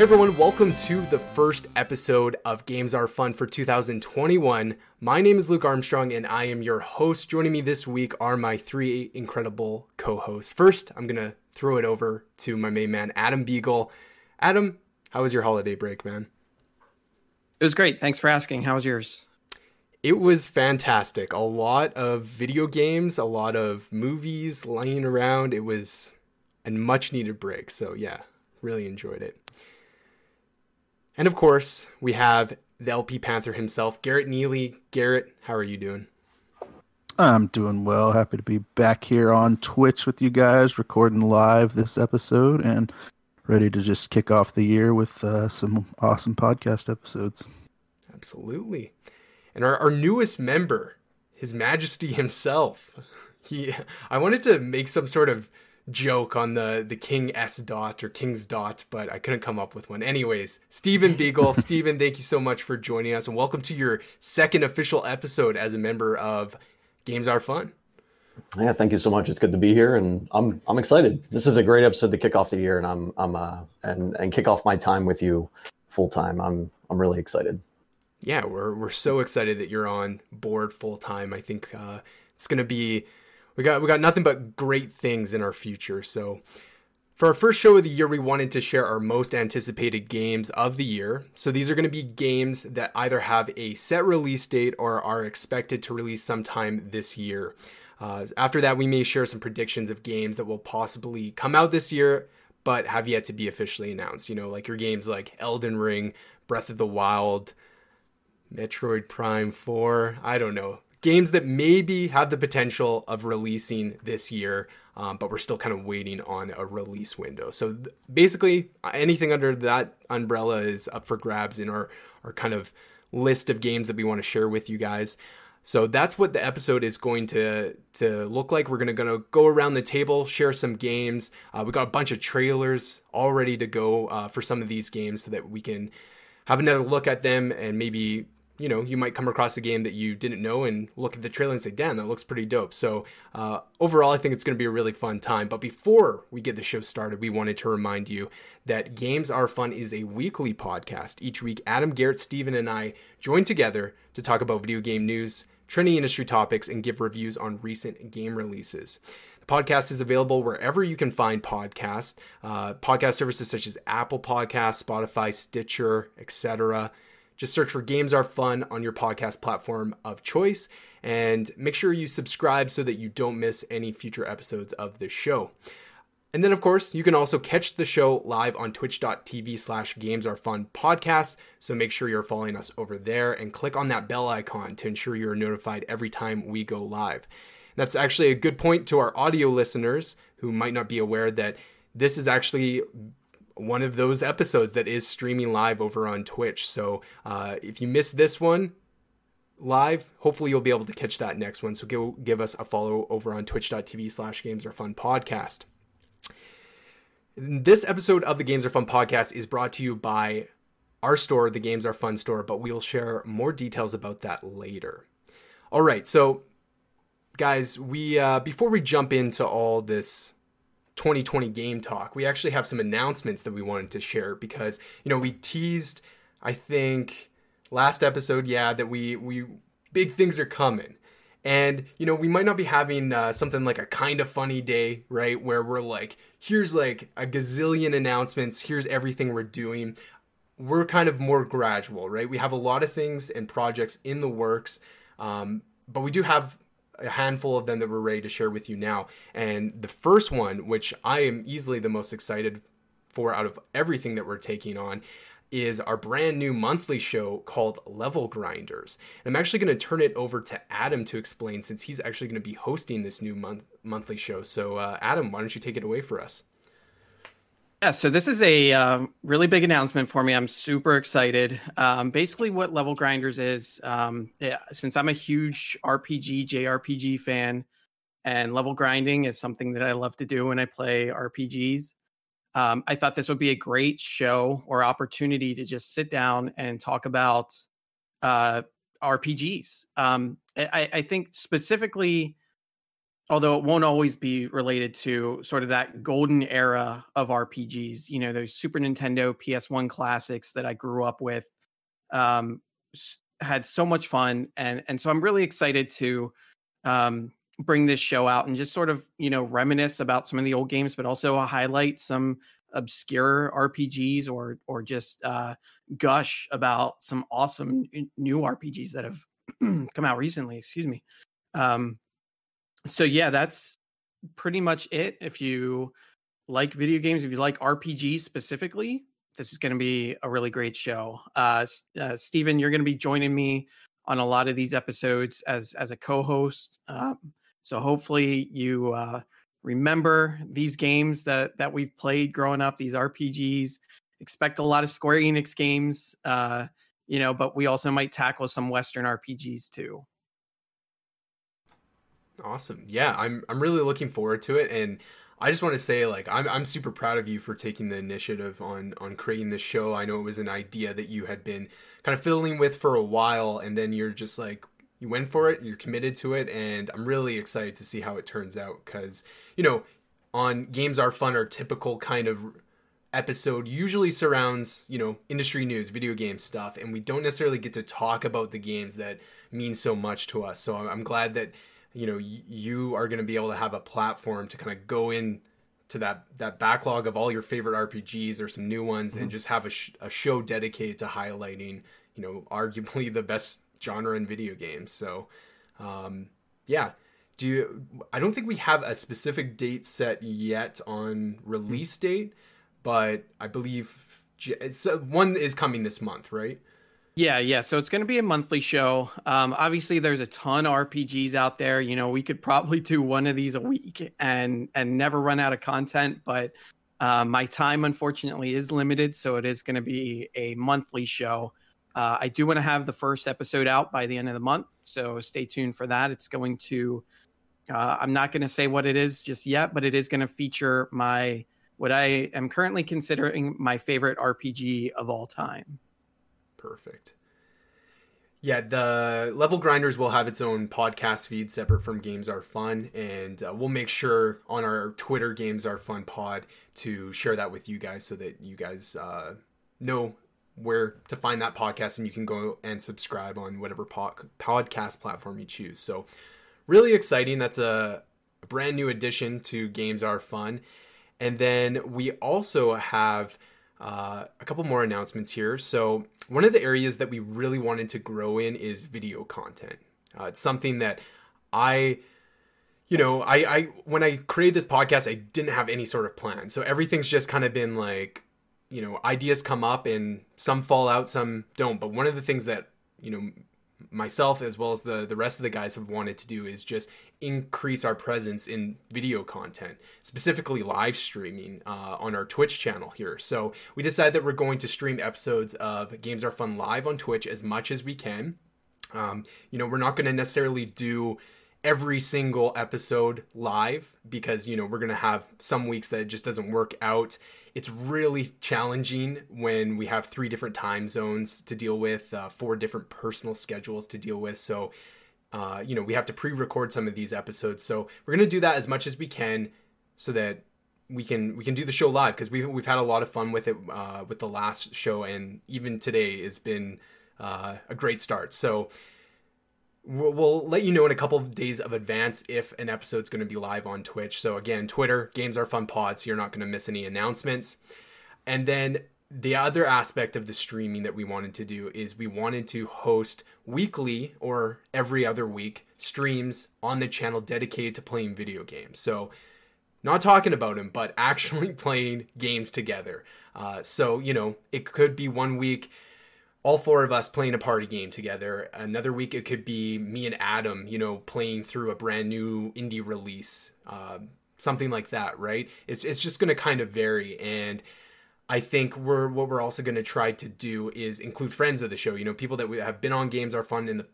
Hey everyone, welcome to the first episode of Games Are Fun for 2021. My name is Luke Armstrong and I am your host. Joining me this week are my three incredible co hosts. First, I'm going to throw it over to my main man, Adam Beagle. Adam, how was your holiday break, man? It was great. Thanks for asking. How was yours? It was fantastic. A lot of video games, a lot of movies lying around. It was a much needed break. So, yeah, really enjoyed it. And of course, we have the LP Panther himself, Garrett Neely. Garrett, how are you doing? I'm doing well. Happy to be back here on Twitch with you guys, recording live this episode, and ready to just kick off the year with uh, some awesome podcast episodes. Absolutely. And our, our newest member, His Majesty himself. He, I wanted to make some sort of joke on the the King S dot or King's dot, but I couldn't come up with one. Anyways, Stephen Beagle, Stephen, thank you so much for joining us, and welcome to your second official episode as a member of Games Are Fun. Yeah, thank you so much. It's good to be here, and I'm I'm excited. This is a great episode to kick off the year, and I'm I'm uh and and kick off my time with you full time. I'm I'm really excited. Yeah, we're we're so excited that you're on board full time. I think uh, it's gonna be we got we got nothing but great things in our future. So for our first show of the year, we wanted to share our most anticipated games of the year. So these are going to be games that either have a set release date or are expected to release sometime this year. Uh, after that, we may share some predictions of games that will possibly come out this year, but have yet to be officially announced. You know, like your games like Elden Ring, Breath of the Wild, Metroid Prime 4. I don't know games that maybe have the potential of releasing this year, um, but we're still kind of waiting on a release window. So th- basically, anything under that umbrella is up for grabs in our, our kind of list of games that we want to share with you guys. So that's what the episode is going to to look like. We're gonna gonna go around the table, share some games. Uh, we got a bunch of trailers all ready to go uh, for some of these games, so that we can have another look at them and maybe you know, you might come across a game that you didn't know and look at the trailer and say, damn, that looks pretty dope. So, uh, overall, I think it's going to be a really fun time. But before we get the show started, we wanted to remind you that Games Are Fun is a weekly podcast. Each week, Adam, Garrett, Steven, and I join together to talk about video game news, trending industry topics, and give reviews on recent game releases. The podcast is available wherever you can find podcasts, uh, podcast services such as Apple Podcasts, Spotify, Stitcher, etc. Just search for Games Are Fun on your podcast platform of choice and make sure you subscribe so that you don't miss any future episodes of the show. And then, of course, you can also catch the show live on twitch.tv slash games are fun podcast. So make sure you're following us over there and click on that bell icon to ensure you're notified every time we go live. That's actually a good point to our audio listeners who might not be aware that this is actually one of those episodes that is streaming live over on Twitch. So uh, if you missed this one live, hopefully you'll be able to catch that next one. So give, give us a follow over on twitch.tv slash games are fun podcast. This episode of the Games Are Fun podcast is brought to you by our store, the Games Are Fun store, but we'll share more details about that later. All right, so guys, we uh, before we jump into all this 2020 game talk, we actually have some announcements that we wanted to share because you know we teased, I think last episode, yeah, that we we big things are coming. And you know we might not be having uh, something like a kind of funny day, right? Where we're like, here's like a gazillion announcements, here's everything we're doing. We're kind of more gradual, right? We have a lot of things and projects in the works, um, but we do have a handful of them that we're ready to share with you now. And the first one, which I am easily the most excited for out of everything that we're taking on, is our brand new monthly show called Level Grinders. And I'm actually going to turn it over to Adam to explain since he's actually going to be hosting this new month monthly show. So, uh, Adam, why don't you take it away for us? Yeah, so this is a um, really big announcement for me. I'm super excited. Um, basically, what Level Grinders is, um, yeah, since I'm a huge RPG, JRPG fan, and level grinding is something that I love to do when I play RPGs, um, I thought this would be a great show or opportunity to just sit down and talk about uh, RPGs. Um, I, I think specifically although it won't always be related to sort of that golden era of RPGs, you know, those Super Nintendo PS1 classics that I grew up with. Um, had so much fun and and so I'm really excited to um bring this show out and just sort of, you know, reminisce about some of the old games but also highlight some obscure RPGs or or just uh gush about some awesome new RPGs that have come out recently, excuse me. Um so yeah, that's pretty much it. If you like video games, if you like RPGs specifically, this is going to be a really great show. Uh, uh, Stephen, you're going to be joining me on a lot of these episodes as as a co-host. Um, so hopefully you uh, remember these games that that we've played growing up, these RPGs. Expect a lot of Square Enix games, uh, you know, but we also might tackle some Western RPGs too. Awesome. Yeah, I'm I'm really looking forward to it and I just want to say like I'm I'm super proud of you for taking the initiative on on creating this show. I know it was an idea that you had been kind of fiddling with for a while and then you're just like you went for it, you're committed to it and I'm really excited to see how it turns out cuz you know, on Games Are Fun our typical kind of episode usually surrounds, you know, industry news, video game stuff and we don't necessarily get to talk about the games that mean so much to us. So I'm, I'm glad that you know you are going to be able to have a platform to kind of go in to that that backlog of all your favorite RPGs or some new ones mm-hmm. and just have a, sh- a show dedicated to highlighting you know arguably the best genre in video games. So um, yeah. Do you I don't think we have a specific date set yet on release date but I believe it's, uh, one is coming this month right yeah, yeah. So it's going to be a monthly show. Um, obviously, there's a ton of RPGs out there. You know, we could probably do one of these a week and and never run out of content. But uh, my time, unfortunately, is limited, so it is going to be a monthly show. Uh, I do want to have the first episode out by the end of the month, so stay tuned for that. It's going to. Uh, I'm not going to say what it is just yet, but it is going to feature my what I am currently considering my favorite RPG of all time. Perfect. Yeah, the Level Grinders will have its own podcast feed separate from Games Are Fun, and uh, we'll make sure on our Twitter Games Are Fun pod to share that with you guys so that you guys uh, know where to find that podcast and you can go and subscribe on whatever po- podcast platform you choose. So, really exciting. That's a, a brand new addition to Games Are Fun. And then we also have uh, a couple more announcements here. So, one of the areas that we really wanted to grow in is video content. Uh, it's something that I, you know, I, I when I created this podcast, I didn't have any sort of plan. So everything's just kind of been like, you know, ideas come up and some fall out, some don't. But one of the things that you know myself as well as the the rest of the guys have wanted to do is just increase our presence in video content specifically live streaming uh, on our twitch channel here. So we decided that we're going to stream episodes of games are fun live on twitch as much as we can. Um, you know we're not going to necessarily do every single episode live because you know we're going to have some weeks that just doesn't work out. It's really challenging when we have three different time zones to deal with, uh, four different personal schedules to deal with. So, uh, you know, we have to pre-record some of these episodes. So we're gonna do that as much as we can, so that we can we can do the show live because we've we've had a lot of fun with it uh, with the last show, and even today has been uh, a great start. So We'll, we'll let you know in a couple of days of advance if an episode's going to be live on Twitch. So again, Twitter, Games Are Fun Pod, so you're not going to miss any announcements. And then the other aspect of the streaming that we wanted to do is we wanted to host weekly or every other week streams on the channel dedicated to playing video games. So not talking about them, but actually playing games together. Uh, so you know, it could be one week all four of us playing a party game together. Another week it could be me and Adam, you know, playing through a brand new indie release, uh, something like that, right? It's it's just going to kind of vary, and I think we're what we're also going to try to do is include friends of the show. You know, people that we have been on Games Are Fun in the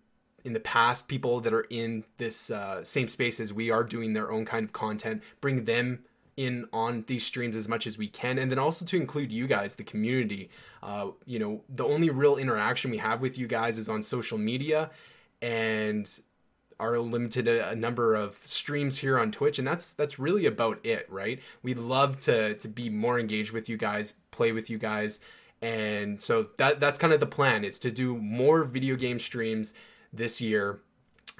in the past, people that are in this uh, same space as we are doing their own kind of content, bring them in on these streams as much as we can and then also to include you guys the community uh, you know the only real interaction we have with you guys is on social media and our limited number of streams here on Twitch, and that's that's really about it, right? We'd love to to be more engaged with you guys, play with you guys, and so that that's kind of the plan is to do more video game streams this year,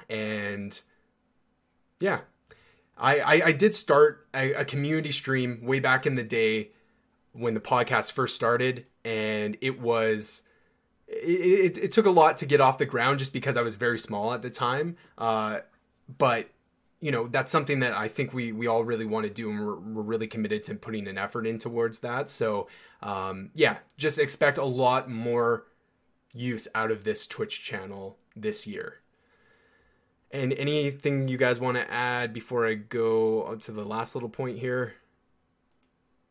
and yeah, I I, I did start a, a community stream way back in the day when the podcast first started, and it was it, it, took a lot to get off the ground just because I was very small at the time. Uh, but you know that's something that I think we we all really want to do, and we're, we're really committed to putting an effort in towards that. So um, yeah, just expect a lot more use out of this Twitch channel this year. And anything you guys want to add before I go to the last little point here?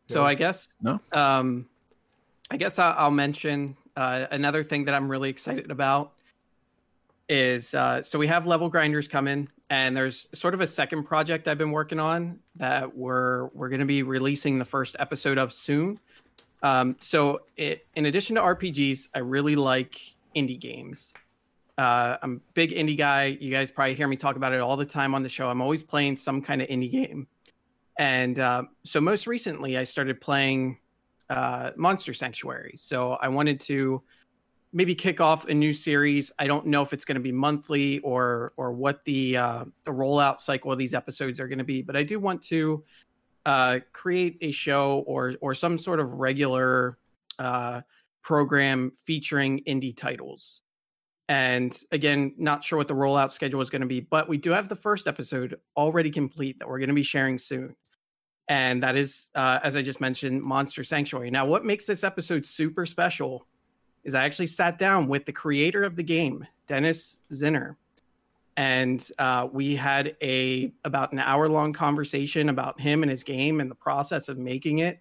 So I guess no. Um, I guess I'll, I'll mention uh, another thing that I'm really excited about is uh, so we have level grinders coming, and there's sort of a second project I've been working on that we're we're going to be releasing the first episode of soon. Um, so it, in addition to RPGs, I really like indie games. Uh, I'm a big indie guy. You guys probably hear me talk about it all the time on the show. I'm always playing some kind of indie game. And uh, so most recently, I started playing uh, Monster Sanctuary. So I wanted to maybe kick off a new series. I don't know if it's going to be monthly or or what the uh, the rollout cycle of these episodes are going to be, but I do want to uh, create a show or or some sort of regular uh, program featuring indie titles. And again, not sure what the rollout schedule is going to be, but we do have the first episode already complete that we're going to be sharing soon and that is, uh, as I just mentioned, Monster Sanctuary. Now, what makes this episode super special is I actually sat down with the creator of the game, Denis Sinner, and uh, we had a about an hour long conversation about him and his game and the process of making it,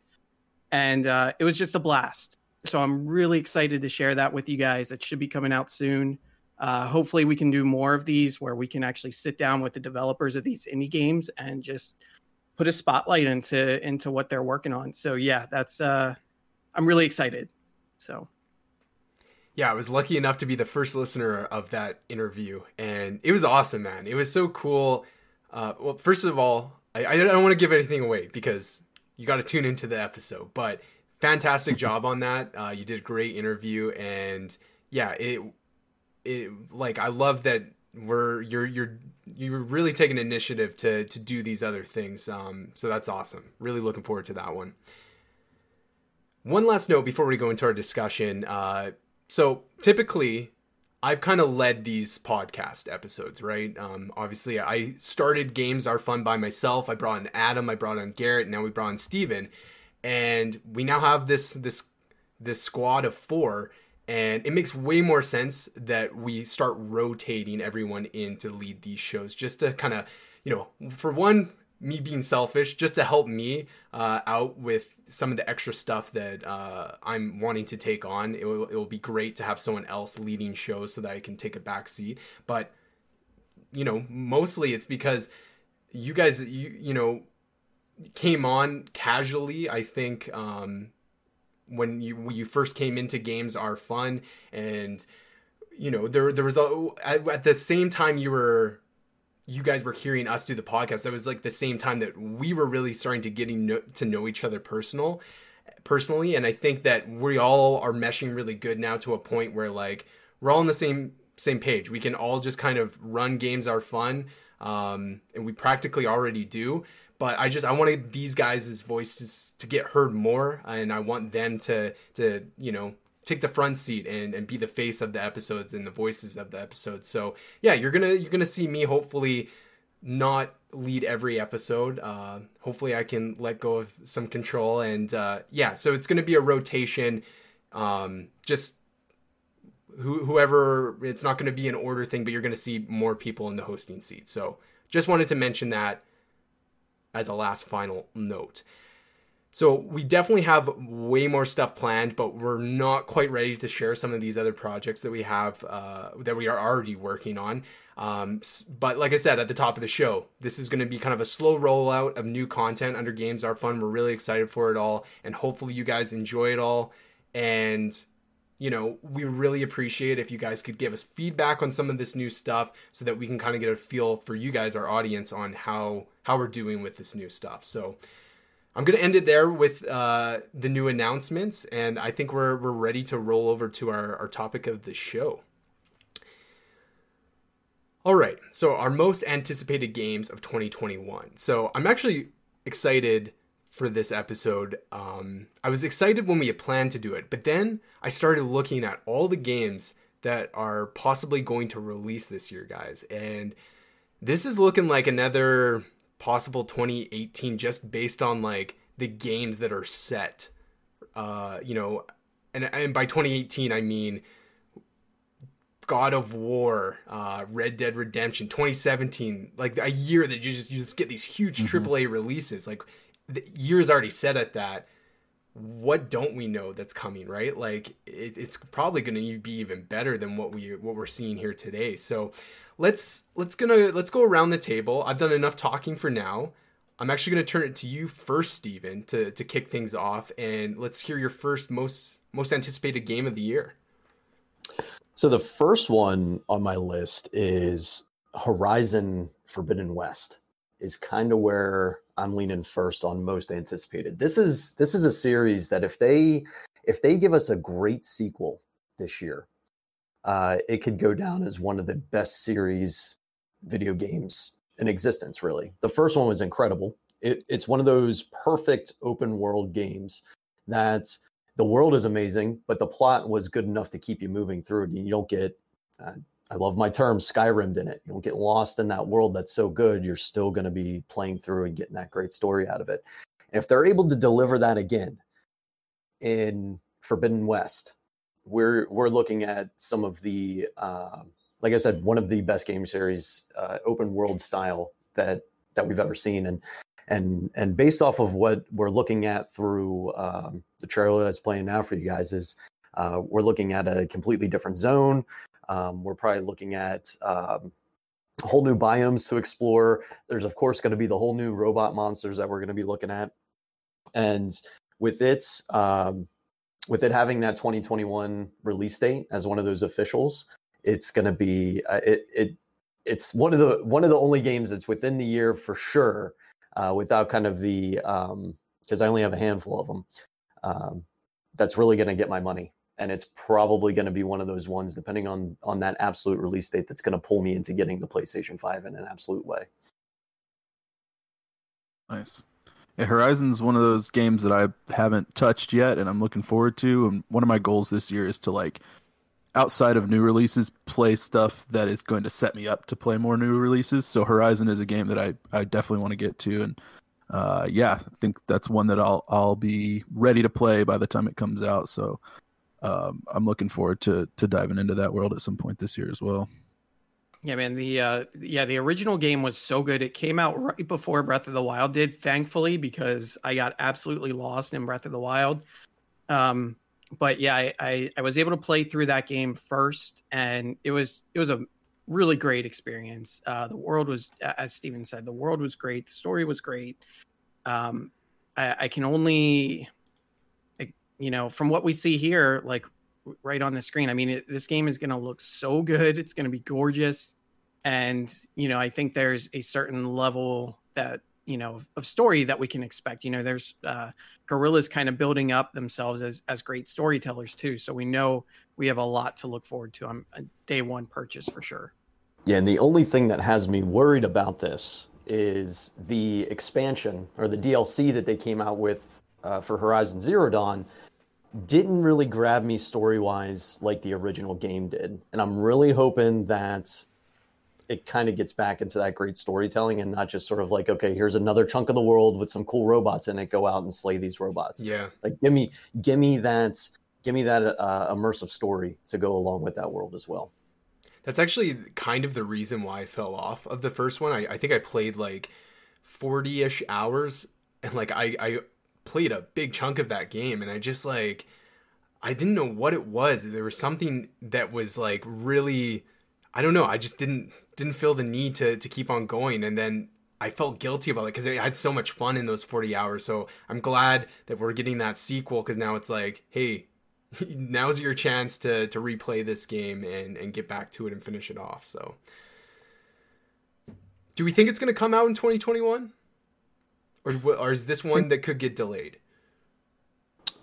and uh, it was just a blast. So I'm really excited to share that with you guys. It should be coming out soon. Uh, hopefully, we can do more of these where we can actually sit down with the developers of these indie games and just put a spotlight into into what they're working on. So yeah, that's uh I'm really excited. So yeah, I was lucky enough to be the first listener of that interview, and it was awesome, man. It was so cool. Uh, well, first of all, I, I don't want to give anything away because you got to tune into the episode. But fantastic job on that. Uh, you did a great interview, and yeah, it it like I love that we're you're you're you're really taking initiative to to do these other things. Um, so that's awesome. Really looking forward to that one. One last note before we go into our discussion. Uh, so typically, I've kind of led these podcast episodes, right? Um, obviously, I started Games Are Fun by myself. I brought in Adam, I brought in Garrett, now we brought in Steven. And we now have this this this squad of four and it makes way more sense that we start rotating everyone in to lead these shows just to kind of, you know, for one, me being selfish, just to help me uh, out with some of the extra stuff that uh, I'm wanting to take on. It will, it will be great to have someone else leading shows so that I can take a back seat. But, you know, mostly it's because you guys, you, you know, came on casually, I think, um, when you when you first came into games are fun and you know there there was a at, the same time you were you guys were hearing us do the podcast that was like the same time that we were really starting to getting no, to know each other personal personally. And i think that we all are meshing really good now to a point where like we're all on the same same page. We can all just kind of run games are fun um, and we practically already do but I just I wanted these guys' voices to get heard more, and I want them to to you know take the front seat and and be the face of the episodes and the voices of the episodes. So yeah, you're gonna you're gonna see me hopefully not lead every episode. Uh, hopefully, I can let go of some control and uh, yeah. So it's gonna be a rotation. Um, just whoever it's not to be an order thing but you're to see more people in the hosting seat so just wanted to mention that as a last final note. So we definitely have way more stuff planned, but we're not quite ready to share some of these other projects that we have uh, that we are already working on. Um, but like I said at the top of the show, this is going to be kind of a slow rollout of new content under Games Are Fun. We're really excited for it all, and hopefully you guys enjoy it all. And you know, we really appreciate if you guys could give us feedback on some of this new stuff so that we can kind of get a feel for you guys, our audience, on how how we're doing with this new stuff. So I'm gonna end it there with uh, the new announcements, and I think we're we're ready to roll over to our, our topic of the show. All right, so our most anticipated games of 2021. So I'm actually excited for this episode. Um, I was excited when we had planned to do it, but then I started looking at all the games that are possibly going to release this year, guys, and this is looking like another possible 2018 just based on like the games that are set. Uh, you know, and and by 2018 I mean God of War, uh, Red Dead Redemption, 2017, like a year that you just you just get these huge mm-hmm. AAA releases. Like the year is already set at that. What don't we know that's coming, right? Like it, it's probably going to be even better than what we what we're seeing here today. So let's let's gonna let's go around the table. I've done enough talking for now. I'm actually going to turn it to you first, Steven, to to kick things off, and let's hear your first most most anticipated game of the year. So the first one on my list is Horizon Forbidden West. Is kind of where I'm leaning first on most anticipated. This is this is a series that if they if they give us a great sequel this year, uh, it could go down as one of the best series video games in existence. Really, the first one was incredible. It, it's one of those perfect open world games that the world is amazing, but the plot was good enough to keep you moving through it. And you don't get, uh, I love my term, Skyrimmed in it. You don't get lost in that world that's so good. You're still going to be playing through and getting that great story out of it. And if they're able to deliver that again in Forbidden West, we're we're looking at some of the, uh, like I said, one of the best game series, uh, open world style that that we've ever seen. And and and based off of what we're looking at through um, the trailer that's playing now for you guys is uh, we're looking at a completely different zone um, we're probably looking at um, whole new biomes to explore there's of course going to be the whole new robot monsters that we're going to be looking at and with it um, with it having that 2021 release date as one of those officials it's going to be uh, it, it it's one of the one of the only games that's within the year for sure uh, without kind of the because um, I only have a handful of them. Um, that's really going to get my money, and it's probably going to be one of those ones, depending on on that absolute release date, that's going to pull me into getting the PlayStation Five in an absolute way. Nice. Yeah, Horizon's one of those games that I haven't touched yet, and I'm looking forward to. And one of my goals this year is to like outside of new releases, play stuff that is going to set me up to play more new releases. So Horizon is a game that I, I definitely want to get to, and uh, yeah, I think that's one that I'll I'll be ready to play by the time it comes out. So um, I'm looking forward to to diving into that world at some point this year as well. Yeah, man. The uh, yeah, the original game was so good. It came out right before Breath of the Wild did, thankfully, because I got absolutely lost in Breath of the Wild. Um, but yeah, I, I, I was able to play through that game first, and it was it was a really great experience. Uh, the world was, as Steven said, the world was great. The story was great. Um, I, I can only, you know, from what we see here, like right on the screen. I mean, it, this game is going to look so good. It's going to be gorgeous, and you know, I think there's a certain level that you know of, of, story that we can expect you know there's uh Guerrilla's kind of building up themselves as as great storytellers too so we know we have a lot to look forward to on a day one purchase for sure yeah and the only thing that has me worried about this is the expansion or the dlc that they came out with uh, for horizon zero dawn didn't really grab me story wise like the original game did. And i'm really hoping that it kind of gets back into that great storytelling and not just sort of like okay here's another chunk of the world with some cool robots in it go out and slay these robots. Yeah. Like give me give me that give me that uh, immersive story to go along with that world as well. That's actually kind of the reason why i fell off of the first one. I, I think i played like 40ish hours and like I, I played a big chunk of that game and i just like i didn't know what it was there was something that was like really I don't know. I just didn't didn't feel the need to to keep on going, and then I felt guilty about it because I had so much fun in those 40 hours. So I'm glad that we're getting that sequel because now it's like, hey, now's your chance to to replay this game and and get back to it and finish it off. So, do we think it's going to come out in 2021, or or is this one that could get delayed?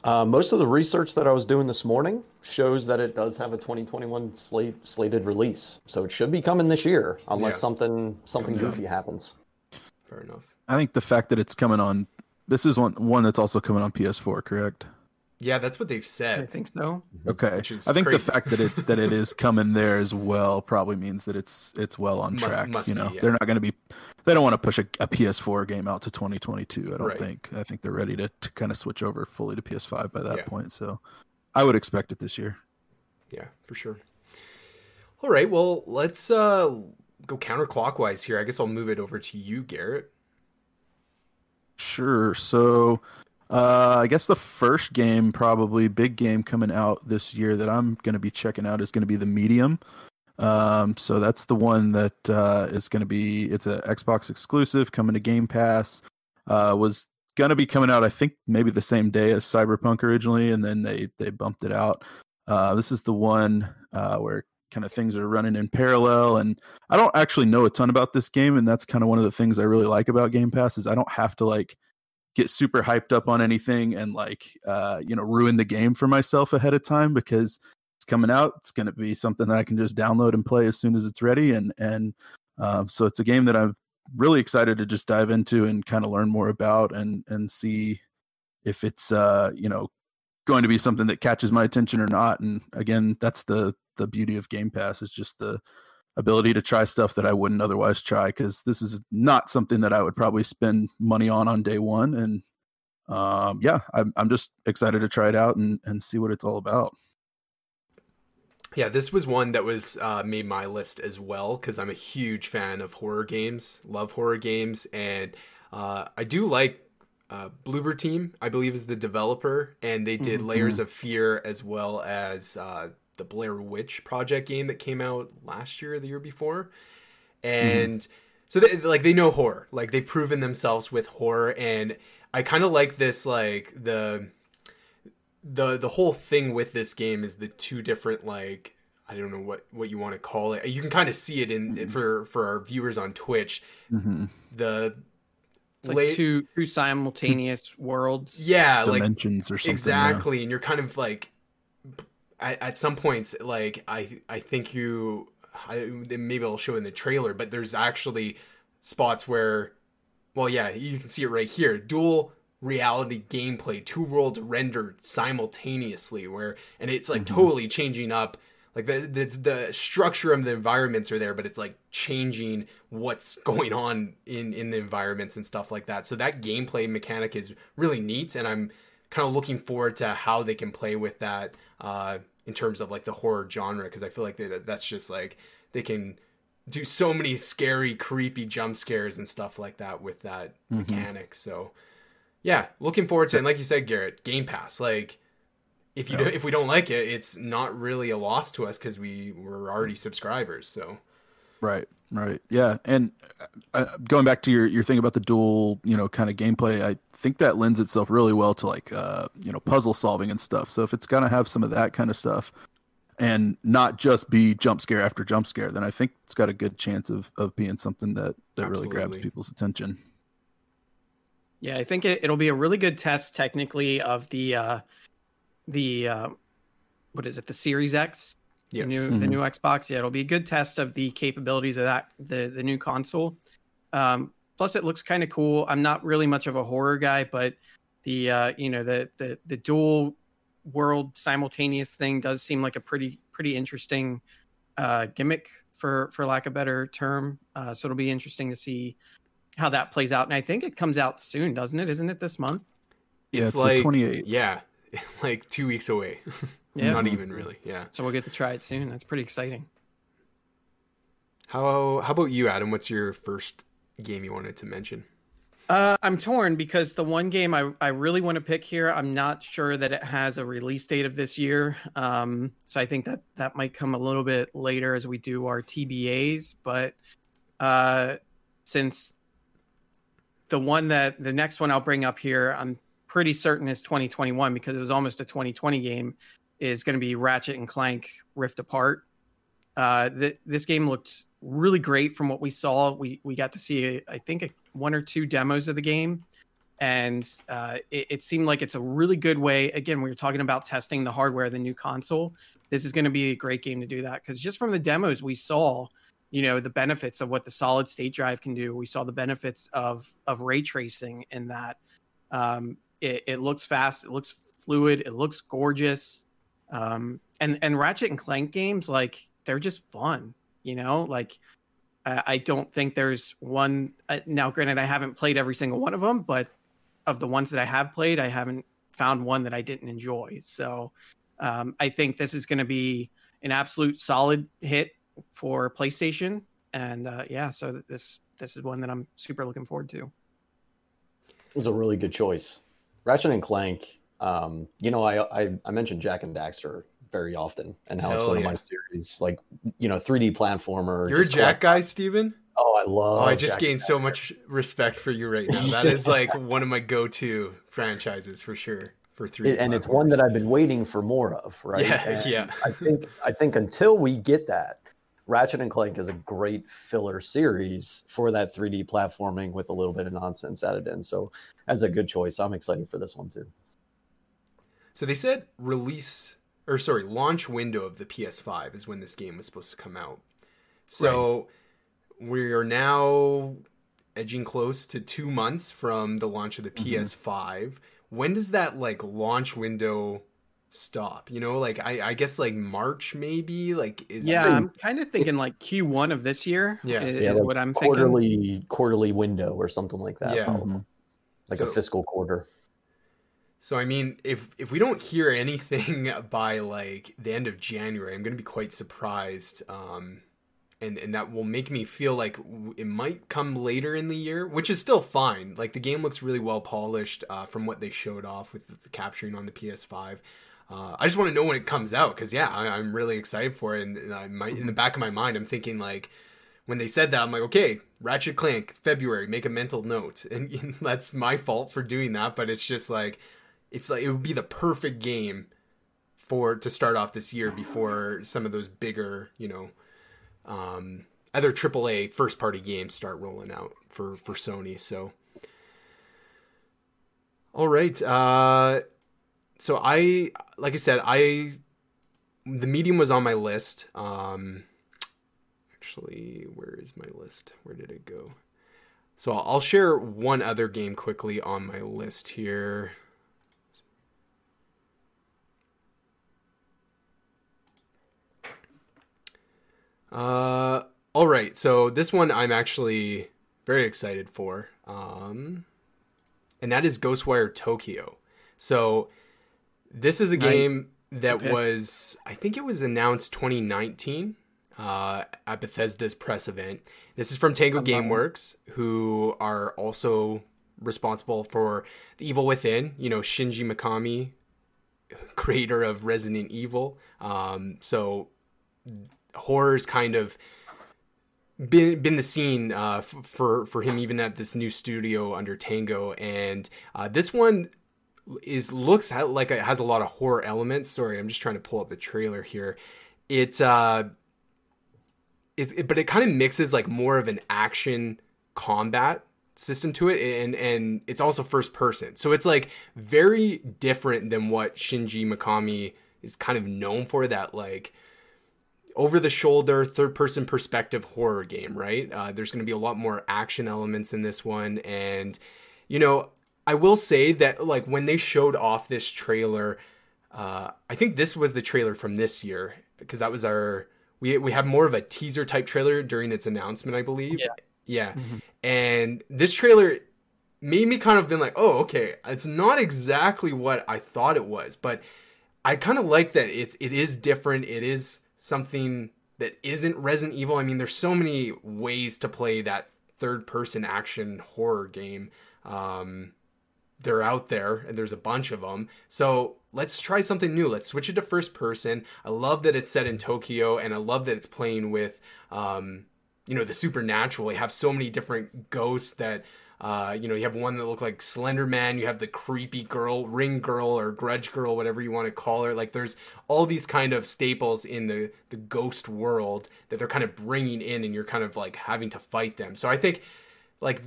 Uh, most of the research that I was doing this morning shows that it does have a 2021 slate, slated release, so it should be coming this year, unless Yeah. something something Comes out. goofy happens. Fair enough. I think the fact that it's coming on this is one one that's also coming on PS4, correct? Yeah, that's what they've said. I think so. Okay. I think crazy. the fact that it that it is coming there as well probably means that it's it's well on Mu- track. must you be, know, yeah. they're not going to be they don't want to push a, a PS4 game out to 2022. I don't Right. think. I think they're ready to, to kind of switch over fully to PS5 by that Yeah. point. So I would expect it this year. Yeah, for sure. All right, well, let's uh go counterclockwise here. I guess I'll move it over to you, Garrett. Sure. So, uh, I guess the first game, probably big game coming out this year that I'm going to be checking out is going to be the Medium. Um, so that's the one that uh, is going to be it's an Xbox exclusive coming to Game Pass. Uh, was going to be coming out, I think, maybe the same day as Cyberpunk originally, and then they they bumped it out. Uh, this is the one uh, where kind of things are running in parallel, and I don't actually know a ton about this game, and that's kind of one of the things I really like about Game Pass is I don't have to like get super hyped up on anything and like uh, you know ruin the game for myself ahead of time because coming out. It's going to be something that I can just download and play as soon as it's ready, and and um, so it's a game that I'm really excited to just dive into and kind of learn more about and and see if it's uh, you know going to be something that catches my attention or not. And again, that's the the beauty of Game Pass is just the ability to try stuff that I wouldn't otherwise try because this is not something that I would probably spend money on on day one. And um, yeah, I'm I'm just excited to try it out and and see what it's all about. Yeah, this was one that was uh, made my list as well because I'm a huge fan of horror games, love horror games, and uh, I do like uh, Bloober Team. I believe is the developer, and they did Mhm. Layers of Fear as well as uh, the Blair Witch Project game that came out last year or the year before, and so they, like they know horror, like they've proven themselves with horror, and I kind of like this like the the the whole thing with this game is the two different like I don't know what what you want to call it. You can kind of see it in for for our viewers on Twitch. Mm-hmm. The It's like late- two two simultaneous worlds. yeah, like Dimensions or something. yeah. exactly, and you're kind of like at, at some points like I I think you I, maybe I'll show in the trailer, but there's actually spots where well yeah you can see it right here dual reality gameplay two worlds rendered simultaneously where and it's like Mhm. totally changing up like the, the the structure of the environments are there but it's like changing what's going on in in the environments and stuff like that so that gameplay mechanic is really neat and i'm kind of looking forward to how they can play with that uh in terms of like the horror genre because i feel like they, that's just like they can do so many scary creepy jump scares and stuff like that with that Mhm. mechanic so yeah looking forward to it and like you said garrett game pass like if you Yeah. do, if we don't like it it's not really a loss to us because we were already subscribers so Right, right, yeah. And uh, going back to your your thing about the dual, you know, kind of gameplay, I think that lends itself really well to like, uh, you know, puzzle solving and stuff. So if it's gonna have some of that kind of stuff, and not just be jump scare after jump scare, then I think it's got a good chance of of being something that that really grabs people's attention. Yeah, I think it, it'll be a really good test technically of the uh the uh what is it, the Series X? yes The new Mhm. the new Xbox. Yeah, it'll be a good test of the capabilities of that the the new console. Um plus it looks kind of cool. I'm not really much of a horror guy, but the uh you know the the the dual world simultaneous thing does seem like a pretty pretty interesting uh gimmick for for lack of a better term. Uh so it'll be interesting to see how that plays out. And I think it comes out soon, doesn't it? Isn't it this month? Yeah, it's, it's like 28th. yeah like two weeks away Yeah. not even really yeah So we'll get to try it soon. That's pretty exciting. how how about you adam what's your first game you wanted to mention Uh, I'm torn because the one game I, I really want to pick here, I'm not sure that it has a release date of this year. Um, so I think that that might come a little bit later as we do our TBAs. But uh, since the one that the next one I'll bring up here, I'm pretty certain is 2021 because it was almost a 2020 game, is going to be Ratchet and Clank Rift Apart. Uh, th- this game looked really great from what we saw. We we got to see, I think, a, one or two demos of the game, and uh, it, it, seemed like it's a really good way. Again, we were talking about testing the hardware of the new console. This is going to be a great game to do that because just from the demos we saw, you know, the benefits of what the solid state drive can do. We saw the benefits of of ray tracing in that. Um, it, it looks fast. It looks fluid. It looks gorgeous. Um, and and Ratchet and Clank games like they're just fun you know like I, I don't think there's one uh, now granted i haven't played every single one of them but of the ones that i have played i haven't found one that i didn't enjoy so um, i think this is going to be an absolute solid hit for playstation and uh, yeah so this this is one that i'm super looking forward to. It was a really good choice. Ratchet and clank um, you know I, I, I mentioned Jak and Daxter very often and how Hell it's one yeah. of my series like you know 3d platformer you're a Jak collect- guy steven? Oh i love oh i just Jak gained so much respect for you right now. That is like one of my go-to franchises for sure for three and it's one that i've been waiting for more of right? Yeah and yeah. I think i think until we get that ratchet and clank is a great filler series for that 3d platforming with a little bit of nonsense added in so as a good choice i'm excited for this one too so they said release or sorry, launch window of the PS5 is when this game was supposed to come out. So right. we are now edging close to two months from the launch of the mm-hmm. PS5. When does that like launch window stop? You know, like I, I guess like March maybe. Like is yeah, I'm kind of thinking like Q1 of this year. Yeah, is, yeah, like what I'm quarterly thinking. quarterly window or something like that. Yeah, mm-hmm. like so, a fiscal quarter. So I mean, if if we don't hear anything by like the end of January, I'm going to be quite surprised. Um, and and that will make me feel like it might come later in the year, which is still fine. Like the game looks really well polished uh, from what they showed off with the capturing on the PS5. Uh, I just want to know when it comes out because yeah, I, am really excited for it. And, and I might, in the back of my mind, I'm thinking like when they said that, I'm like, okay, Ratchet Clank February, make a mental note, and, and that's my fault for doing that. But it's just like it's like it would be the perfect game for to start off this year before some of those bigger, you know, um, other AAA first party games start rolling out for for Sony. So, all right. Uh, so I, like I said, I the medium was on my list. Um, actually, where is my list? Where did it go? So I'll share one other game quickly on my list here. Uh, all right. So this one I'm actually very excited for. Um, and that is Ghostwire Tokyo. So this is a game that was, I think it was announced 2019 uh, at Bethesda's press event. This is from Tango Gameworks, who are also responsible for The Evil Within. You know, Shinji Mikami, creator of Resident Evil. Um, so horror's kind of been been the scene uh, f- for for him even at this new studio under Tango, and uh, this one is looks like it has a lot of horror elements. Sorry, I'm just trying to pull up the trailer here. It uh, it, it but it kind of mixes like more of an action combat system to it and and it's also first person so it's like very different than what shinji mikami is kind of known for that like over the shoulder third person perspective horror game right uh, there's going to be a lot more action elements in this one and you know i will say that like when they showed off this trailer uh, i think this was the trailer from this year because that was our we, we have more of a teaser type trailer during its announcement i believe yeah, yeah. Mm-hmm. and this trailer made me kind of been like oh okay it's not exactly what i thought it was but i kind of like that it's it is different it is something that isn't Resident Evil. I mean, there's so many ways to play that third person action horror game. Um, they're out there and there's a bunch of them. So let's try something new. Let's switch it to first person. I love that it's set in Tokyo and I love that it's playing with, um, you know, the supernatural. You have so many different ghosts that Uh, you know, you have one that looked like Slender Man. You have the creepy girl, Ring Girl, or Grudge Girl, whatever you want to call her. Like, there's all these kind of staples in the the ghost world that they're kind of bringing in, and you're kind of like having to fight them. So I think, like,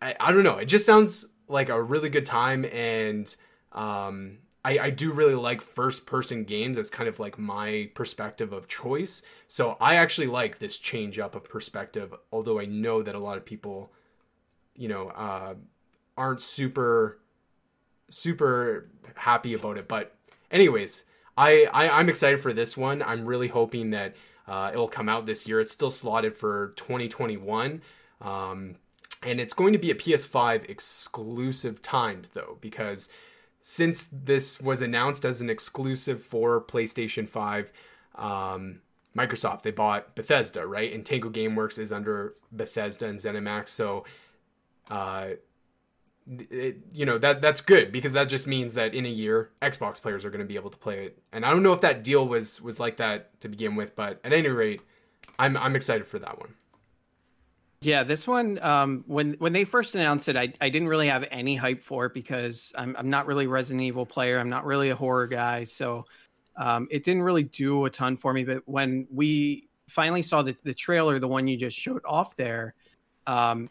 I, I don't know. It just sounds like a really good time, and um, I, I do really like first person games as kind of like my perspective of choice. So I actually like this change up of perspective, although I know that a lot of people you know uh, aren't super super happy about it. But anyways, I, I am excited for this one. I'm really hoping that uh, it'll come out this year. It's still slotted for 2021. Um, and it's going to be a PS5 exclusive timed though, because since this was announced as an exclusive for PlayStation 5, um, Microsoft they bought Bethesda, right? And Tango GameWorks is under Bethesda and ZeniMax, so uh, it, you know that that's good because that just means that in a year Xbox players are going to be able to play it. And I don't know if that deal was was like that to begin with, but at any rate, I'm I'm excited for that one. Yeah, this one um, when when they first announced it, I, I didn't really have any hype for it because I'm I'm not really a Resident Evil player. I'm not really a horror guy, so um, it didn't really do a ton for me. But when we finally saw the the trailer, the one you just showed off there, um,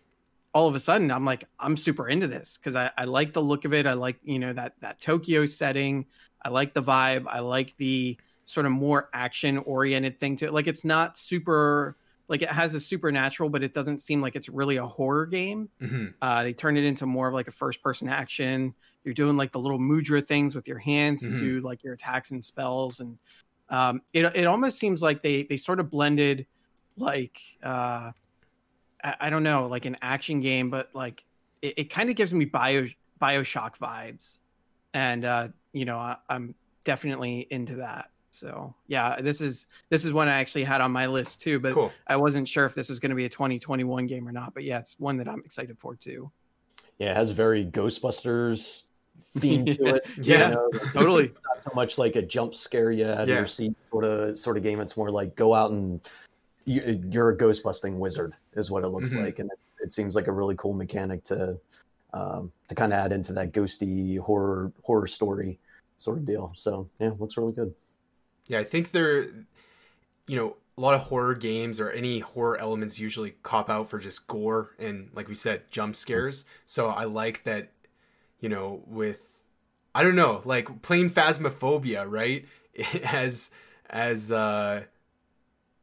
all of a sudden I'm like, I'm super into this because I, I like the look of it. I like, you know, that that Tokyo setting. I like the vibe. I like the sort of more action oriented thing to it. Like it's not super like it has a supernatural, but it doesn't seem like it's really a horror game. Mm-hmm. Uh, they turn it into more of like a first person action. You're doing like the little mudra things with your hands mm-hmm. to do like your attacks and spells, and um, it it almost seems like they they sort of blended like uh, I, I don't know, like an action game, but like it, it kind of gives me Bio Bioshock vibes, and uh, you know I, I'm definitely into that. So yeah, this is this is one I actually had on my list too, but cool. I wasn't sure if this was going to be a 2021 game or not. But yeah, it's one that I'm excited for too. Yeah, it has very Ghostbusters theme to it. yeah, you know? totally. It's not so much like a jump scare you out yeah. your seat sort of sort of game. It's more like go out and you, are a ghost busting wizard is what it looks mm-hmm. like and it, it, seems like a really cool mechanic to um, to kind of add into that ghosty horror horror story sort of deal so yeah looks really good yeah i think they're you know a lot of horror games or any horror elements usually cop out for just gore and like we said jump scares. So i like that you know with i don't know like playing phasmophobia right? As as uh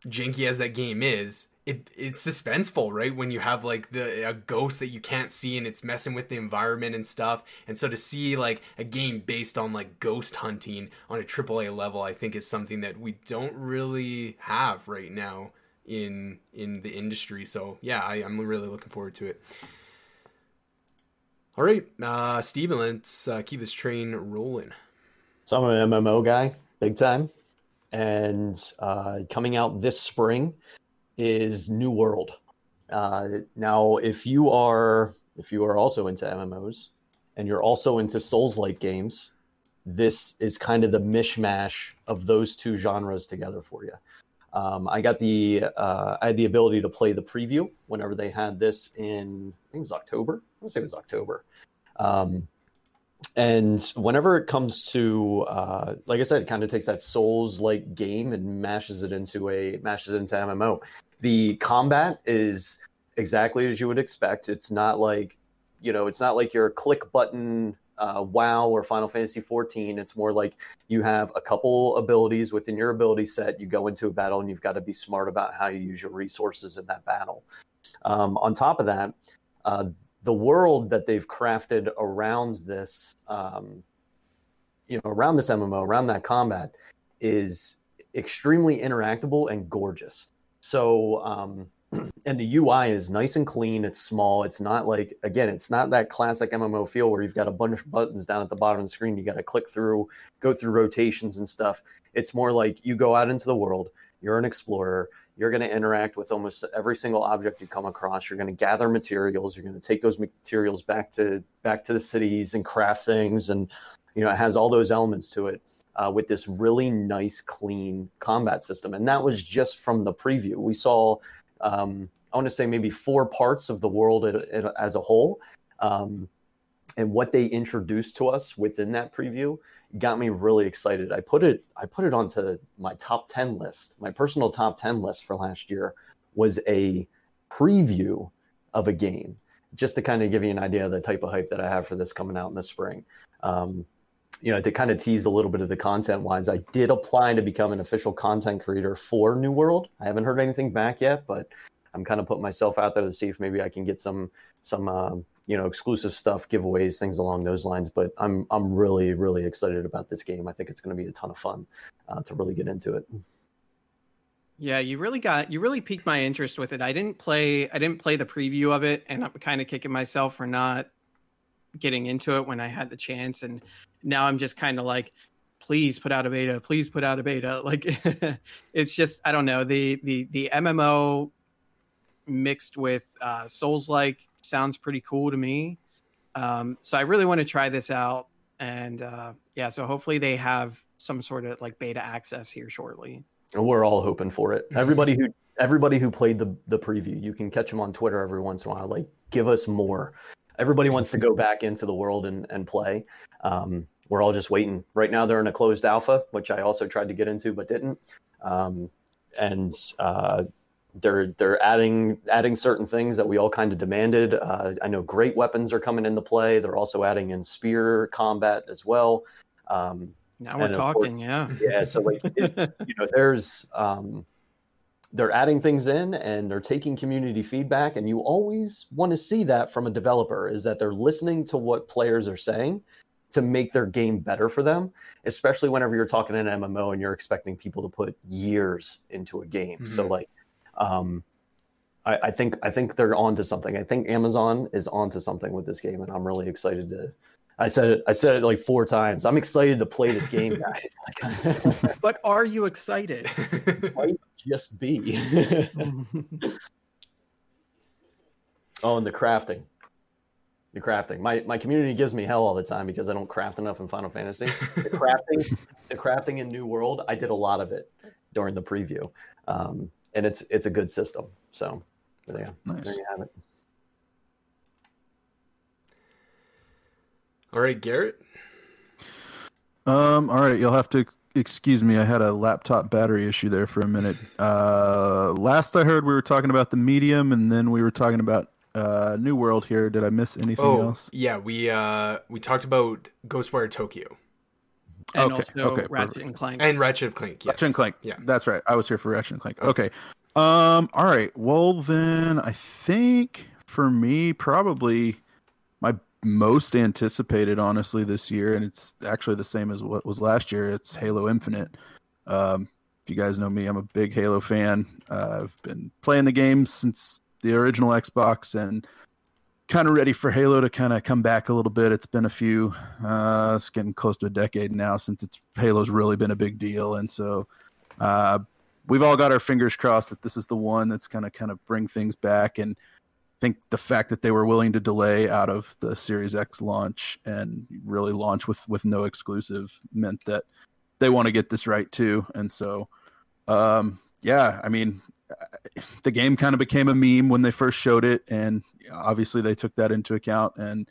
janky as that game is, it it's suspenseful, right? When you have like the a ghost that you can't see and it's messing with the environment and stuff. And so to see like a game based on like ghost hunting on a AAA level, I think is something that we don't really have right now in in the industry. So yeah, I, I'm really looking forward to it. All right, uh, Steven, let's uh, keep this train rolling. So I'm an MMO guy, big time and uh, coming out this spring is New World. Uh, now, if you are if you are also into MMOs and you're also into Souls-like games, this is kind of the mishmash of those two genres together for you. Um, I got the uh, I had the ability to play the preview whenever they had this in I think it was October. I want to say it was October. Um, and whenever it comes to uh, like i said it kind of takes that souls like game and mashes it into a mashes it into mmo the combat is exactly as you would expect. It's not like you know it's not like your click button uh, wow or final fantasy 14 it's more like you have a couple abilities within your ability set. You go into a battle and you've got to be smart about how you use your resources in that battle. Um, on top of that uh, the world that they've crafted around this, um, you know, around this MMO, around that combat, is extremely interactable and gorgeous. So, um, and the UI is nice and clean. It's small. It's not like again, it's not that classic MMO feel where you've got a bunch of buttons down at the bottom of the screen. You got to click through, go through rotations and stuff. It's more like you go out into the world. You're an explorer you're going to interact with almost every single object you come across you're going to gather materials you're going to take those materials back to back to the cities and craft things and you know it has all those elements to it uh, with this really nice clean combat system and that was just from the preview we saw um, I want to say maybe four parts of the world as a whole. Um, and what they introduced to us within that preview got me really excited. I put it I put it onto my top 10 list. My personal top 10 list for last year was a preview of a game just to kind of give you an idea of the type of hype that I have for this coming out in the spring. Um, you know, to kind of tease a little bit of the content wise, I did apply to become an official content creator for New World. I haven't heard anything back yet, but I'm kind of putting myself out there to see if maybe I can get some some uh, you know exclusive stuff, giveaways, things along those lines. But I'm I'm really really excited about this game. I think it's going to be a ton of fun uh, to really get into it. Yeah, you really got you really piqued my interest with it. I didn't play I didn't play the preview of it, and I'm kind of kicking myself for not getting into it when I had the chance. And now I'm just kind of like, please put out a beta, please put out a beta. Like it's just I don't know the the the MMO mixed with uh, Souls like sounds pretty cool to me. Um, so I really want to try this out, and uh, yeah, so hopefully they have some sort of like beta access here shortly. We're all hoping for it. Everybody who everybody who played the the preview, you can catch them on Twitter every once in a while. Like, give us more. Everybody wants to go back into the world and and play. Um, we're all just waiting. Right now, they're in a closed alpha, which I also tried to get into but didn't. Um, and uh, they're they're adding adding certain things that we all kind of demanded. Uh, I know great weapons are coming into play. They're also adding in spear combat as well. Um, now we're talking, yeah, yeah. So like, it, you know, there's um, they're adding things in and they're taking community feedback, and you always want to see that from a developer is that they're listening to what players are saying to make their game better for them, especially whenever you're talking an MMO and you're expecting people to put years into a game. Mm-hmm. So like um, I, I, think I think they're onto something. I think Amazon is onto something with this game, and I'm really excited to. I said it. I said it like four times. I'm excited to play this game, guys. but are you excited? Might just be. oh, and the crafting. The crafting. My my community gives me hell all the time because I don't craft enough in Final Fantasy. The crafting, the crafting in New World, I did a lot of it during the preview. Um, and it's it's a good system. So yeah, nice. there you have it. All right, Garrett. Um. All right, you'll have to excuse me. I had a laptop battery issue there for a minute. Uh, last I heard, we were talking about the medium, and then we were talking about uh, New World. Here, did I miss anything oh, else? Yeah, we uh we talked about Ghostwire Tokyo and okay, also okay, Ratchet perfect. and Clank. And Ratchet and Clank, yes. Ratchet and Clank. Yeah. That's right. I was here for Ratchet and Clank. Okay. okay. Um, all right. Well then I think for me, probably my most anticipated honestly this year, and it's actually the same as what was last year, it's Halo Infinite. Um, if you guys know me, I'm a big Halo fan. Uh, I've been playing the game since the original Xbox and kind of ready for Halo to kind of come back a little bit. It's been a few, uh, it's getting close to a decade now since it's Halo's really been a big deal, and so uh, we've all got our fingers crossed that this is the one that's going to kind of bring things back. And think the fact that they were willing to delay out of the Series X launch and really launch with with no exclusive meant that they want to get this right too. And so, um, yeah, I mean, the game kind of became a meme when they first showed it, and obviously they took that into account. And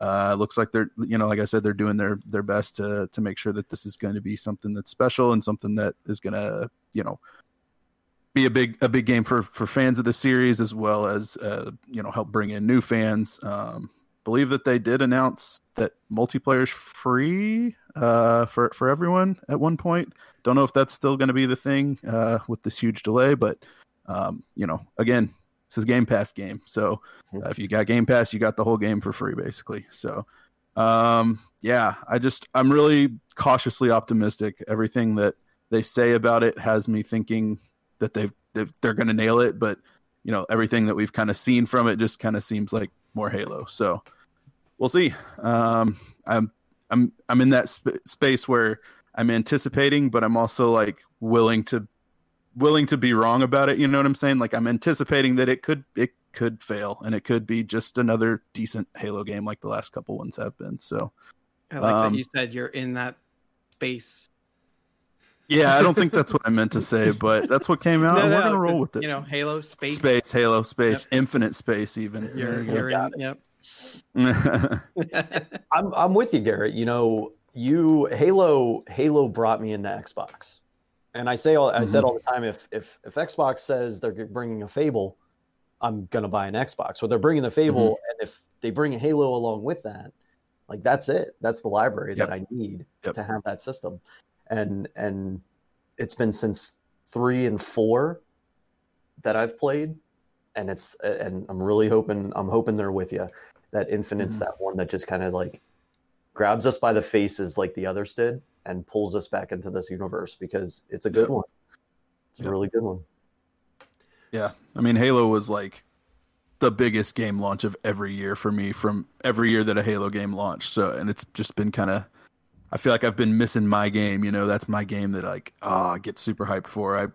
uh, looks like they're, you know, like I said, they're doing their their best to to make sure that this is going to be something that's special and something that is going to, you know, be a big a big game for for fans of the series as well as uh, you know help bring in new fans. Um, believe that they did announce that multiplayer is free uh, for for everyone at one point. Don't know if that's still going to be the thing uh, with this huge delay, but um, you know, again, this is Game Pass game, so uh, if you got Game Pass, you got the whole game for free, basically. So, um, yeah, I just I'm really cautiously optimistic. Everything that they say about it has me thinking that they've, they've they're going to nail it, but you know, everything that we've kind of seen from it just kind of seems like more Halo. So we'll see. Um, I'm I'm I'm in that sp- space where I'm anticipating, but I'm also like willing to willing to be wrong about it. You know what I'm saying? Like I'm anticipating that it could it could fail and it could be just another decent Halo game like the last couple ones have been. So I like um, that you said you're in that space. Yeah, I don't think that's what I meant to say, but that's what came out, No, and we're no, gonna roll with it. You know, Halo space. space, Halo, space, infinite space, even. You're, you're in. Yep. I'm I'm with you, Garrett. You know, you Halo Halo brought me into Xbox, and I say all I said mm-hmm. all the time. If if if Xbox says they're bringing a Fable, I'm gonna buy an Xbox. So they're bringing the Fable, mm-hmm. and if they bring a Halo along with that, like that's it. That's the library Yep. that I need Yep. to have that system, and and it's been since three and four that I've played, and it's and I'm really hoping I'm hoping they're with you. That Infinite's Mhm. that one that just kind of like grabs us by the faces like the others did and pulls us back into this universe because it's a good one. It's a really good one. Yeah, I mean, Halo was like the biggest game launch of every year for me from every year that a Halo game launched. So, and it's just been kind of, I feel like I've been missing my game. You know, that's my game that like, oh, I get super hyped for. I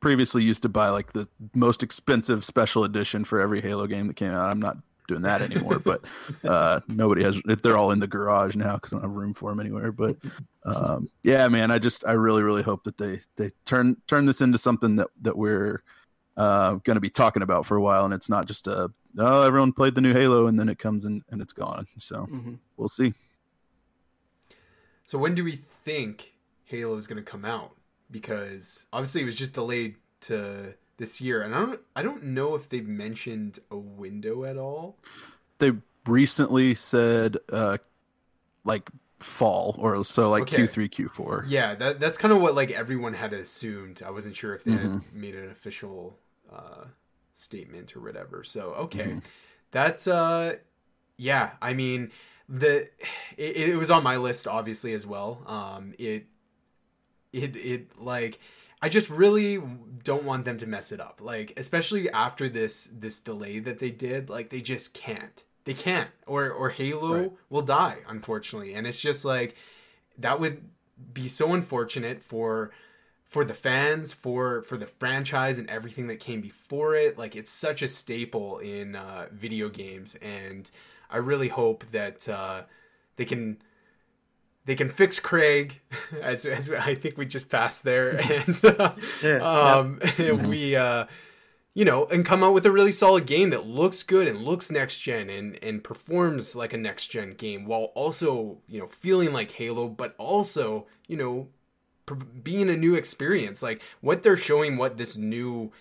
previously used to buy like the most expensive special edition for every Halo game that came out. I'm not doing that anymore, but uh, nobody has. They're all in the garage now because I don't have room for them anywhere. But um, yeah, man, I just I really really hope that they they turn turn this into something that that we're uh, going to be talking about for a while, and it's not just a oh everyone played the new Halo and then it comes in and it's gone. So Mhm. we'll see. So when do we think Halo is going to come out? Because obviously it was just delayed to this year, and I don't I don't know if they've mentioned a window at all. They recently said uh, like fall or so like Okay. Q3 Q4. Yeah, that that's kind of what like everyone had assumed. I wasn't sure if they Mhm. had made an official uh, statement or whatever. So okay, Mhm. that's uh, yeah. I mean, the it, it was on my list obviously as well. Um, it it it like I just really don't want them to mess it up. Like especially after this this delay that they did, like they just can't. They can't. Or or Halo Right. will die, unfortunately. And it's just like that would be so unfortunate for for the fans, for for the franchise and everything that came before it. Like it's such a staple in uh, video games, and I really hope that uh, they can they can fix Craig, as, as I think we just passed there, and uh, Yeah, um, we uh, you know, and come out with a really solid game that looks good and looks next gen and and performs like a next gen game while also you know feeling like Halo, but also you know being a new experience. Like what they're showing, what this new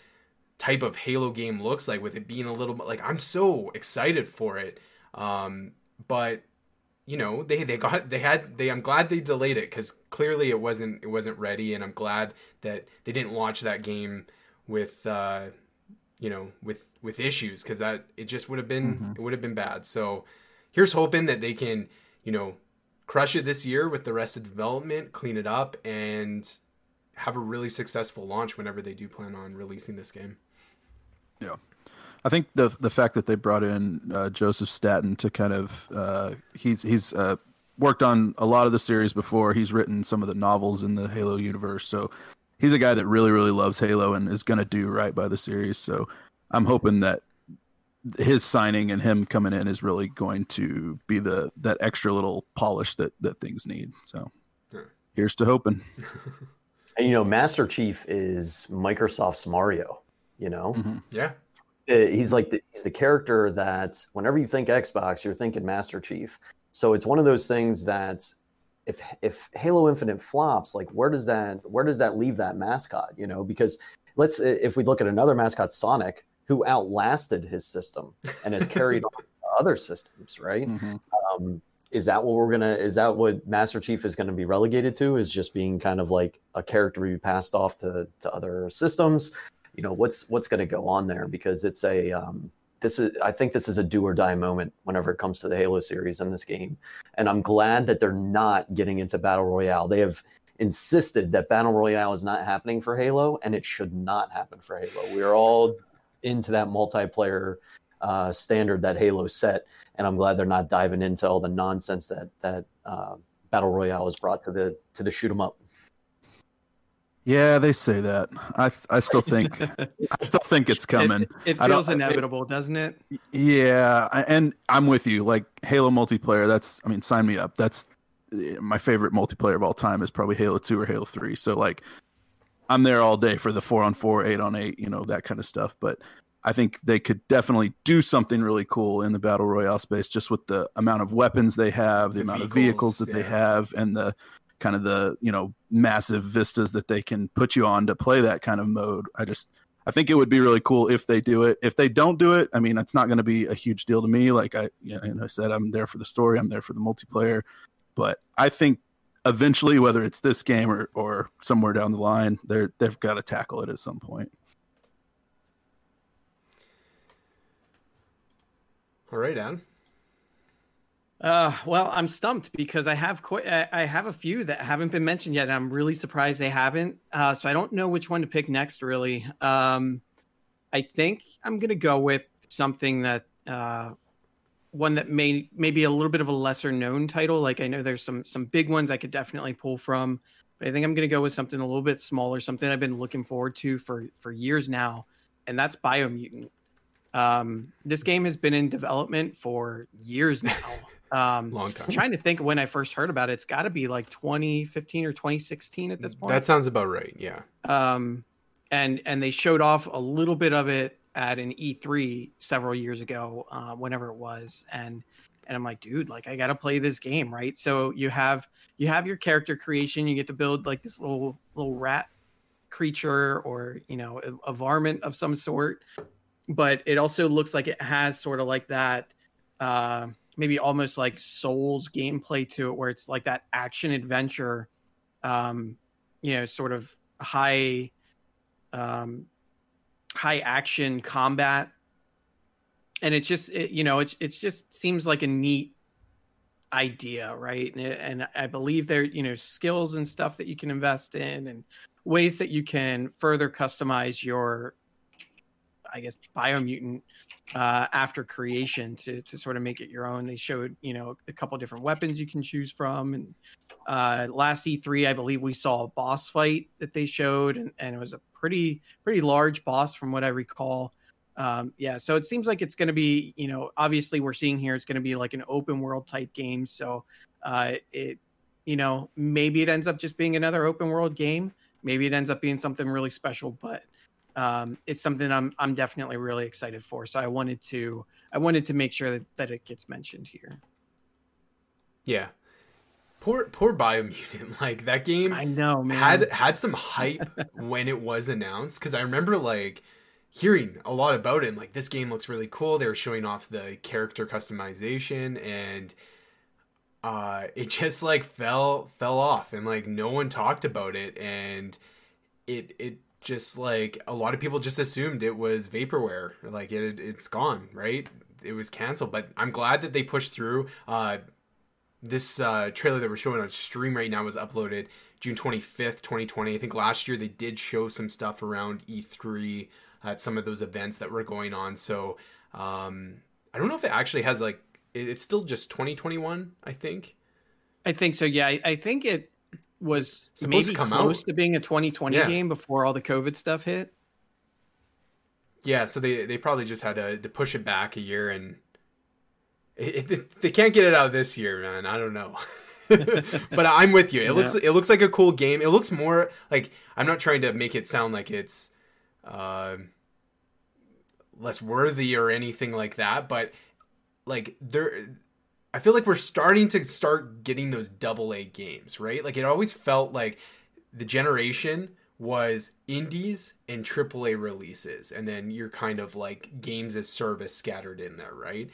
type of Halo game looks like, with it being a little like I'm so excited for it. Um, but you know they they got they had they I'm glad they delayed it because clearly it wasn't it wasn't ready, and I'm glad that they didn't launch that game with uh, you know with with issues because that it just would have been it would have been bad. So here's hoping that they can you know crush it this year with the rest of development, clean it up, and have a really successful launch whenever they do plan on releasing this game. I think the the fact that they brought in uh, Joseph Staten to kind of uh, he's he's uh, worked on a lot of the series before. He's written some of the novels in the Halo universe, so he's a guy that really really loves Halo and is going to do right by the series. So I'm hoping that his signing and him coming in is really going to be the that extra little polish that that things need. So here's to hoping. And you know, Master Chief is Microsoft's Mario. You know, Mhm. Yeah, he's like the, he's the character that whenever you think Xbox, you're thinking Master Chief. So it's one of those things that if if Halo Infinite flops, like where does that where does that leave that mascot? You know, because let's if we look at another mascot, Sonic, who outlasted his system and has carried on to other systems, right? Mhm. um, is that what we're gonna is that what master chief is going to be relegated to is just being kind of like a character to be passed off to, to other systems you know what's what's going to go on there? Because it's a um, this is i think this is a do or die moment whenever it comes to the halo series in this game. And i'm glad that they're not getting into battle royale. They have insisted that battle royale is not happening for halo and it should not happen for halo. We're all into that multiplayer uh, standard that Halo set, and I'm glad they're not diving into all the nonsense that that uh, Battle Royale has brought to the to the shoot 'em up. Yeah, they say that. I I still think I still think it's coming. It, it feels inevitable, doesn't it? Yeah, and I'm with you. Like Halo multiplayer, that's I mean, sign me up. That's eh, my favorite multiplayer of all time is probably Halo 2 or Halo 3. So like I'm there all day for the 4 on 4, 8 on 8, you know, that kind of stuff, but I think they could definitely do something really cool in the battle royale space just with the amount of weapons they have, the, the amount vehicles, of vehicles that yeah. they have and the kind of the, you know, massive vistas that they can put you on to play that kind of mode. I just I think it would be really cool if they do it. If they don't do it, I mean, it's not going to be a huge deal to me. Like I, you know, I said, I'm there for the story. I'm there for the multiplayer. But I think eventually, whether it's this game or, or somewhere down the line, they're they've got to tackle it at some point. All right, Adam. Uh, well, I'm stumped because I have quite, I have a few that haven't been mentioned yet. I'm really surprised they haven't. Uh, so I don't know which one to pick next. Really, um, I think I'm gonna go with something that uh, one that may maybe a little bit of a lesser known title. Like I know there's some some big ones I could definitely pull from, but I think I'm gonna go with something a little bit smaller, something I've been looking forward to for for years now, and that's Biomutant. Um, this game has been in development for years now. Um, Long time. I'm trying to think when I first heard about it. It's got to be like 2015 or 2016 at this point. That sounds about right. Yeah. Um, and and they showed off a little bit of it at an E3 several years ago, uh, whenever it was, and and I'm like, dude, like I got to play this game, right? So you have you have your character creation. You get to build like this little little rat creature or you know a, a varmint of some sort, but it also looks like it has sort of like that. Uh, maybe almost like Souls gameplay to it, where it's like that action adventure, um, you know, sort of high, um, high action combat, and it's just it, you know, it's it's just seems like a neat idea, right? And, and I believe there, you know, skills and stuff that you can invest in, and ways that you can further customize your I guess biomutant uh, after creation to to sort of make it your own. They showed you know a couple different weapons you can choose from, and uh, last E3 I believe we saw a boss fight that they showed, and, and it was a pretty pretty large boss from what I recall. Um, yeah, so it seems like it's going to be you know obviously we're seeing here it's going to be like an open world type game. So uh, it you know maybe it ends up just being another open world game. Maybe it ends up being something really special, but um, it's something I'm I'm definitely really excited for. So I wanted to I wanted to make sure that, that it gets mentioned here. Yeah. Poor poor Biomutant. Like that game I know, man. had had some hype when it was announced cuz I remember like hearing a lot about it and like this game looks really cool. They were showing off the character customization and uh it just like fell fell off and like no one talked about it and it it just like a lot of people just assumed it was vaporware. Like it it's gone right? It was canceled. But i'm glad that they pushed through. Uh this uh trailer that we're showing on stream right now was uploaded june 25th 2020 i think last year they did show some stuff around e3 at some of those events that were going on. So um i don't know if it actually has like it's still just 2021 i think. I think so yeah. I, I think it was supposed maybe to come close out. to being a 2020 yeah. game before all the COVID stuff hit. Yeah, so they they probably just had to, to push it back a year, and it, it, they can't get it out this year, man. I don't know, but I'm with you. It yeah. looks it looks like a cool game. It looks more like I'm not trying to make it sound like it's uh, less worthy or anything like that, but like there I feel like we're starting to start getting those double A games, right? Like it always felt like the generation was indies and triple A releases, and then you're kind of like games as service scattered in there, right?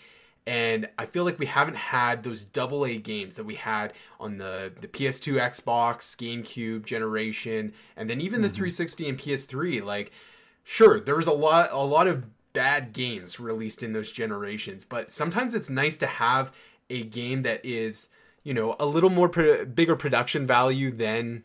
And I feel like we haven't had those double A games that we had on the, the PS2, Xbox, GameCube generation, and then even mm-hmm. the 360 and PS3. Like, sure, there was a lot a lot of bad games released in those generations, but sometimes it's nice to have a game that is you know a little more pro- bigger production value than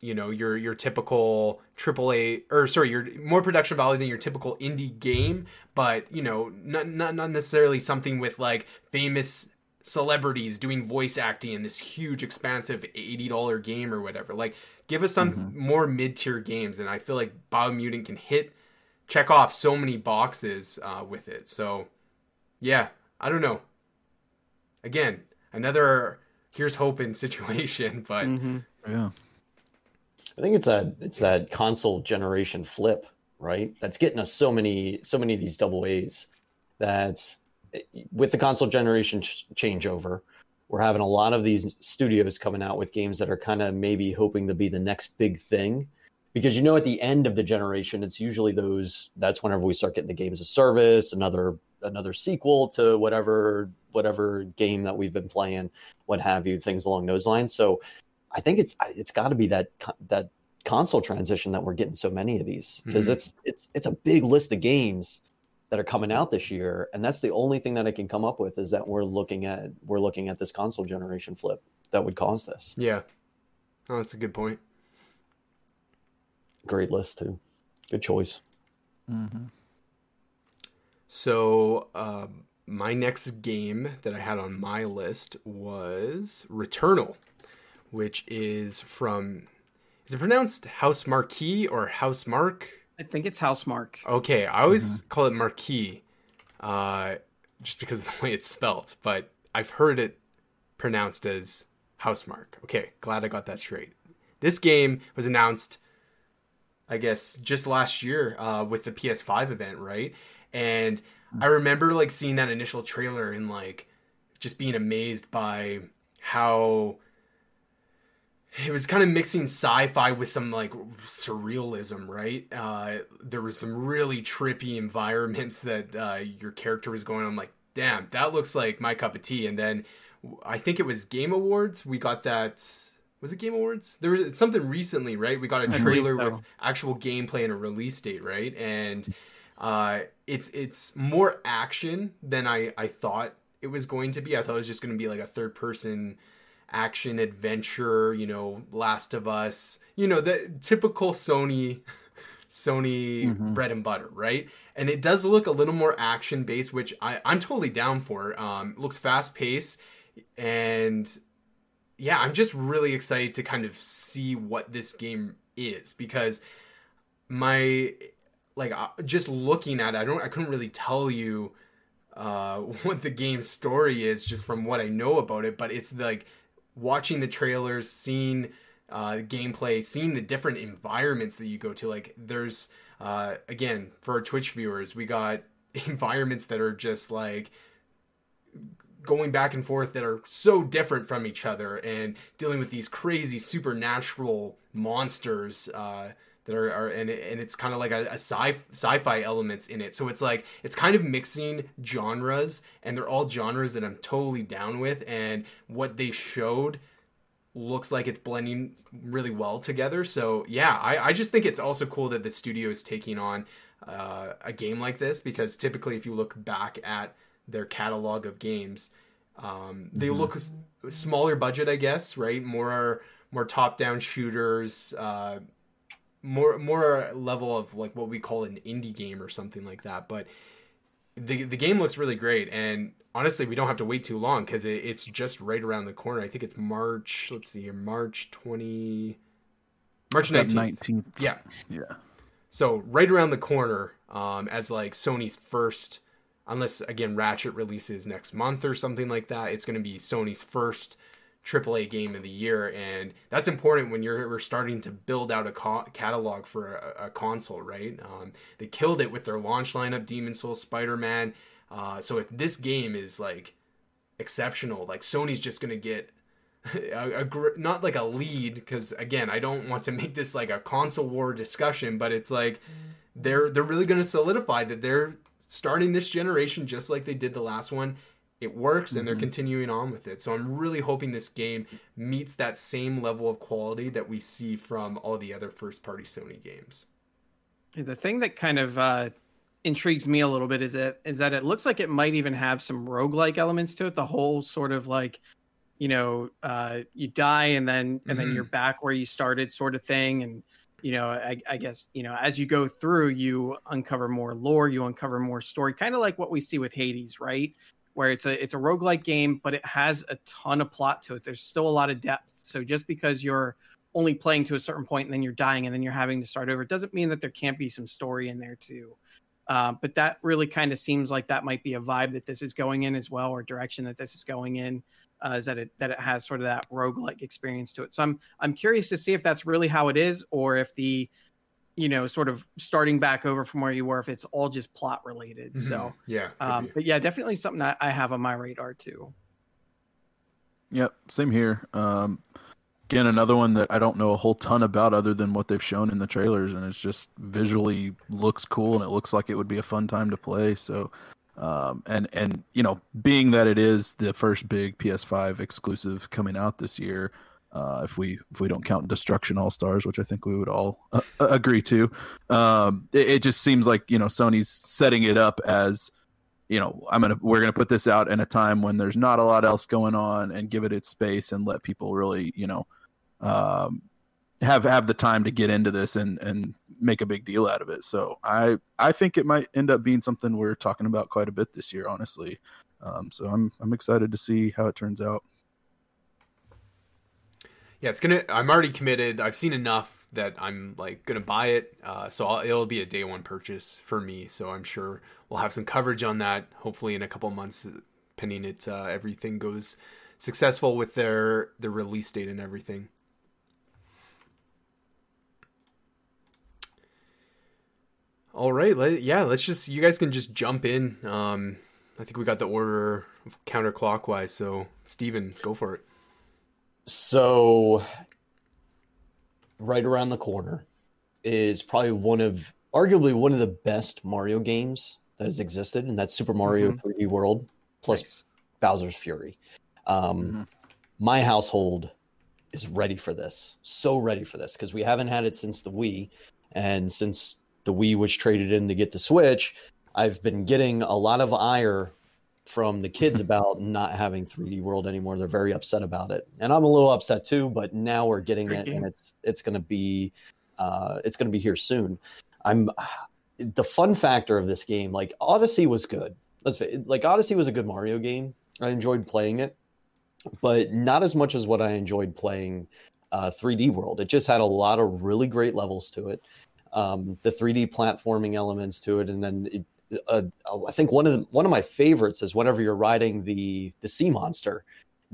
you know your your typical AAA or sorry your more production value than your typical indie game but you know not not, not necessarily something with like famous celebrities doing voice acting in this huge expansive $80 game or whatever. Like give us some mm-hmm. more mid-tier games and i feel like biomutant can hit check off so many boxes uh, with it. So yeah i don't know again, another here's hoping situation. But Mhm. Yeah. I think it's a it's that console generation flip, right? That's getting us so many so many of these double A's. That with the console generation ch- changeover, we're having a lot of these studios coming out with games that are kind of maybe hoping to be the next big thing. Because you know, at the end of the generation, it's usually those. That's whenever we start getting the games of service, another another sequel to whatever whatever game that we've been playing, what have you, things along those lines. So I think it's it's got to be that that console transition that we're getting so many of these because Mhm. it's it's it's a big list of games that are coming out this year, and that's the only thing that I can come up with is that we're looking at we're looking at this console generation flip that would cause this. yeah, oh, that's a good point. Great list too, good choice. Mm-hmm. So, um, my next game that I had on my list was Returnal, which is from. Is it pronounced House Marquee or House Mark? I think it's House Mark. Okay, I always call it Marquee, uh, just because of the way it's spelt. But I've heard it pronounced as House Mark. Okay, glad I got that straight. This game was announced, I guess, just last year uh, with the PS5 event, right? And I remember like seeing that initial trailer and like just being amazed by how it was kind of mixing sci-fi with some like surrealism, right? Uh, there was some really trippy environments that uh, your character was going on. I'm like, damn, that looks like my cup of tea. And then I think it was Game Awards. We got that. Was it Game Awards? There was something recently, right? We got a trailer so. with actual gameplay and a release date, right? And uh, it's it's more action than I I thought it was going to be. I thought it was just going to be like a third person action adventure, you know, Last of Us, you know, the typical Sony Sony Mhm. bread and butter, right? And it does look a little more action based, which I, I'm totally down for. Um, it looks fast paced, and yeah, I'm just really excited to kind of see what this game is because my like uh, just looking at it, I don't I couldn't really tell you uh, what the game's story is just from what I know about it, but it's like watching the trailers, seeing uh, gameplay, seeing the different environments that you go to. Like there's uh, again for our Twitch viewers, we got environments that are just like going back and forth that are so different from each other and dealing with these crazy supernatural monsters uh, that are, are and, it- and it's kind of like a, a sci sci-fi elements in it. So it's like it's kind of mixing genres and they're all genres that i'm totally down with and what they showed looks like it's blending really well together. So yeah i, I just think it's also cool that the studio is taking on uh, a game like this because typically if you look back at their catalog of games um, they look s- smaller budget i guess right? More more top down shooters uh, more more level of like what we call an indie game or something like that but the the game looks really great and honestly we don't have to wait too long because it, it's just right around the corner i think it's march let's see here march 20 march 19th Nineteenth. yeah Yeah. so right around the corner, um, as like Sony's first, unless again Ratchet releases next month or something like that, it's going to be Sony's first AAA game of the year, and that's important when you're starting to build out a co- catalog for a, a console, right? Um, they killed it with their launch lineup, Demon Souls, Spider Man. Uh, so if this game is like exceptional, like Sony's just to get a, a gr- not like a lead because again i don't want to make this like a console war discussion but it's like they're they're really to solidify that they're starting this generation just like they did the last one it works and they're continuing on with it so i'm really hoping this game meets that same level of quality that we see from all the other first party sony games The thing that kind of uh, intrigues me a little bit is that is that it looks like it might even have some roguelike elements to it. The whole sort of like, you know, uh, you die and then and then Mhm. you're back where you started, sort of thing. And you know, I, I guess you know, as you go through, you uncover more lore, you uncover more story, kind of like what we see with Hades, right? Where it's a it's a roguelike game, but it has a ton of plot to it. There's still a lot of depth. So just because you're only playing to a certain point and then you're dying and then you're having to start over. It doesn't mean that there can't be some story in there too. Uh, but that really kind of seems like that might be a vibe that this is going in as well, or direction that this is going in. uh, is that it that it has sort of that roguelike experience to it. So I'm I'm curious to see if that's really how it is, or if the you know sort of starting back over from where you were, if it's all just plot related. Mm-hmm. So yeah, um, but yeah, definitely something that I have on my radar too. Yep, same here. Um, again, another one that I don't know a whole ton about other than what they've shown in the trailers, and it's just visually looks cool and it looks like it would be a fun time to play. So um, and and you know, being that it is the first big PS5 exclusive coming out this year, uh, if we if we don't count Destruction All Stars, which I think we would all uh, agree to, um, it, it, just seems like you know Sony's setting it up as you know I'm gonna we're gonna put this out in a time when there's not a lot else going on and give it its space and let people really you know um, have have the time to get into this and and make a big deal out of it. So I I think it might end up being something we're talking about quite a bit this year, honestly. Um, so I'm I'm excited to see how it turns out. Yeah, it's gonna. I'm already committed. I've seen enough that I'm like gonna buy it. Uh, so I'll, it'll be a day one purchase for me. So I'm sure we'll have some coverage on that. Hopefully in a couple months, pending it uh, everything goes successful with their the release date and everything. All right, let, yeah, let's just you guys can just jump in. Um, I think we got the order counterclockwise. So, Steven, go for it. So, right around the corner is probably one of, arguably one of the best Mario games that has existed, and that's Super Mario mm-hmm. 3D World plus nice. Bowser's Fury. Um, mm-hmm. My household is ready for this, so ready for this because we haven't had it since the Wii, and since the Wii was traded in to get the Switch, I've been getting a lot of ire from the kids about not having 3D World anymore. They're very upset about it, and I'm a little upset too. But now we're getting Great it, game. and it's it's going to be uh, it's going to be here soon. I'm the fun factor of this game. Like Odyssey was good. Let's like Odyssey was a good Mario game. I enjoyed playing it, but not as much as what I enjoyed playing uh, 3D World. It just had a lot of really great levels to it um, the 3D platforming elements to it, and then it, uh, I think one of the, one of my favorites is whenever you're riding the the sea monster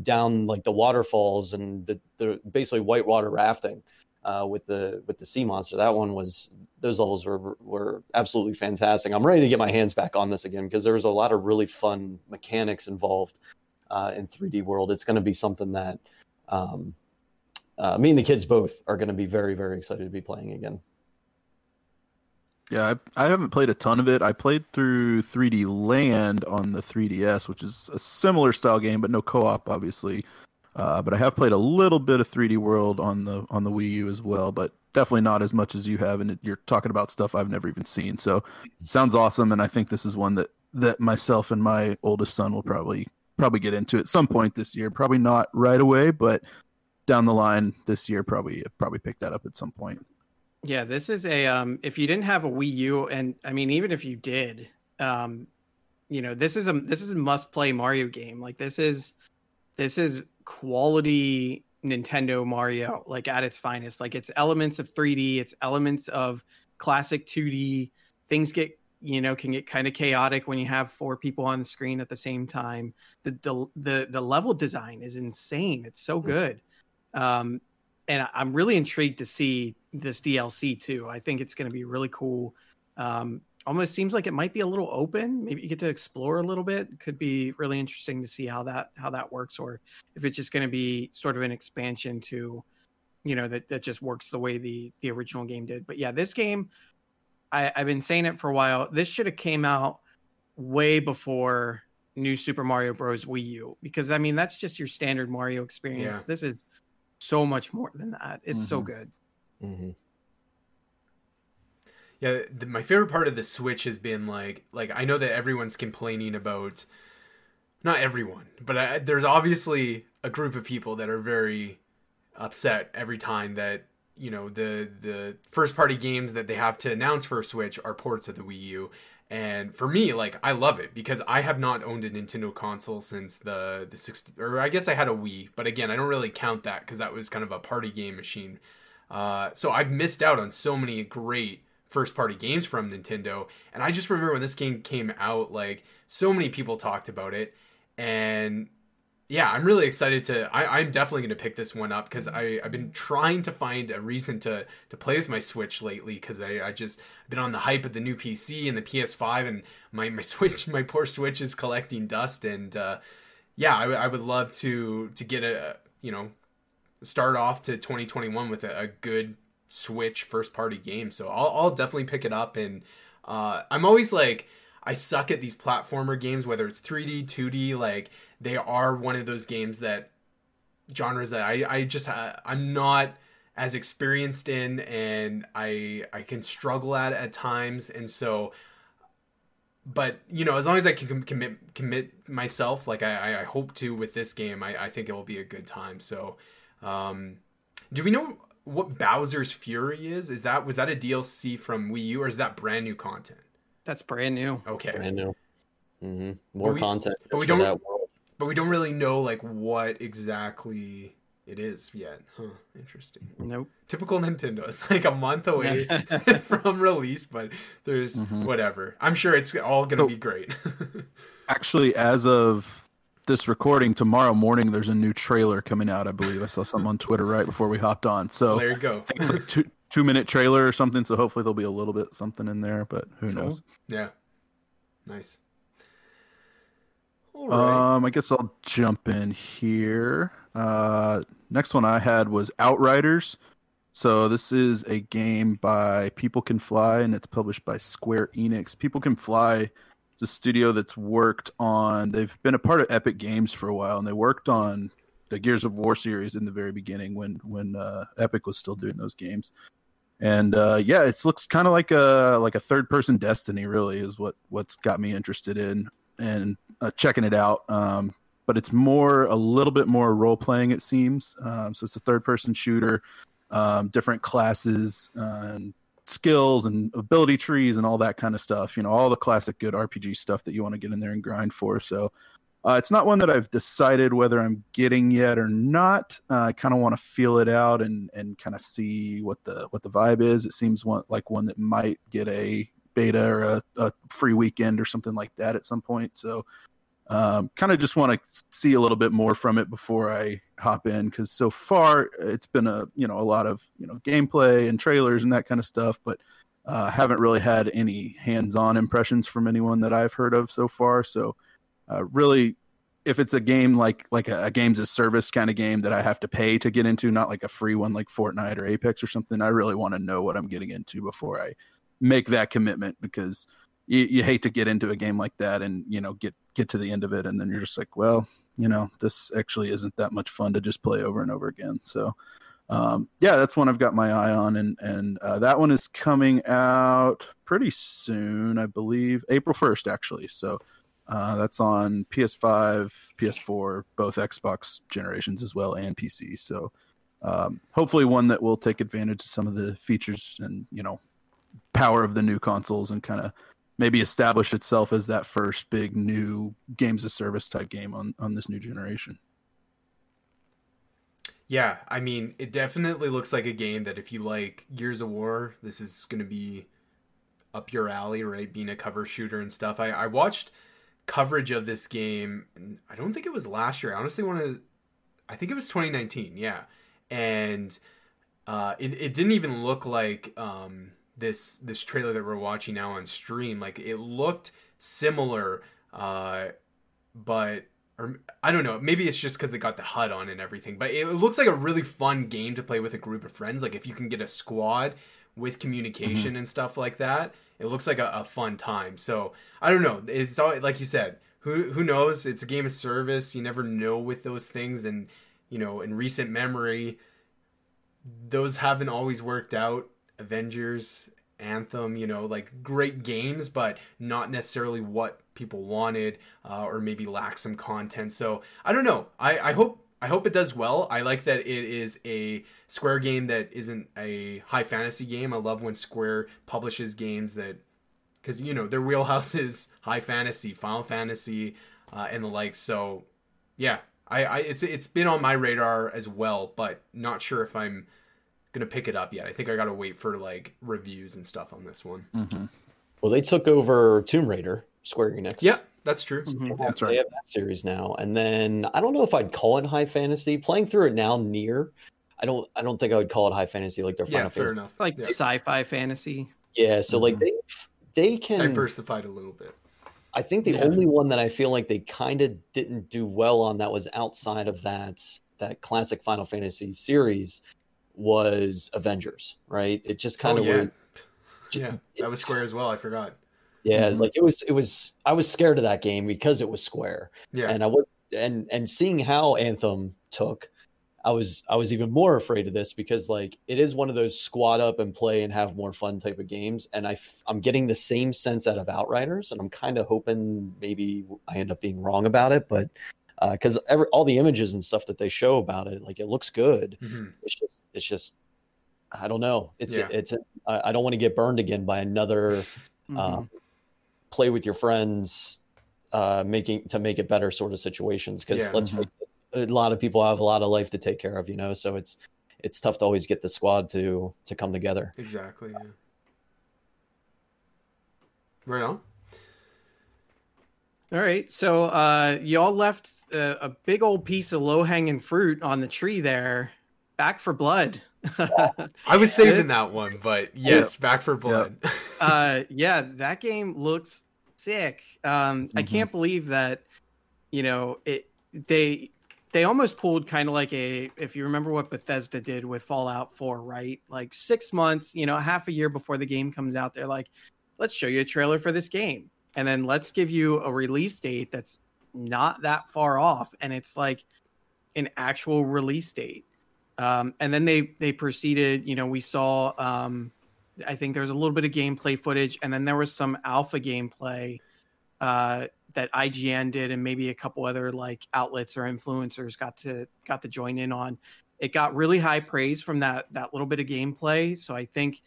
down like the waterfalls and the, the basically whitewater rafting uh, with the with the sea monster. That one was those levels were were absolutely fantastic. I'm ready to get my hands back on this again because there was a lot of really fun mechanics involved uh, in 3D World. It's going to be something that um, uh, me and the kids both are going to be very very excited to be playing again. Yeah, I, I, haven't played a ton of it. I played through 3D Land on the 3DS, which is a similar style game, but no co-op, obviously. Uh, but I have played a little bit of 3D World on the on the Wii U as well, but definitely not as much as you have. And you're talking about stuff I've never even seen, so sounds awesome. And I think this is one that that myself and my oldest son will probably probably get into at some point this year. Probably not right away, but down the line this year, probably probably pick that up at some point. Yeah, this is a um if you didn't have a Wii U and I mean even if you did, um you know, this is a this is a must play Mario game. Like this is this is quality Nintendo Mario like at its finest. Like it's elements of 3D, it's elements of classic 2D. Things get you know can get kind of chaotic when you have four people on the screen at the same time. The the the, the level design is insane. It's so good. Um and I'm really intrigued to see this DLC too. I think it's going to be really cool. Um, almost seems like it might be a little open. Maybe you get to explore a little bit. Could be really interesting to see how that how that works, or if it's just going to be sort of an expansion to, you know, that that just works the way the the original game did. But yeah, this game, I, I've been saying it for a while. This should have came out way before New Super Mario Bros. Wii U because I mean that's just your standard Mario experience. Yeah. This is so much more than that. It's mm-hmm. so good. Mm-hmm. Yeah, the, my favorite part of the Switch has been like, like I know that everyone's complaining about, not everyone, but I, there's obviously a group of people that are very upset every time that you know the the first party games that they have to announce for a Switch are ports of the Wii U. And for me, like I love it because I have not owned a Nintendo console since the the 60 or I guess I had a Wii, but again, I don't really count that because that was kind of a party game machine. Uh, so I've missed out on so many great first party games from Nintendo. And I just remember when this game came out, like so many people talked about it, and yeah, I'm really excited to. I, I'm definitely going to pick this one up because I've been trying to find a reason to to play with my Switch lately because I I just been on the hype of the new PC and the PS5 and my my Switch my poor Switch is collecting dust and uh, yeah I, I would love to to get a you know start off to 2021 with a, a good Switch first party game. So I'll I'll definitely pick it up and uh, I'm always like I suck at these platformer games whether it's 3D 2D like they are one of those games that genres that I I just uh, I'm not as experienced in and I I can struggle at at times. And so but you know as long as I can commit commit myself like I I hope to with this game I I think it will be a good time. So um do we know what Bowser's Fury is? Is that was that a DLC from Wii U or is that brand new content? That's brand new. Okay. Brand new. Mm-hmm. more we, content but we don't but we don't really know like what exactly it is yet. Huh. Interesting. Nope. Typical Nintendo. It's like a month away from release, but there's mm-hmm. whatever. I'm sure it's all going to so, be great. actually, as of this recording, tomorrow morning, there's a new trailer coming out. I believe I saw something on Twitter right before we hopped on. So there you go. it's like two two minute trailer or something. So hopefully there'll be a little bit something in there, but who cool. knows? Yeah. Nice. Um, I guess I'll jump in here. Uh, next one I had was Outriders. So this is a game by People Can Fly, and it's published by Square Enix. People Can Fly is a studio that's worked on. They've been a part of Epic Games for a while, and they worked on the Gears of War series in the very beginning when when uh, Epic was still doing those games. And uh, yeah, it looks kind of like a like a third person Destiny. Really, is what what's got me interested in and uh, checking it out. Um, but it's more a little bit more role playing. It seems um, so. It's a third person shooter, um, different classes and skills and ability trees and all that kind of stuff. You know, all the classic good RPG stuff that you want to get in there and grind for. So. Uh, it's not one that I've decided whether I'm getting yet or not. Uh, I kind of want to feel it out and and kind of see what the what the vibe is. It seems one, like one that might get a beta or a, a free weekend or something like that at some point. So um, kind of just want to see a little bit more from it before I hop in because so far it's been a you know a lot of you know gameplay and trailers and that kind of stuff, but uh, haven't really had any hands-on impressions from anyone that I've heard of so far. So uh, really, if it's a game like like a, a games as service kind of game that I have to pay to get into, not like a free one like Fortnite or Apex or something, I really want to know what I'm getting into before I make that commitment because you, you hate to get into a game like that and you know get get to the end of it and then you're just like well you know this actually isn't that much fun to just play over and over again. So um, yeah that's one i've got my eye on and and uh, that one is coming out pretty soon i believe. April 1st actually. So uh, that's on ps5 ps4 both xbox generations as well and pc so um, hopefully one that will take advantage of some of the features and you know power of the new consoles and kind of maybe establish itself as that first big new games of service type game on on this new generation. Yeah, I mean, it definitely looks like a game that if you like Gears of War, this is going to be up your alley, right? Being a cover shooter and stuff. I, I watched coverage of this game. I don't think it was last year. I honestly want to. I think it was 2019. Yeah, and uh, it it didn't even look like um, this this trailer that we're watching now on stream like it looked similar uh but or I don't know, maybe it's just because they got the HUD on and everything, but it looks like a really fun game to play with a group of friends. Like if you can get a squad with communication mm-hmm. and stuff like that, it looks like a, a, fun time. So I don't know. It's all like you said. Who who knows? It's a game of service. You never know with those things, and you know, in recent memory, those haven't always worked out. Avengers, Anthem, you know, like great games, but not necessarily what people wanted, uh, or maybe lack some content. So I don't know. I, I hope I hope it does well. I like that it is a Square game that isn't a high fantasy game. I love when Square publishes games that, because you know their wheelhouse is high fantasy, Final Fantasy, uh, and the like. So yeah, I, I it's it's been on my radar as well, but not sure if I'm gonna pick it up yet. I think I gotta wait for like reviews and stuff on this one. Mm-hmm. Well, they took over Tomb Raider, Square Enix. Yep. that's true. Mhm. That's They right. have that series now, and then I don't know if I'd call it high fantasy. Playing through it now, NieR, I don't. I don't think I would call it high fantasy like their Yeah, Final fair Fantasy. enough. Like Yeah. sci-fi fantasy. Yeah, so like Mhm. they they can. diversified a little bit. I think the Yeah. only one that I feel like they kind of didn't do well on that was outside of that that classic Final Fantasy series was Avengers, right? It just kind oh, of yeah. Yeah, that was Square as well. I forgot. yeah, Mhm. like it was it was I was scared of that game because it was Square. Yeah, and I was and and seeing how Anthem took, I was I was even more afraid of this because like it is one of those squat up and play and have more fun type of games, and I f- I'm getting the same sense out of Outriders, and I'm kind of hoping maybe I end up being wrong about it, but because every all the images and stuff that they show about it, like it looks good. Mhm. It's just it's just I don't know. It's Yeah. it's I I don't want to get burned again by another Mhm. um, play with your friends uh making to make it better sort of situations because Yeah. let's Mhm. face it a lot of people have a lot of life to take care of you know so it's it's tough to always get the squad to to come together exactly. Yeah. Right on. All right, so uh, y'all left a, a big old piece of low-hanging fruit on the tree there. Back 4 Blood. I was saving It's- that one, but yes, back 4 blood. uh yeah that game looks sick um i Mhm. can't believe that you know it they they almost pulled kind of like a if you remember what bethesda did with fallout 4 right like six months you know half a year before the game comes out they're like let's show you a trailer for this game and then let's give you a release date that's not that far off and it's like an actual release date um, and then they they proceeded you know we saw um, I think there's a little bit of gameplay footage, and then there was some alpha gameplay uh, that IGN did, and maybe a couple other like outlets or influencers got to got to join in on. It got really high praise from that that little bit of gameplay, so I think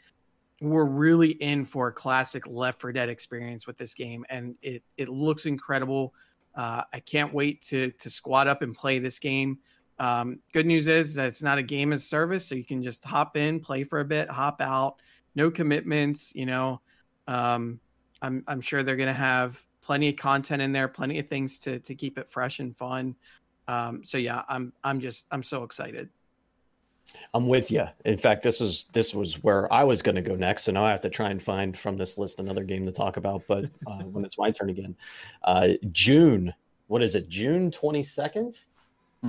we're really in for a classic Left 4 Dead experience with this game, and it it looks incredible. Uh, I can't wait to to squat up and play this game. Um, good news is that it's not a game as service, so you can just hop in, play for a bit, hop out no commitments you know um i'm i'm sure they're going to have plenty of content in there plenty of things to to keep it fresh and fun um so yeah i'm i'm just i'm so excited i'm with you in fact this is this was where i was going to go next so now i have to try and find from this list another game to talk about but uh, when it's my turn again. Uh june. What is it? June 22nd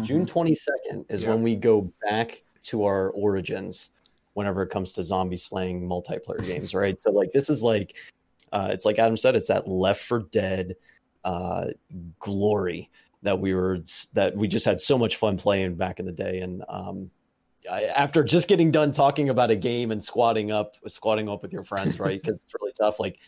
June 22nd is Yeah. when we go back to our origins whenever it comes to zombie slaying multiplayer games, right? So like this is like uh it's like Adam said, it's that left 4 dead uh glory that we were that we just had so much fun playing back in the day and um after just getting done talking about a game and squatting up squatting up with your friends right because it's really tough like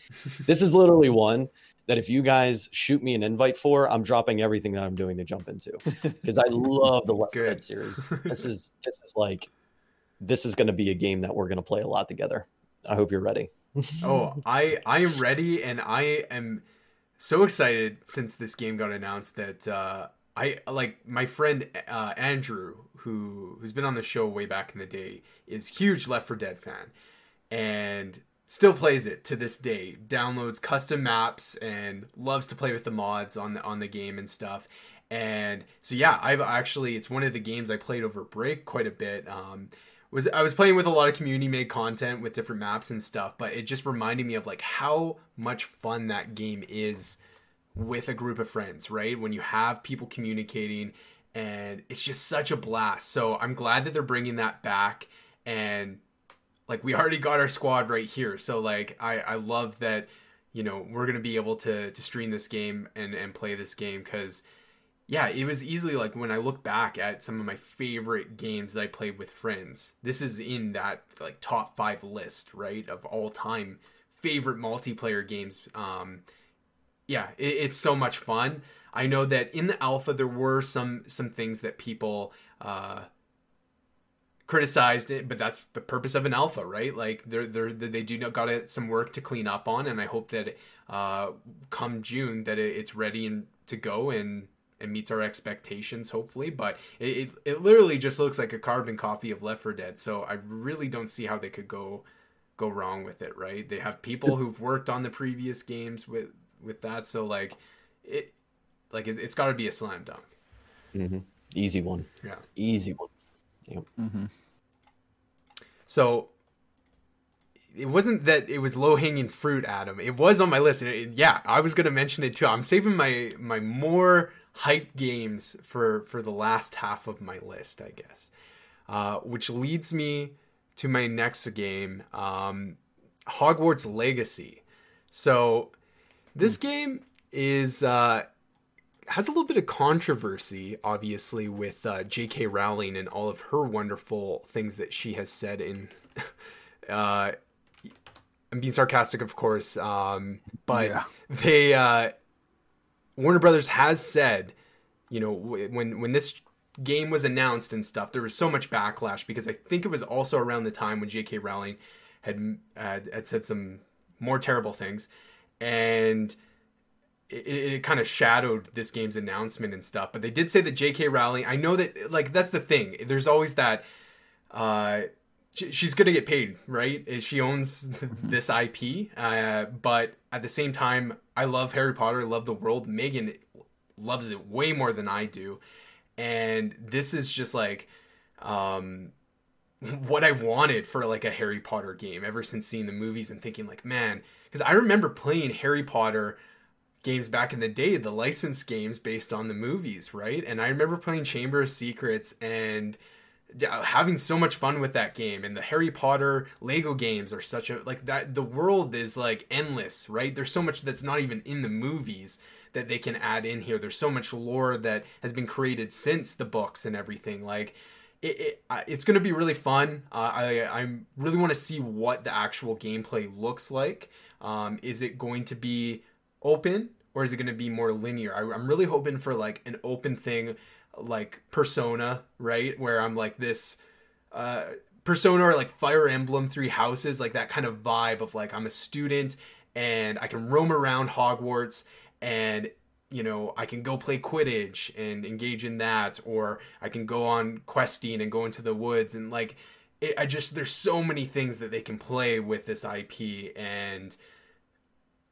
this is literally one that if you guys shoot me an invite for i'm dropping everything that i'm doing to jump into because I love the Left 4 Good. Series. This is this is like this is going to be a game that we're going to play a lot together. I hope you're ready. oh, I I am ready, and I am so excited since this game got announced that uh, I like my friend uh, Andrew, who who's been on the show way back in the day, is huge Left 4 Dead fan, and still plays it to this day. Downloads custom maps and loves to play with the mods on the on the game and stuff. And so yeah, I've actually it's one of the games I played over break quite a bit. Um, was I was playing with a lot of community made content with different maps and stuff, but it just reminded me of like how much fun that game is with a group of friends, right? When you have people communicating and it's just such a blast. So I'm glad that they're bringing that back and like we already got our squad right here. So like I I love that you know, we're going to be able to to stream this game and and play this game cuz yeah, it was easily like when I look back at some of my favorite games that I played with friends. This is in that like top 5 list, right? Of all time favorite multiplayer games. Um yeah, it, it's so much fun. I know that in the alpha there were some some things that people uh criticized it, but that's the purpose of an alpha, right? Like they're they're they do got it, some work to clean up on, and I hope that uh, come June that it, it's ready and to go and and meets our expectations, hopefully. But it, it it literally just looks like a carbon copy of Left 4 Dead, so I really don't see how they could go go wrong with it, right? They have people who've worked on the previous games with with that, so like it like it's, it's got to be a slam dunk. Mm-hmm. Easy one. Yeah. Easy one. Yep. Mm-hmm. So it wasn't that it was low hanging fruit, Adam. It was on my list, and it, yeah, I was gonna mention it too. I'm saving my my more hype games for for the last half of my list, I guess. Uh, which leads me to my next game, um, Hogwarts Legacy. So this game is uh, has a little bit of controversy, obviously, with uh, J.K. Rowling and all of her wonderful things that she has said in. uh, I'm being sarcastic, of course, um, but Yeah. they uh, Warner Brothers has said, you know, when when this game was announced and stuff, there was so much backlash because I think it was also around the time when J.K. Rowling had had, had said some more terrible things, and it, it kind of shadowed this game's announcement and stuff. But they did say that J.K. Rowling. I know that like that's the thing. There's always that. Uh, she- she's gonna get paid, right? She owns this IP, uh, but at the same time, I love Harry Potter. I love the world. Megan loves it way more than I do, and this is just like um, what I've wanted for like a Harry Potter game ever since seeing the movies and thinking like, man, because I remember playing Harry Potter games back in the day, the licensed games based on the movies, right? And I remember playing Chamber of Secrets and having so much fun with that game and the Harry Potter Lego games are such a like that the world is like endless, right? There's so much that's not even in the movies that they can add in here. There's so much lore that has been created since the books and everything. Like it, it it's going to be really fun. Uh, I I really want to see what the actual gameplay looks like. Um, is it going to be open or is it going to be more linear? I, I'm really hoping for like an open thing, like Persona, right? Where I'm like this uh, Persona or like Fire Emblem Three Houses, like that kind of vibe of like I'm a student and I can roam around Hogwarts and you know I can go play Quidditch and engage in that, or I can go on questing and go into the woods and like it, I just there's so many things that they can play with this IP and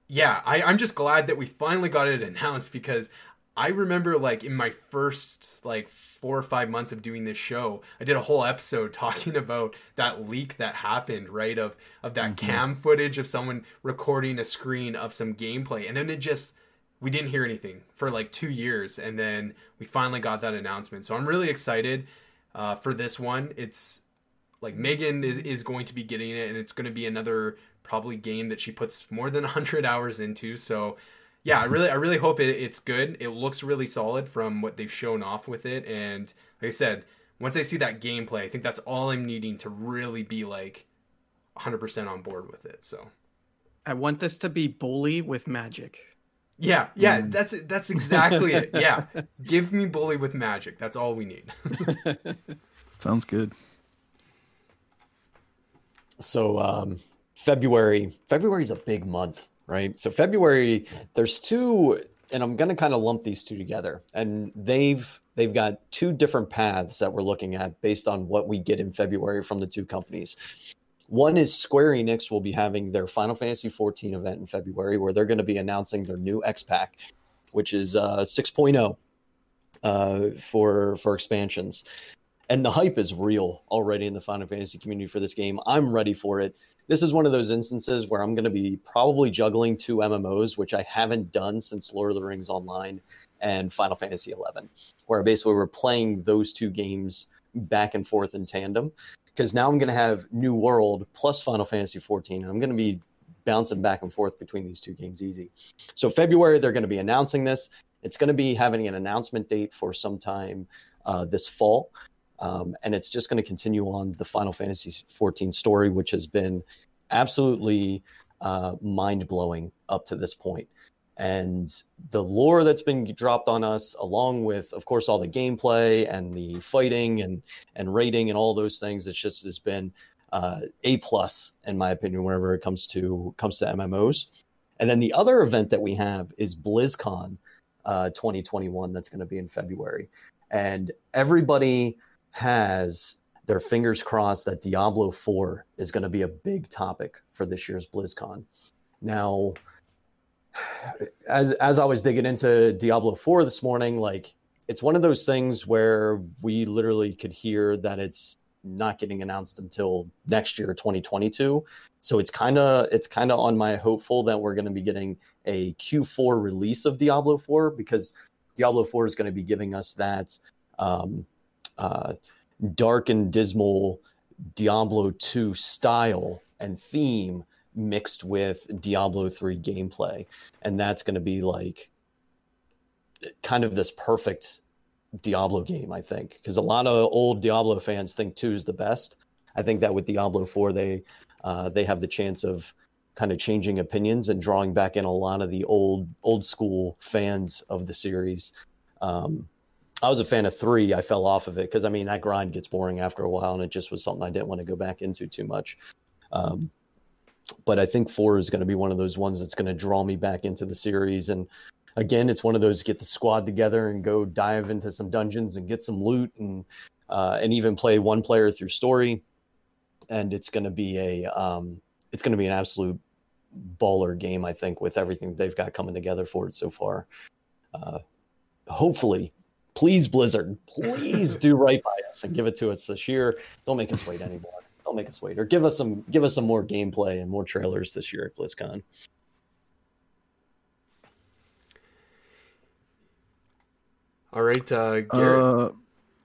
yeah, I, I'm just glad that we finally got it announced because I remember like in my first like four or five months of doing this show, I did a whole episode talking about that leak that happened, right? Of of that cam footage of someone recording a screen of some gameplay, and then it just we didn't hear anything for like two years, and then we finally got that announcement. So I'm really excited uh, for this one. It's like Megan is, is going to be getting it, and it's going to be another probably game that she puts more than 100 hours into. So yeah, I really I really hope it, it's good. It looks really solid from what they've shown off with it, and like I said, once I see that gameplay, I think that's all I'm needing to really be like 100% on board with it. So I want this to be bully with magic. yeah, yeah, that's that's exactly it. Yeah, give me bully with magic. That's all we need. Sounds good. So um, February, February is a big month, right? So February, there's two, and I'm going to kind of lump these two together, and they've they've got two different paths that we're looking at based on what we get in February from the two companies. One is Square Enix will be having their Final Fantasy 14 event in February, where they're going to be announcing their new X Pack, which is uh, 6.0 uh, for for expansions and the hype is real already in the Final Fantasy community for this game. I'm ready for it. This is one of those instances where I'm going to be probably juggling two MMOs, which I haven't done since Lord of the Rings Online and Final Fantasy 11, where basically we're playing those two games back and forth in tandem. Because now I'm going to have New World plus Final Fantasy XIV, and I'm going to be bouncing back and forth between these two games easy. So February they're going to be announcing this. It's going to be having an announcement date for sometime uh, this fall. Um, and it's just going to continue on the Final Fantasy 14 story, which has been absolutely uh, mind blowing up to this point. And the lore that's been dropped on us, along with, of course, all the gameplay and the fighting and and raiding and all those things, it's just has been uh, a plus in my opinion whenever it comes to comes to MMOs. And then the other event that we have is BlizzCon uh, 2021, that's going to be in February, and everybody has their fingers crossed that Diablo 4 is going to be a big topic for this year's BlizzCon. Now, as as I was digging into Diablo 4 this morning, like it's one of those things where we literally could hear that it's not getting announced until next year 2022 so it's kind of it's kind of on my hopeful that we're going to be getting a q4 release of diablo 4 because diablo 4 is going to be giving us that um, dark and dismal diablo 2 style and theme mixed with diablo 3 gameplay and that's going to be like kind of this perfect Diablo game, I think, because a lot of old Diablo fans think two is the best. I think that with Diablo four, they uh, they have the chance of kind of changing opinions and drawing back in a lot of the old old school fans of the series. Um, I was a fan of three. I fell off of it because I mean that grind gets boring after a while, and it just was something I didn't want to go back into too much. Um, but I think four is going to be one of those ones that's going to draw me back into the series and again, it's one of those get the squad together and go dive into some dungeons and get some loot and uh, and even play one player through story. And it's going to be a um, it's going to be an absolute baller game, I think, with everything they've got coming together for it so far. Uh, hopefully, please Blizzard, please do right by us and give it to us this year. Don't make us wait anymore. Don't make us wait, or give us some give us some more gameplay and more trailers this year at BlizzCon. All right, uh, Garrett. Uh,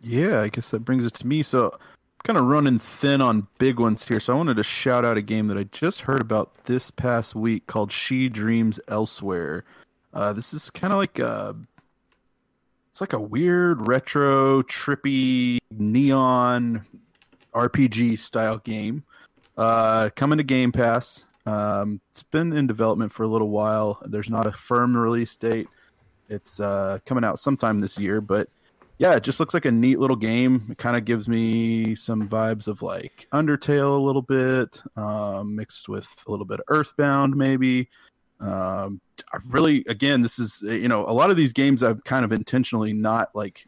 yeah, I guess that brings it to me. So, kind of running thin on big ones here. So, I wanted to shout out a game that I just heard about this past week called She Dreams Elsewhere. Uh, this is kind of like a, it's like a weird retro, trippy, neon RPG style game. Uh, coming to Game Pass. Um, it's been in development for a little while. There's not a firm release date. It's uh, coming out sometime this year, but yeah, it just looks like a neat little game. It kind of gives me some vibes of like Undertale a little bit, um, mixed with a little bit of Earthbound, maybe. Um, I really, again, this is you know a lot of these games I've kind of intentionally not like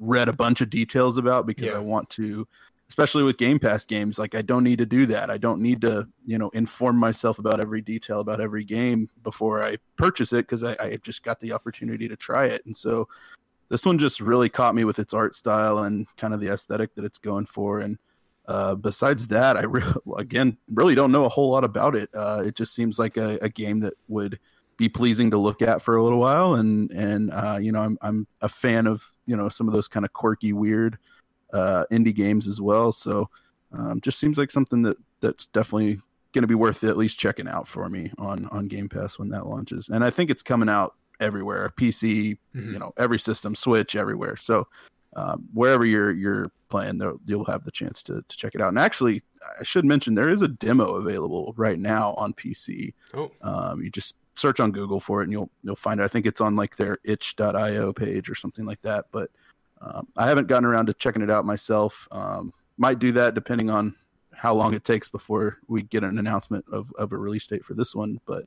read a bunch of details about because yeah. I want to especially with Game Pass games. Like I don't need to do that. I don't need to, you know, inform myself about every detail about every game before I purchase it because I, I just got the opportunity to try it. And so this one just really caught me with its art style and kind of the aesthetic that it's going for. And uh, besides that, I re- again really don't know a whole lot about it. Uh, it just seems like a, a, game that would be pleasing to look at for a little while. And and uh, you know, I'm I'm a fan of you know some of those kind of quirky, weird uh, indie games as well. So um, just seems like something that that's definitely going to be worth at least checking out for me on on Game Pass when that launches. And I think it's coming out everywhere, PC, mm-hmm. you know, every system, Switch, everywhere. So um, wherever you're you're playing, you'll have the chance to to check it out. And actually, I should mention there is a demo available right now on PC. Oh. Um, you just search on Google for it and you'll you'll find it. I think it's on like their itch.io page or something like that. But um, I haven't gotten around to checking it out myself. Um, might do that depending on how long it takes before we get an announcement of, of a release date for this one. But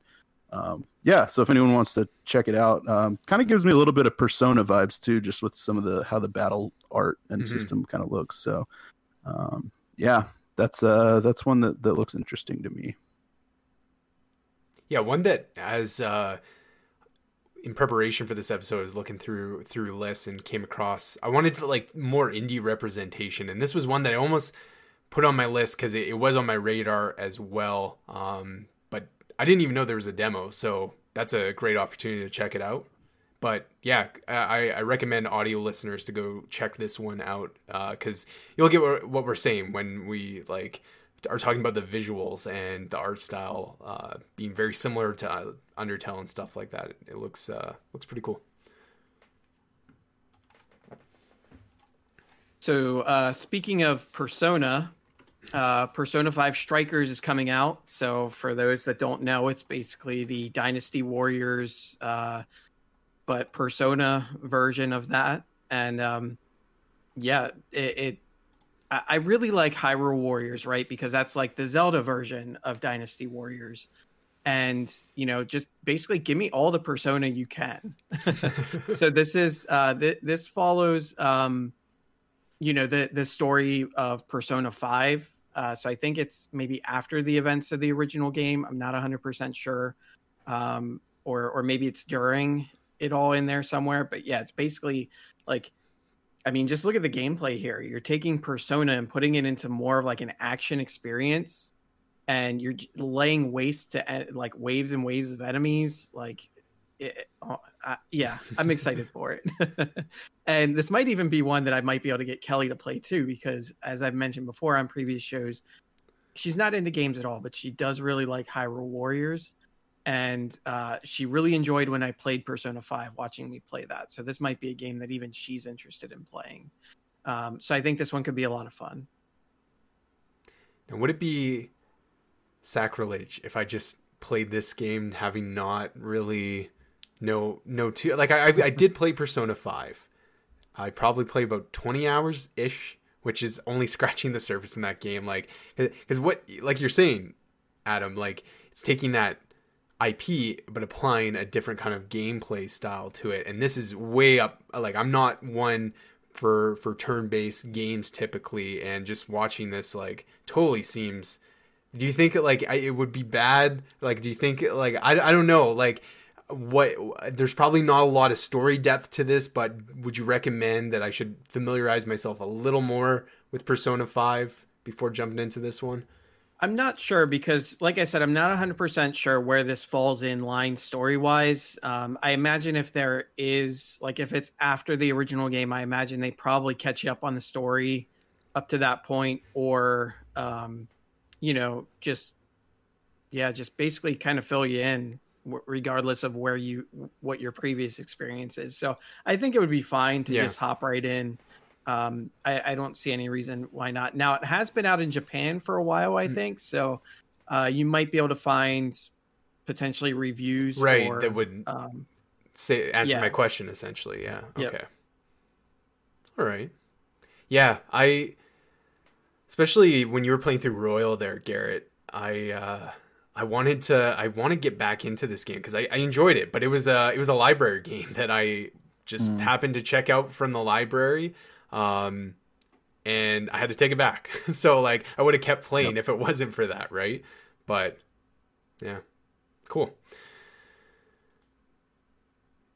um, yeah, so if anyone wants to check it out, um, kind of gives me a little bit of Persona vibes too, just with some of the how the battle art and mm-hmm. system kind of looks. So um, yeah, that's uh, that's one that that looks interesting to me. Yeah, one that as uh, in preparation for this episode, I was looking through through lists and came across. I wanted to like more indie representation, and this was one that I almost put on my list because it, it, was on my radar as well. Um, I didn't even know there was a demo, so that's a great opportunity to check it out. But yeah, I, I recommend audio listeners to go check this one out because uh, you'll get what, we're saying when we like are talking about the visuals and the art style uh, being very similar to uh, Undertale and stuff like that. It looks uh, looks pretty cool. So uh, speaking of Persona, uh, Persona Five Strikers is coming out. So for those that don't know, it's basically the Dynasty Warriors, uh, but Persona version of that. And um, yeah, it, it I really like Hyrule Warriors, right? Because that's like the Zelda version of Dynasty Warriors. And, you know, just basically give me all the persona you can. so this is uh th- this follows um you know the the story of Persona 5. Uh so I think it's maybe after the events of the original game. I'm not 100% sure. Um or or maybe it's during it all in there somewhere. But yeah, it's basically like I mean, just look at the gameplay here. You're taking Persona and putting it into more of like an action experience, and you're laying waste to like waves and waves of enemies. Like, it, uh, yeah, I'm excited for it. and this might even be one that I might be able to get Kelly to play too, because as I've mentioned before on previous shows, she's not into games at all, but she does really like Hyrule Warriors and uh, she really enjoyed when I played Persona 5, watching me play that. So this might be a game that even she's interested in playing. Um, so I think this one could be a lot of fun. Now, would it be sacrilege if I just played this game having not really no no two like I I did play Persona 5. I probably played about 20 hours ish, which is only scratching the surface in that game like cuz what like you're saying Adam like it's taking that IP, but applying a different kind of gameplay style to it. And this is way up. Like I'm not one for for turn-based games typically, and just watching this like totally seems. Do you think like it would be bad? Like, do you think like I, I don't know like what there's probably not a lot of story depth to this, but would you recommend that I should familiarize myself a little more with Persona 5 before jumping into this one? I'm not sure because, like I said, I'm not 100% sure where this falls in line story wise. Um, I imagine if there is, like, if it's after the original game, I imagine they probably catch you up on the story up to that point, or, um, you know, just, yeah, just basically kind of fill you in regardless of where you, what your previous experience is. So I think it would be fine to yeah. just hop right in um, I, I, don't see any reason why not. Now it has been out in Japan for a while, I mm. think, so uh, you might be able to find potentially reviews, right? Or, that would um, say answer yeah. my question essentially. Yeah. Okay. Yep. All right. Yeah, I especially when you were playing through Royal there, Garrett. I uh, I wanted to I want to get back into this game because I, I enjoyed it, but it was a it was a library game that I just mm. happened to check out from the library um, and I had to take it back. so like I would have kept playing yep. if it wasn't for that, right? But yeah, cool.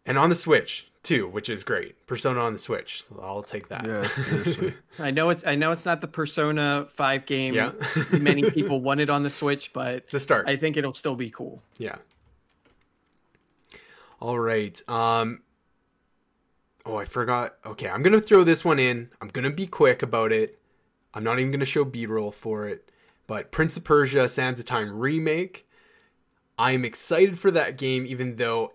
And on the Switch too, which is great. Persona on the Switch, I'll take that. Yeah, seriously. I know it's I know it's not the Persona Five game. Yeah. many people want it on the Switch, but it's a start. I think it'll still be cool. Yeah. All right. Um, Oh, I forgot. Okay, I'm gonna throw this one in. I'm gonna be quick about it. I'm not even gonna show B-roll for it. But Prince of Persia: Sands of Time remake. I am excited for that game, even though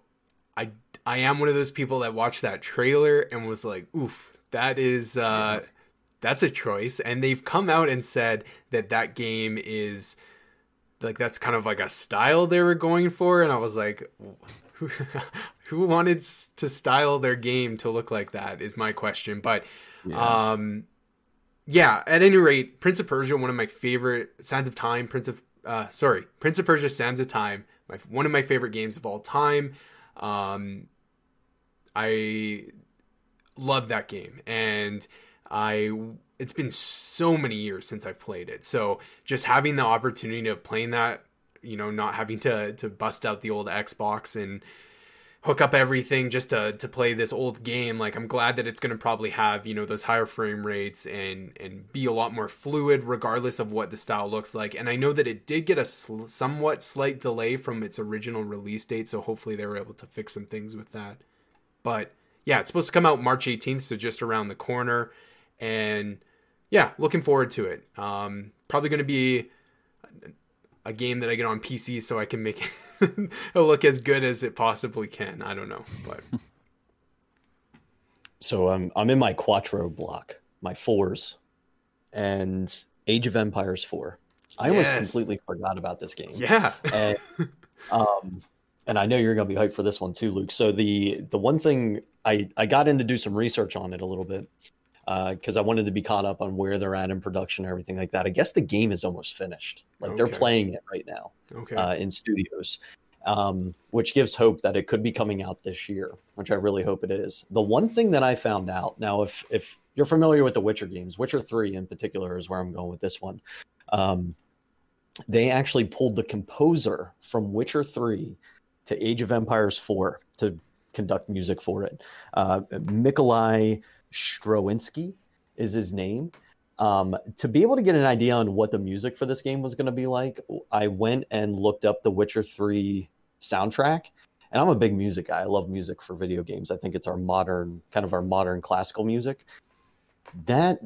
I I am one of those people that watched that trailer and was like, "Oof, that is uh, yeah. that's a choice." And they've come out and said that that game is like that's kind of like a style they were going for, and I was like, who who wanted to style their game to look like that is my question. But yeah. um, yeah, at any rate, Prince of Persia, one of my favorite Sands of Time, Prince of uh, sorry, Prince of Persia, Sands of Time, my one of my favorite games of all time. Um, I love that game, and I it's been so many years since I've played it. So just having the opportunity of playing that, you know, not having to to bust out the old Xbox and hook up everything just to to play this old game like i'm glad that it's going to probably have you know those higher frame rates and and be a lot more fluid regardless of what the style looks like and i know that it did get a sl- somewhat slight delay from its original release date so hopefully they were able to fix some things with that but yeah it's supposed to come out march 18th so just around the corner and yeah looking forward to it um probably going to be a game that I get on PC so I can make it look as good as it possibly can. I don't know, but so I'm I'm in my Quattro block, my fours, and Age of Empires four. I yes. almost completely forgot about this game. Yeah. and, um, and I know you're going to be hyped for this one too, Luke. So the the one thing I I got in to do some research on it a little bit, because uh, I wanted to be caught up on where they're at in production and everything like that. I guess the game is almost finished. Like okay. they're playing it right now okay. uh, in studios, um, which gives hope that it could be coming out this year, which I really hope it is. The one thing that I found out now, if if you're familiar with the Witcher games, Witcher Three in particular is where I'm going with this one. Um, they actually pulled the composer from Witcher Three to Age of Empires 4 to conduct music for it. Uh, Mikolai Stroinski is his name. Um, to be able to get an idea on what the music for this game was going to be like, I went and looked up the Witcher 3 soundtrack. And I'm a big music guy. I love music for video games. I think it's our modern, kind of our modern classical music. That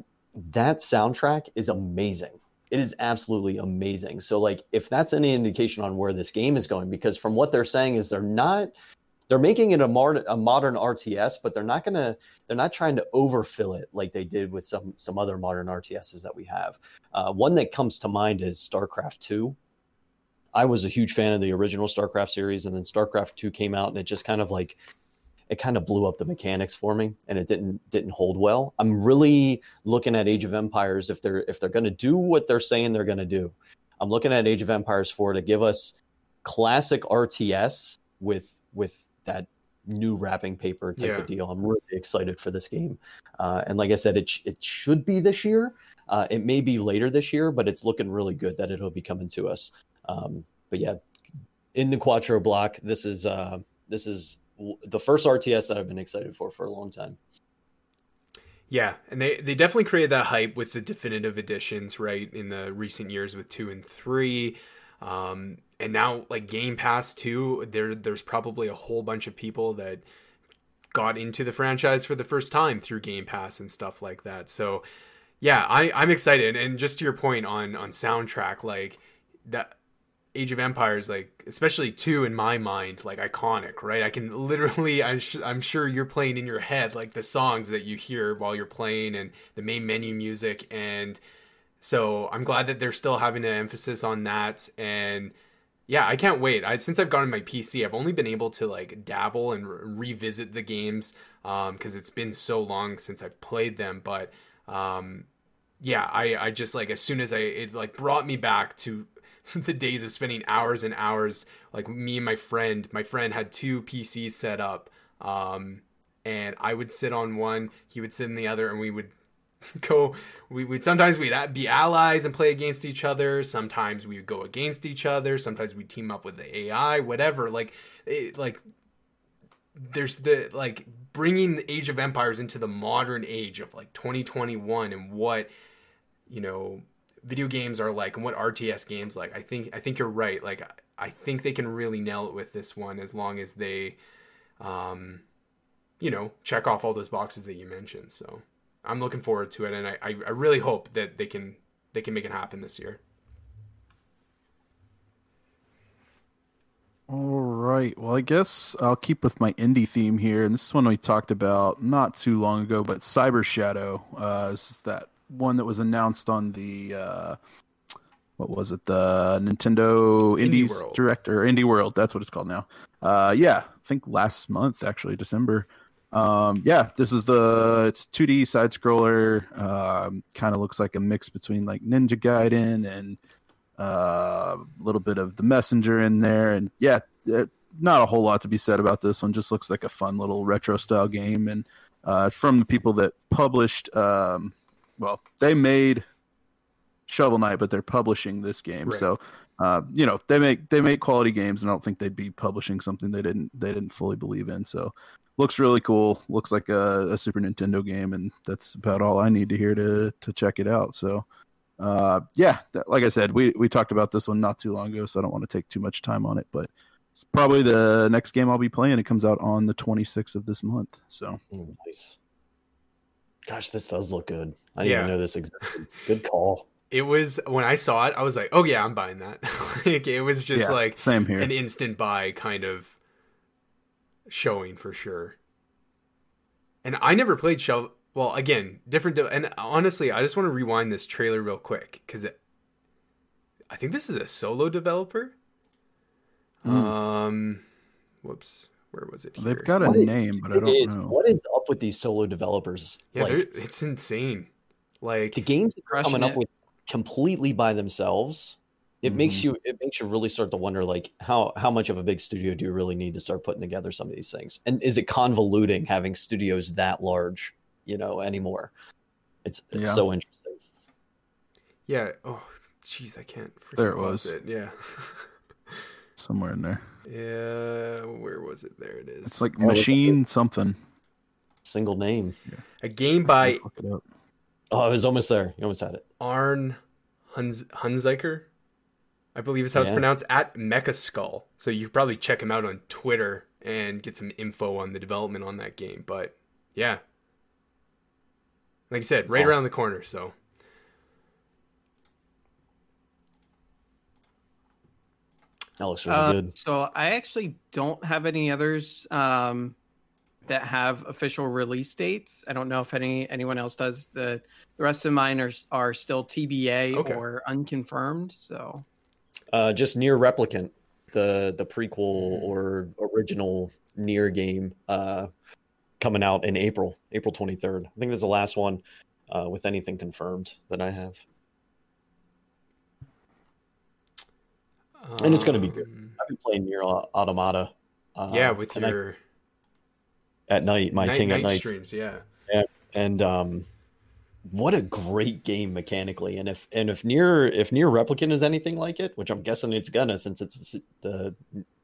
that soundtrack is amazing. It is absolutely amazing. So, like, if that's any indication on where this game is going, because from what they're saying is they're not they're making it a, a modern RTS, but they're not gonna they're not trying to overfill it like they did with some some other modern RTSs that we have. Uh, one that comes to mind is StarCraft Two. I was a huge fan of the original StarCraft series, and then StarCraft Two came out, and it just kind of like it kind of blew up the mechanics for me, and it didn't didn't hold well. I'm really looking at Age of Empires if they're if they're going to do what they're saying they're going to do. I'm looking at Age of Empires 4 to give us classic RTS with with that new wrapping paper type Yeah. of deal. I'm really excited for this game, uh, and like I said, it sh- it should be this year. Uh, it may be later this year, but it's looking really good that it'll be coming to us. Um, but yeah, in the Quattro block, this is uh, this is the first RTS that I've been excited for for a long time. Yeah, and they they definitely created that hype with the definitive editions, right? In the recent years with two and three, um, and now like Game Pass two, there there's probably a whole bunch of people that got into the franchise for the first time through Game Pass and stuff like that. So yeah, I I'm excited, and just to your point on on soundtrack, like that Age of Empires, like especially two in my mind, like iconic, right? I can literally, I'm, sh- I'm sure you're playing in your head like the songs that you hear while you're playing and the main menu music, and so I'm glad that they're still having an emphasis on that. And yeah, I can't wait. I since I've gotten my PC, I've only been able to like dabble and re- revisit the games because it's been so long since I've played them, but. Um, yeah, I, I just like as soon as I it like brought me back to the days of spending hours and hours like me and my friend my friend had two PCs set up um and I would sit on one he would sit in the other and we would go we would sometimes we'd be allies and play against each other sometimes we would go against each other sometimes we'd team up with the AI whatever like it, like there's the like bringing the age of empires into the modern age of like 2021 and what you know video games are like and what RTS games like. I think I think you're right. Like I think they can really nail it with this one as long as they um you know, check off all those boxes that you mentioned. So I'm looking forward to it and I, I, really hope that they can they can make it happen this year. All right. Well, I guess I'll keep with my indie theme here, and this is one we talked about not too long ago. But Cyber Shadow uh, is that one that was announced on the uh, what was it? The Nintendo Indie Indies World. Direct Indie World. That's what it's called now. Uh, yeah, I think last month actually, December. Um, yeah, this is the it's 2D side scroller. Um, kind of looks like a mix between like Ninja Gaiden and uh, a little bit of the messenger in there and yeah uh, not a whole lot to be said about this one just looks like a fun little retro style game and uh, from the people that published um, well they made shovel knight but they're publishing this game Right. so uh, you know they make they make quality games and i don't think they'd be publishing something they didn't they didn't fully believe in so looks really cool looks like a, a super nintendo game and that's about all i need to hear to to check it out so uh, yeah, that, like I said, we we talked about this one not too long ago, so I don't want to take too much time on it. But it's probably the next game I'll be playing. It comes out on the 26th of this month. So nice. Gosh, this does look good. I didn't Yeah. even know this existed. Good call. It was when I saw it, I was like, "Oh yeah, I'm buying that." like it was just yeah, like same here. an instant buy kind of showing for sure. And I never played Shell. Well, again, different. De- and honestly, I just want to rewind this trailer real quick because I think this is a solo developer. Mm. Um, whoops, where was it? They've got a What is- name, but I don't is- know. What is up with these solo developers? Yeah, like it's insane. Like the games that they're Crushing coming up it. with completely by themselves. It mm-hmm. makes you it makes you really start to wonder like how how much of a big studio do you really need to start putting together some of these things? And is it convoluting having studios that large, you know, anymore? It's it's Yeah. so interesting. yeah. Oh, jeez, I can't. There it was. It. Yeah. somewhere in there. Yeah, where was it? There it is. It's like Oh, look machine something. Single name. a game by Look it. Oh, I was almost there. You almost had it. Arn Hunz- Hunziker, I believe is how it's pronounced, at Mecha Skull. So you could probably check him out on Twitter and get some info on the development on that game. But yeah, like I said, right Awesome. around the corner. So That looks really Uh, good. So I actually don't have any others um, that have official release dates. I don't know if any anyone else does. The the rest of mine are are still TBA Okay. or unconfirmed. So Uh, just NieR Replicant, the the prequel or original NieR game uh, coming out in April, April twenty third. I think that's the last one uh, with anything confirmed that I have. And it's gonna be good. um, I've been playing NieR Automata. Uh, yeah, with and I- your at night, my night, King night at Night streams. Yeah, and um what a great game mechanically and if and if NieR if NieR Replicant is anything like it which i'm guessing it's gonna since it's the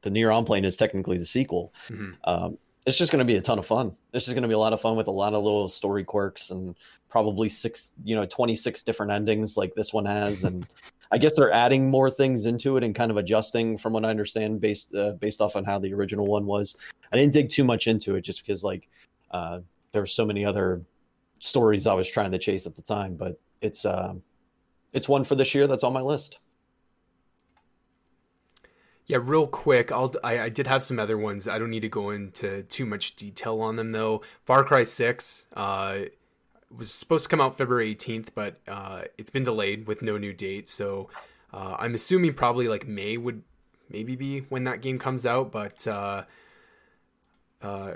the near on plane is technically the sequel Mhm. um it's just going to be a ton of fun this is going to be a lot of fun with a lot of little story quirks and probably six you know 26 different endings like this one has and i guess they're adding more things into it and kind of adjusting from what i understand based uh, based off on how the original one was i didn't dig too much into it just because like uh there were so many other stories I was trying to chase at the time, but it's uh, it's one for this year that's on my list. Yeah, real quick, I'll I, I did have some other ones. I don't need to go into too much detail on them though. Far Cry Six uh, was supposed to come out February 18th, but uh, it's been delayed with no new date. So uh, I'm assuming probably like May would maybe be when that game comes out. But uh, uh,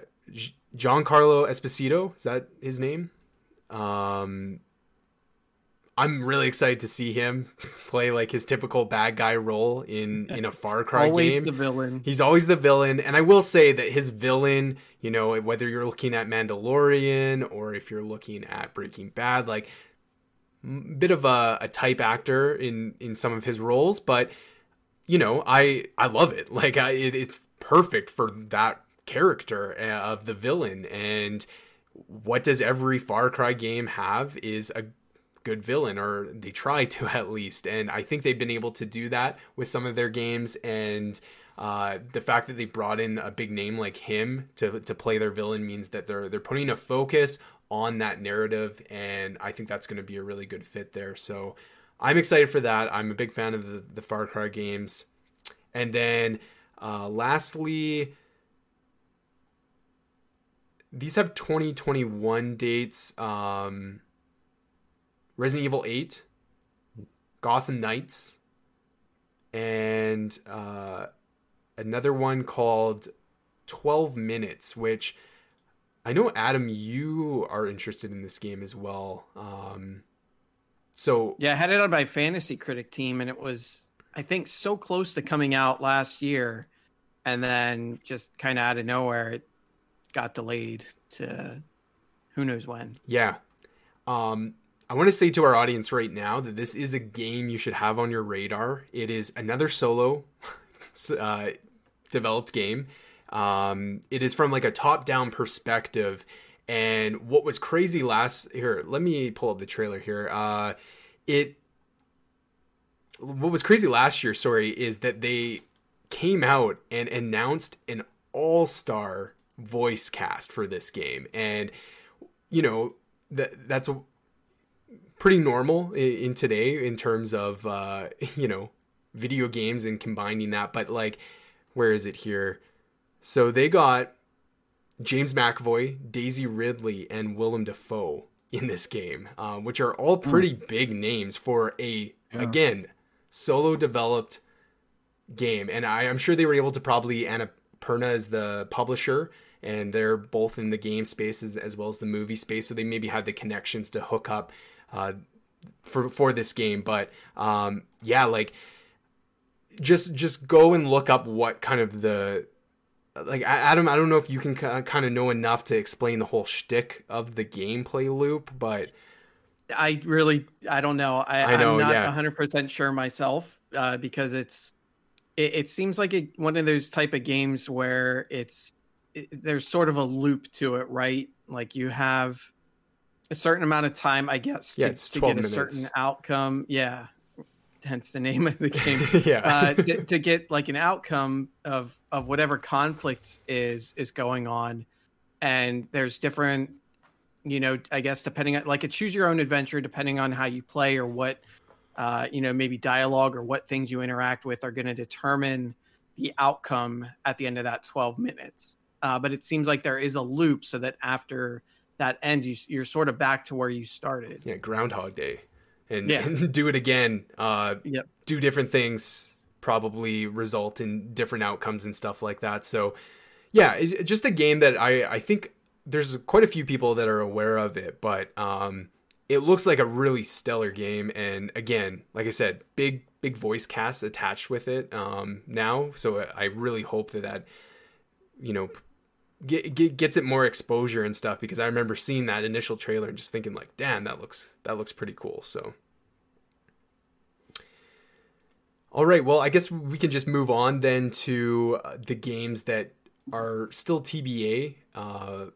Giancarlo Esposito is that his name? Um, I'm really excited to see him play like his typical bad guy role in in a Far Cry always game. Always the villain. He's always the villain, and I will say that his villain, you know, whether you're looking at Mandalorian or if you're looking at Breaking Bad, like bit of a, a type actor in in some of his roles, but you know, I I love it. Like I, it, it's perfect for that character uh, of the villain. And what does every Far Cry game have is a good villain or they try to at least. And i think they've been able to do that with some of their games. And uh, the fact that they brought in a big name like him to, to play their villain means that they're they're putting a focus on that narrative. And i think that's going to be a really good fit there. So i'm excited for that. I'm a big fan of the, the far cry games. And then uh, lastly these have 2021 dates. Um, Resident Evil 8, Gotham Knights, and uh, another one called 12 Minutes, which I know, Adam, you are interested in this game as well. Um, so, Yeah, I had it on my fantasy critic team, and it was, I think, so close to coming out last year, and then just kind of out of nowhere, it got delayed to who knows when. yeah. Um, I want to say to our audience right now that this is a game you should have on your radar. It is another solo uh, developed game. Um, it is from like a top down perspective. And what was crazy last here, let me pull up the trailer here. Uh, it what was crazy last year, sorry, is that they came out and announced an all star voice cast for this game. And, you know, that that's pretty normal in, in today in terms of, uh, you know, video games and combining that. But, like, where is it here? So they got James McAvoy, Daisy Ridley, and Willem Dafoe in this game, uh, which are all pretty big names for a, Yeah. again, solo developed game. And I, I'm sure they were able to probably Annapurna as the publisher, and they're both in the game space as, as well as the movie space. So they maybe had the connections to hook up uh, for for this game. But um, yeah, like just just go and look up what kind of the like Adam. I don't know if you can kind of know enough to explain the whole shtick of the gameplay loop, but I really, I don't know. I, I know, I'm not yeah. 100% sure myself uh, because it's it, it seems like a, one of those type of games where it's it, there's sort of a loop to it, right? Like you have a certain amount of time, I guess, to, it's to 12 get a certain outcome. Yeah, hence the name of the game. yeah. uh, to, to get like an outcome of of whatever conflict is is going on, and there's different, you know, I guess depending on like a choose your own adventure, depending on how you play or what, uh, you know, maybe dialogue or what things you interact with are going to determine the outcome at the end of that 12 minutes. Uh, but it seems like there is a loop so that after that ends, you, you're sort of back to where you started. yeah, Groundhog Day, and, Yeah. and do it again. Uh, Yep. Do different things, probably result in different outcomes and stuff like that. So, yeah, it, just a game that I I think there's quite a few people that are aware of it, but um, it looks like a really stellar game. And again, like I said, big big voice cast attached with it um, now. So I really hope that that you know get, get, gets it more exposure and stuff because I remember seeing that initial trailer and just thinking like, damn, that looks that looks pretty cool. So, all right, well, I guess we can just move on then to uh, the games that are still TBA. Uh,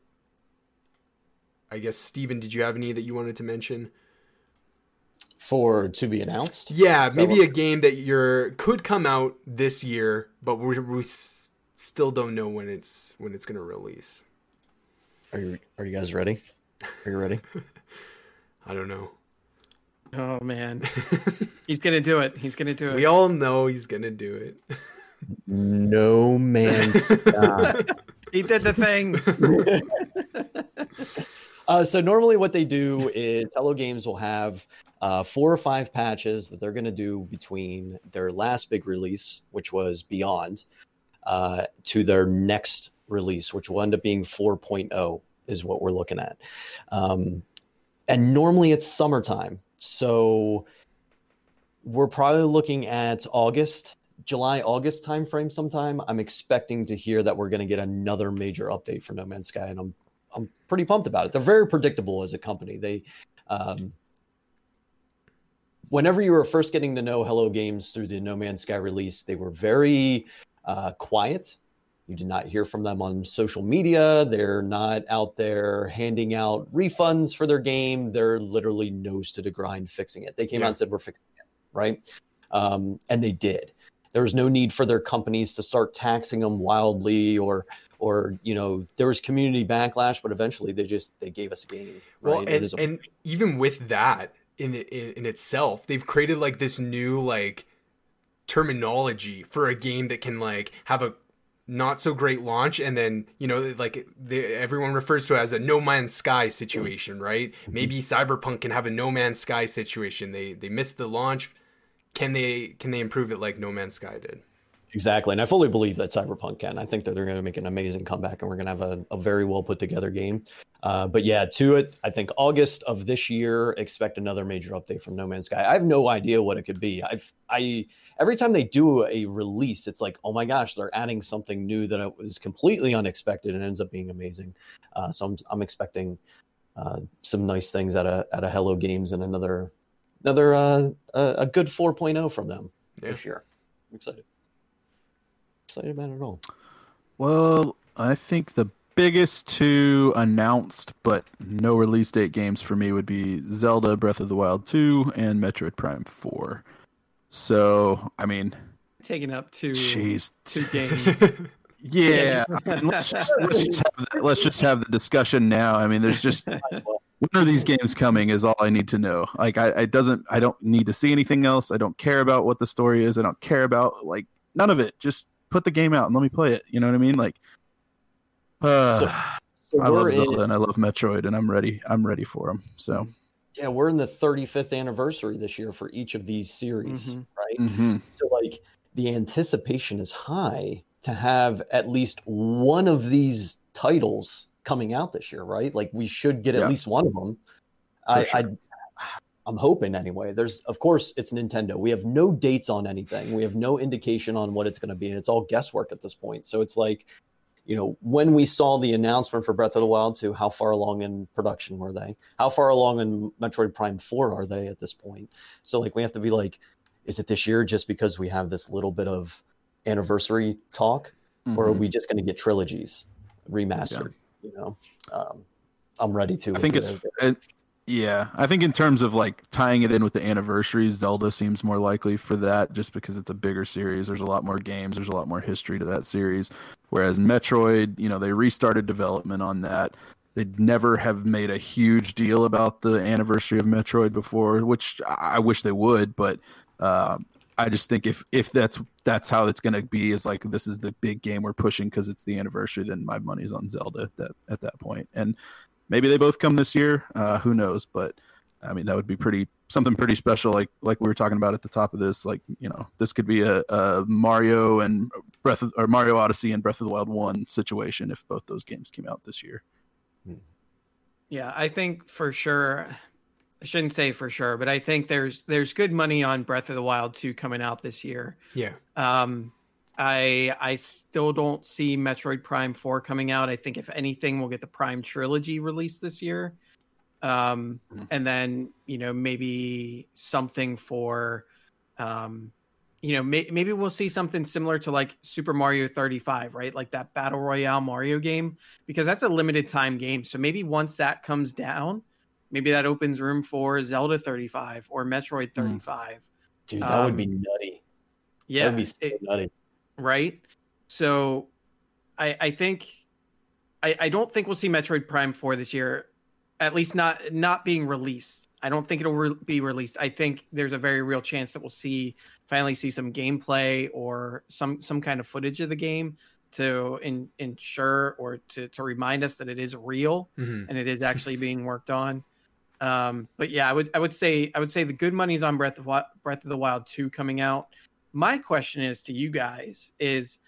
I guess Steven, did you have any that you wanted to mention? For to be announced. Yeah, maybe a game that you're could come out this year, but we we still don't know when it's when it's going to release. Are you are you guys ready? Are you ready? I don't know. Oh man, he's gonna do it. He's gonna do it. We all know he's gonna do it. no Man's Sky. he did the thing. Uh, so normally what they do is Hello Games will have uh, four or five patches that they're going to do between their last big release, which was Beyond, uh, to their next release, which will end up being 4.0, is what we're looking at. Um, and normally it's summertime, so we're probably looking at August. July August timeframe sometime. I'm expecting to hear that we're going to get another major update for No Man's Sky, and I'm I'm pretty pumped about it. They're very predictable as a company. They, um, whenever you were first getting to know Hello Games through the No Man's Sky release, they were very uh, quiet. You did not hear from them on social media. They're not out there handing out refunds for their game. They're literally nose to the grind fixing it. They came Yeah. out and said, We're fixing it, right? Um, and they did. There was no need for their companies to start taxing them wildly or or you know there was community backlash but eventually they just they gave us a game right Well, and, a- and even with that in, in in itself, they've created like this new like terminology for a game that can like have a not so great launch and then you know like they, everyone refers to it as a no man's sky situation right? Mm-hmm. maybe cyberpunk can have a no man's sky situation. They they missed the launch. Can they can they improve it like no man's sky did? Exactly and i fully believe that cyberpunk can. I think that they're going to make an amazing comeback and we're going to have a, a very well put together game uh, but yeah to it i think august of this year expect another major update from no man's sky. I have no idea what it could be. I've i every time they do a release it's like oh my gosh they're adding something new that was completely unexpected and ends up being amazing. Uh, so I'm, I'm expecting uh, some nice things out of out of hello games and another another uh, a, a good 4.0 from them Yeah. this year. I'm excited. Excited about it all. Well, I think the biggest two announced but no release date games for me would be Zelda Breath of the Wild 2 and Metroid Prime 4. So, I mean, Taking up two jeez. two games. Yeah, I mean, let's just let's just, have the, let's just have the discussion now. I mean, there's just when are these games coming is all I need to know. Like, I, I doesn't I don't need to see anything else. I don't care about what the story is. I don't care about like none of it. Just put the game out and let me play it. You know what I mean? Like, uh, So- So I love we're in- Zelda and I love Metroid, and I'm ready. I'm ready for them. So, yeah we're in the 35th anniversary this year for each of these series Mhm. right mhm. So like the anticipation is high to have at least one of these titles coming out this year, right? Like we should get at Yeah. least one of them. I, sure. I I'm hoping anyway. There's of course it's Nintendo. We have no dates on anything. We have no indication on what it's going to be, and it's all guesswork at this point. So it's like, you know, when we saw the announcement for Breath of the Wild 2, how far along in production were they? How far along in Metroid Prime 4 are they at this point? So like we have to be like, is it this year just because we have this little bit of anniversary talk, or are Mhm. we just going to get trilogies remastered? You know, um, I'm ready to. I think it's it, yeah. I think in terms of like tying it in with the anniversaries, Zelda seems more likely for that, just because it's a bigger series. There's a lot more games. There's a lot more history to that series. Whereas Metroid, you know, they restarted development on that. They'd never have made a huge deal about the anniversary of Metroid before, which I wish they would. But uh, I just think if if that's that's how it's going to be, is like this is the big game we're pushing because it's the anniversary, then my money's on Zelda at that at that point. And maybe they both come this year. Uh, who knows? But I mean, that would be pretty something pretty special. Like like we were talking about at the top of this. Like you know, this could be a, a Mario and Breath of, or Mario Odyssey and Breath of the Wild one situation if both those games came out this year. Yeah, I think for sure. I shouldn't say for sure, but I think there's there's good money on Breath of the Wild 2 coming out this year. Yeah. Um, I I still don't see Metroid Prime 4 coming out. I think if anything, we'll get the Prime trilogy released this year. Um, Mhm. and then you know maybe something for, um, you know may, maybe we'll see something similar to like Super Mario 35, right? Like that battle royale Mario game, because that's a limited time game. So maybe once that comes down, maybe that opens room for Zelda 35 or Metroid 35. dude, that would be um, nutty. Yeah, be so it- nutty. right? So I I think I, I don't think we'll see Metroid Prime 4 this year, at least not not being released. I don't think it'll re- be released. I think there's a very real chance that we'll see finally see some gameplay or some some kind of footage of the game to in, ensure or to to remind us that it is real Mhm. and it is actually being worked on. Um, but yeah, I would I would say I would say the good money's on Breath of Breath of the Wild 2 coming out. My question is to you guys is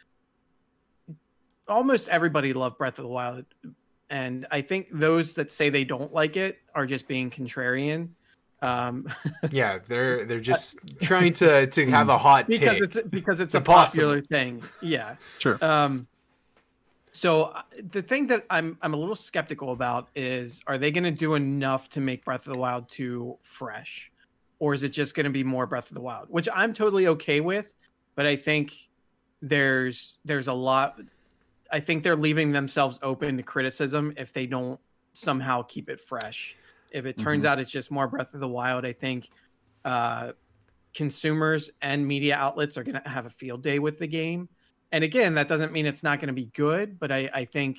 almost everybody loved Breath of the Wild and I think those that say they don't like it are just being contrarian. Um, Yeah, they're they're just trying to to have a hot because take. it's because it's, It's a impossible. popular thing. Yeah. Sure. Um, so uh, the thing that I'm I'm a little skeptical about is are they going to do enough to make Breath of the Wild 2 fresh, or is it just going to be more Breath of the Wild, which I'm totally okay with, but I think there's there's a lot. I think they're leaving themselves open to criticism if they don't somehow keep it fresh. If it turns Mhm. out it's just more Breath of the Wild, I think uh, consumers and media outlets are going to have a field day with the game. And again, that doesn't mean it's not going to be good, but I, I think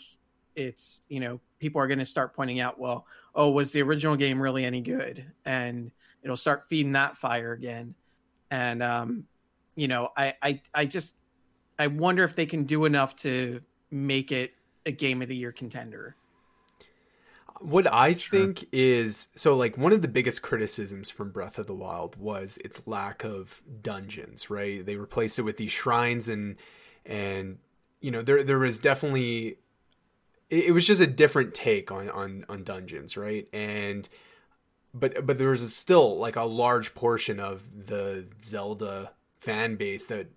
it's, you know, people are going to start pointing out, well, oh, was the original game really any good? And it'll start feeding that fire again. And, um, you know, I, I, I just, I wonder if they can do enough to make it a game of the year contender. What I Sure. think is so like one of the biggest criticisms from Breath of the Wild was its lack of dungeons, right? They replaced it with these shrines and and you know there there was definitely it, it was just a different take on on on dungeons, right? And but but there was still like a large portion of the Zelda fan base that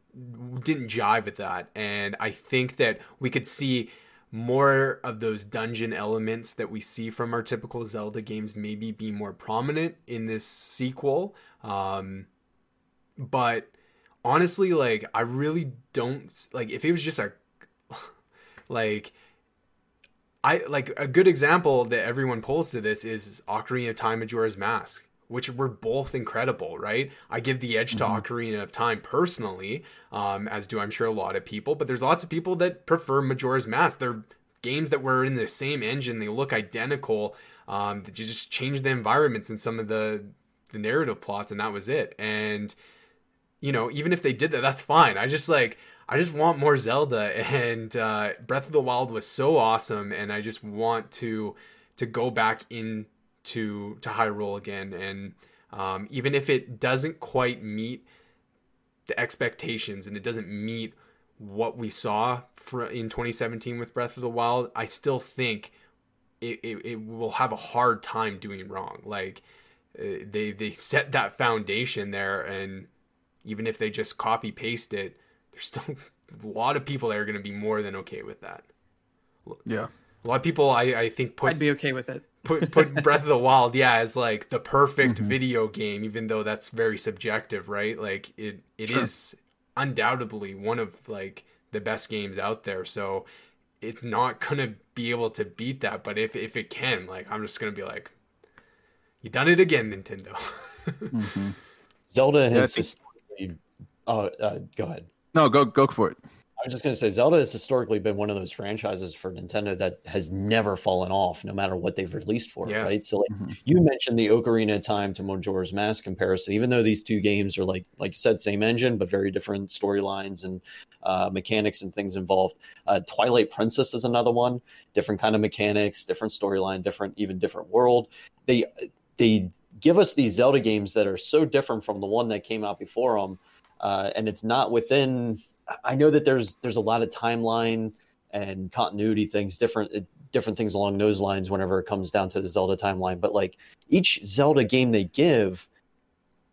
didn't jive with that and I think that we could see more of those dungeon elements that we see from our typical Zelda games maybe be more prominent in this sequel. Um, but honestly, like I really don't like if it was just a like I like a good example that everyone pulls to this is Ocarina of Time Majora's Mask, which were both incredible, right? I give the edge to Mhm. Ocarina of Time personally, um, as do I'm sure a lot of people, but there's lots of people that prefer Majora's Mask. They're games that were in the same engine, they look identical. Um, that you just change the environments and some of the the narrative plots, and that was it. And you know, even if they did that, that's fine. I just like I just want more Zelda, and uh, Breath of the Wild was so awesome, and I just want to to go back in to to Hyrule again, and um, even if it doesn't quite meet the expectations and it doesn't meet what we saw for, in 2017 with Breath of the Wild, I still think it, it, it will have a hard time doing wrong. Like uh, they they set that foundation there, and even if they just copy paste it, there's still a lot of people that are going to be more than okay with that. Yeah. A lot of people, I, I think, put I'd be okay with it. put put Breath of the Wild, yeah, as like the perfect Mhm. video game, even though that's very subjective, right? Like it it is Sure. undoubtedly one of like the best games out there. So it's not gonna be able to beat that. But if if it can, like I'm just gonna be like, you done it again, Nintendo. Mm-hmm. Zelda Yeah, has think- historically. Oh, uh, go ahead. No, go go for it. I was just going to say Zelda has historically been one of those franchises for Nintendo that has never fallen off, no matter what they've released for it, Yeah. right? So, like Mhm. you mentioned the Ocarina of Time to Majora's Mask comparison. Even though these two games are like, like you said, same engine but very different storylines and uh, mechanics and things involved. Uh, Twilight Princess is another one, different kind of mechanics, different storyline, different even different world. They they give us these Zelda games that are so different from the one that came out before them, uh, and it's not within. I know that there's there's a lot of timeline and continuity things, different different things along those lines. Whenever it comes down to the Zelda timeline, but like each Zelda game they give,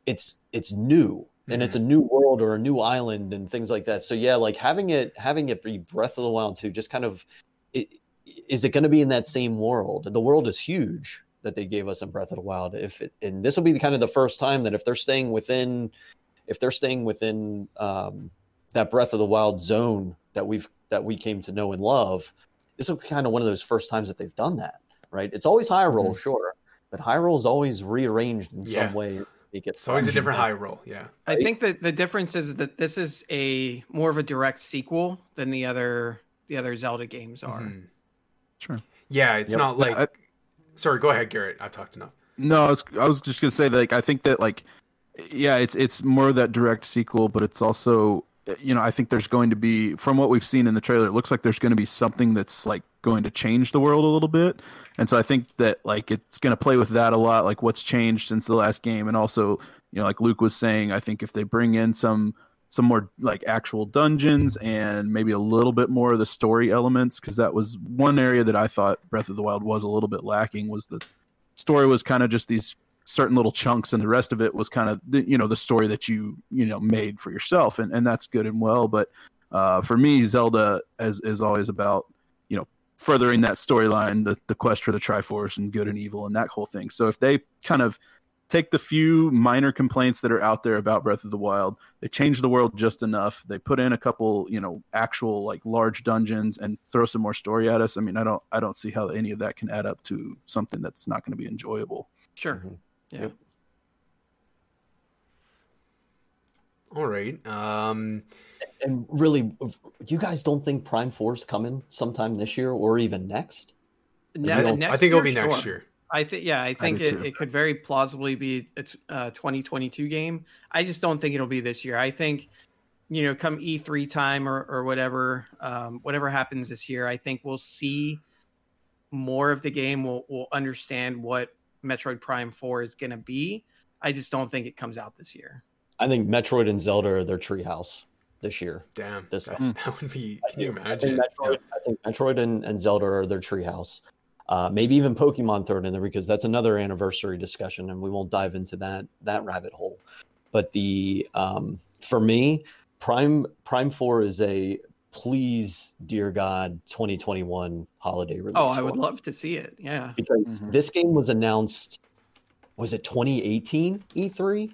it's it's new and it's a new world or a new island and things like that. So yeah, like having it having it be Breath of the Wild too, just kind of it, is it going to be in that same world? The world is huge that they gave us in Breath of the Wild. If it, and this will be kind of the first time that if they're staying within, if they're staying within um, that Breath of the Wild zone that we've that we came to know and love, this will be kind of one of those first times that they've done that. Right? It's always Hyrule, sure, but Hyrule is always rearranged in Yeah. some way. to Make it it's always a different high roll. Yeah. I Right? think that the difference is that this is a more of a direct sequel than the other the other Zelda games are. Mhm. Sure. Yeah, it's Yep. not like. I- Sorry, go ahead, Garrett. I've talked enough. No, I was, I was just gonna say like I think that like yeah, it's it's more of that direct sequel, but it's also you know I think there's going to be from what we've seen in the trailer, it looks like there's going to be something that's like going to change the world a little bit, and so I think that like it's going to play with that a lot, like what's changed since the last game, and also you know like Luke was saying, I think if they bring in some some more like actual dungeons and maybe a little bit more of the story elements because that was one area that I thought Breath of the Wild was a little bit lacking was the story was kind of just these certain little chunks and the rest of it was kind of the, you know the story that you you know made for yourself and, and that's good and well but uh, for me zelda is, is always about you know furthering that storyline the, the quest for the triforce and good and evil and that whole thing so if they kind of take the few minor complaints that are out there about breath of the wild they change the world just enough they put in a couple you know actual like large dungeons and throw some more story at us i mean i don't i don't see how any of that can add up to something that's not going to be enjoyable Sure. Mhm. Yeah. Yep. All right. Um, And really, you guys don't think Prime Four's coming sometime this year or even next? Ne- I, next I think it'll be next sure. year. I think yeah, I think do it, it could very plausibly be a t- uh, 2022 game. I just don't think it'll be this year. I think you know, come E3 time or or whatever, um, whatever happens this year, I think we'll see more of the game. We'll we'll understand what Metroid Prime 4 is going to be. I just don't think it comes out this year. I think Metroid and Zelda are their treehouse this year. Damn. This- that, that would be. I Can you think, I think imagine? Metroid, I think Metroid and, and Zelda are their treehouse. Uh, maybe even Pokemon thrown in there because that's another anniversary discussion, and we won't dive into that that rabbit hole. But the um, for me, Prime Prime Four is a please, dear God, 2021 holiday release. Oh, I would me. love to see it. Yeah. because Mhm. this game was announced. Was it 2018 E3?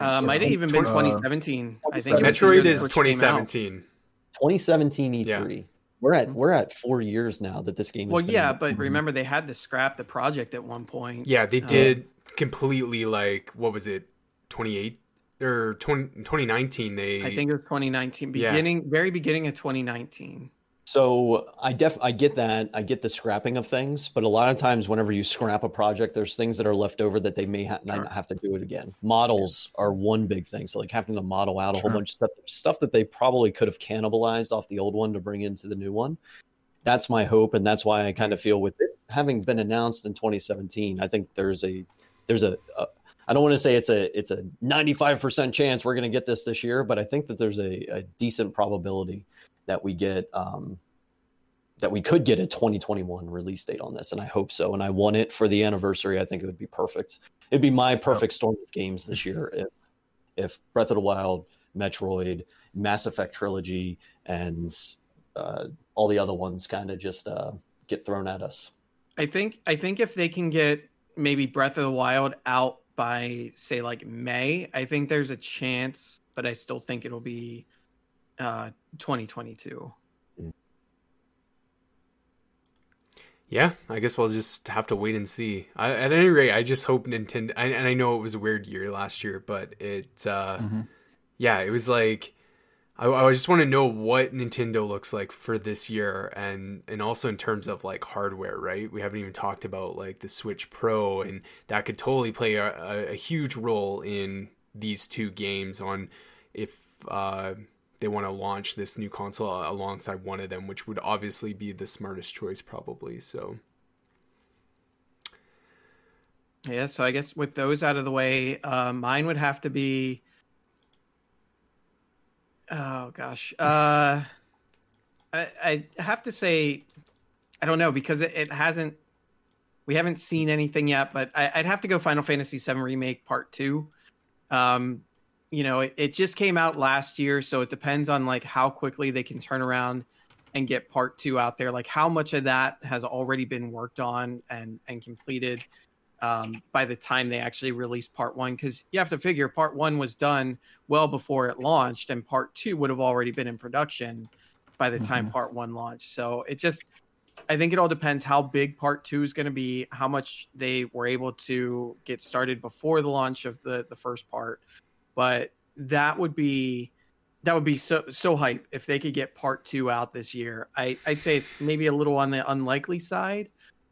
Uh, So might have even been uh, 2017. I think it was Metroid year that is first came out. 2017. 2017 E3. We're at Mhm. we're at four years now that this game. has Well, been yeah, out. but Mhm. remember they had to scrap the project at one point. Yeah, they Uh, did completely like what was it, 28 or 20, 2019? They I think it was 2019, Yeah. beginning, very beginning of 2019. So I def I get that I get the scrapping of things, but a lot of times whenever you scrap a project, there's things that are left over that they may ha- Sure. not have to do it again. Models are one big thing, so like having to model out a whole bunch of stuff, stuff that they probably could have cannibalized off the old one to bring into the new one. That's my hope, and that's why I kind of feel with it having been announced in 2017. I think there's a there's a, a I don't want to say it's a it's a 95% chance we're going to get this this year, but I think that there's a, a decent probability that we get um, that we could get a 2021 release date on this, and I hope so. And I want it for the anniversary. I think it would be perfect. It'd be my perfect storm of games this year if if Breath of the Wild, Metroid, Mass Effect trilogy, and uh, all the other ones kind of just uh, get thrown at us. I think I think if they can get maybe Breath of the Wild out by say like May, I think there's a chance but I still think it'll be uh, 2022. Yeah, I guess we'll just have to wait and see. I, at any rate, I just hope Nintendo. I, and I know it was a weird year last year, but it, uh, Mm-hmm. yeah, it was like I, I just want to know what Nintendo looks like for this year, and and also in terms of like hardware, right? We haven't even talked about like the Switch Pro, and that could totally play a, a, huge role in these two games on if uh, they want to launch this new console alongside one of them, which would obviously be the smartest choice, probably. So. Yeah, so I guess with those out of the way, uh, mine would have to be. Oh gosh, uh, I I have to say, I don't know because it, it hasn't. We haven't seen anything yet, but I, I'd have to go Final Fantasy VII Remake Part Two. Um, you know, it, it just came out last year, so it depends on like how quickly they can turn around and get Part Two out there. Like how much of that has already been worked on and and completed um, by the time they actually released part one because you have to figure part one was done well before it launched and part two would have already been in production by the time Mhm. part one launched. So it just i think it all depends how big part two is going to be how much they were able to get started before the launch of the the first part. But that would be that would be so so hype if they could get part two out this year. I i'd say it's maybe a little on the unlikely side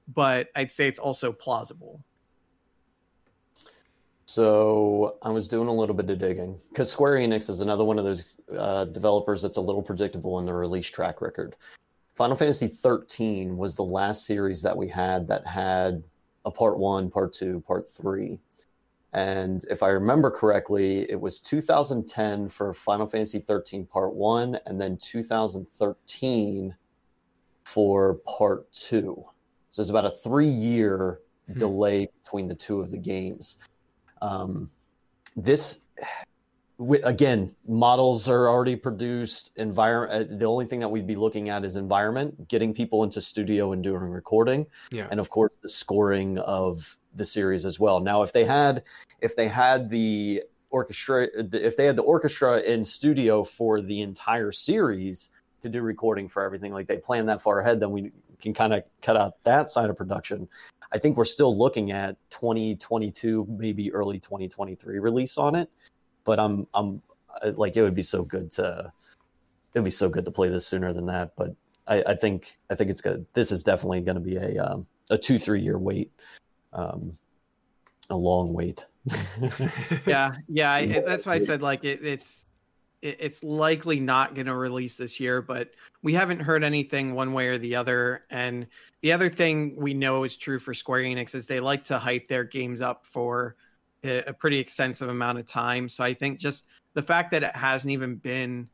but i'd say it's also plausible So I was doing a little bit of digging because Square Enix is another one of those uh, developers that's a little predictable in the release track record. Final Fantasy 13 was the last series that we had that had a part one, part two, part three. And if I remember correctly, it was 2010 for Final Fantasy 13 part one, and then 2013 for part two. So it's about a three year Hmm. delay between the two of the games. Um, this, again, models are already produced. Environment. The only thing that we'd be looking at is environment, getting people into studio and doing recording, Yeah. and of course the scoring of the series as well. Now, if they had, if they had the orchestra, if they had the orchestra in studio for the entire series to do recording for everything, like they plan that far ahead, then we can kind of cut out that side of production. I think we're still looking at 2022, maybe early 2023 release on it. But I'm I'm uh, like it would be so good to it would be so good to play this sooner than that. But I, I think I think it's good. This is definitely going to be a um, a two three year wait, um, a long wait. yeah yeah I, that's why i said like it, it's it, it's likely not going to release this year but we haven't heard anything one way or the other. And the other thing we know is true for square enix is they like to hype their games up for a, pretty extensive amount of time. So i think just the fact that it hasn't even been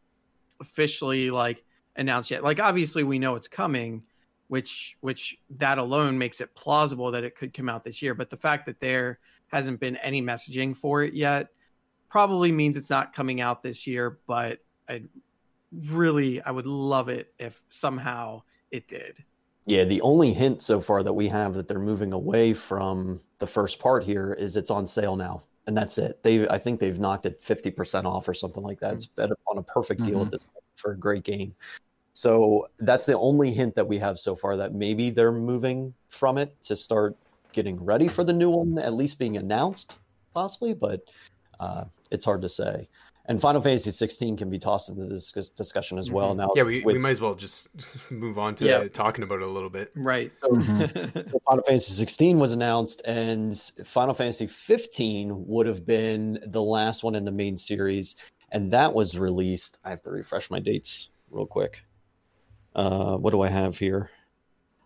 officially like announced yet like obviously we know it's coming which which that alone makes it plausible that it could come out this year. But the fact that there hasn't been any messaging for it yet probably means it's not coming out this year but i really i would love it if somehow it did Yeah, the only hint so far that we have that they're moving away from the first part here is it's on sale now, and that's it. They, I think they've knocked it fifty percent off or something like that. It's better on a perfect deal at this point for a great game. So that's the only hint that we have so far that maybe they're moving from it to start getting ready for the new one, at least being announced, possibly. But uh, it's hard to say. And Final Fantasy 16 can be tossed into this discussion as well. Now, Yeah, we, we might as well just move on to Yeah. talking about it a little bit. right So, so Final Fantasy 16 was announced, and Final Fantasy 15 would have been the last one in the main series, and that was released. I have to refresh my dates real quick. Uh, what do I have here?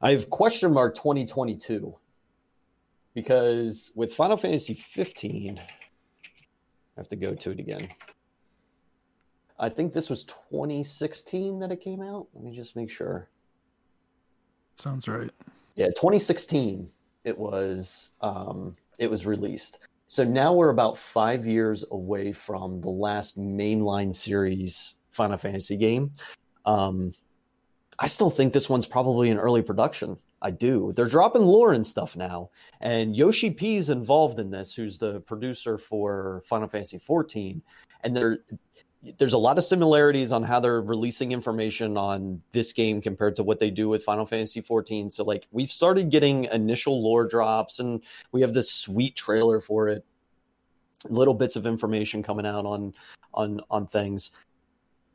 I have question mark 2022 because with Final Fantasy 15, I have to go to it again. I think this was 2016 that it came out. Let me just make sure. Sounds right. Yeah, 2016 it was um it was released. So now we're about 5 years away from the last mainline series Final Fantasy game. Um I still think this one's probably in early production. I do. They're dropping lore and stuff now. And Yoshi P is involved in this, who's the producer for Final Fantasy 14. and there there's a lot of similarities on how they're releasing information on this game compared to what they do with Final Fantasy 14. So like we've started getting initial lore drops and we have this sweet trailer for it. Little bits of information coming out on on on things.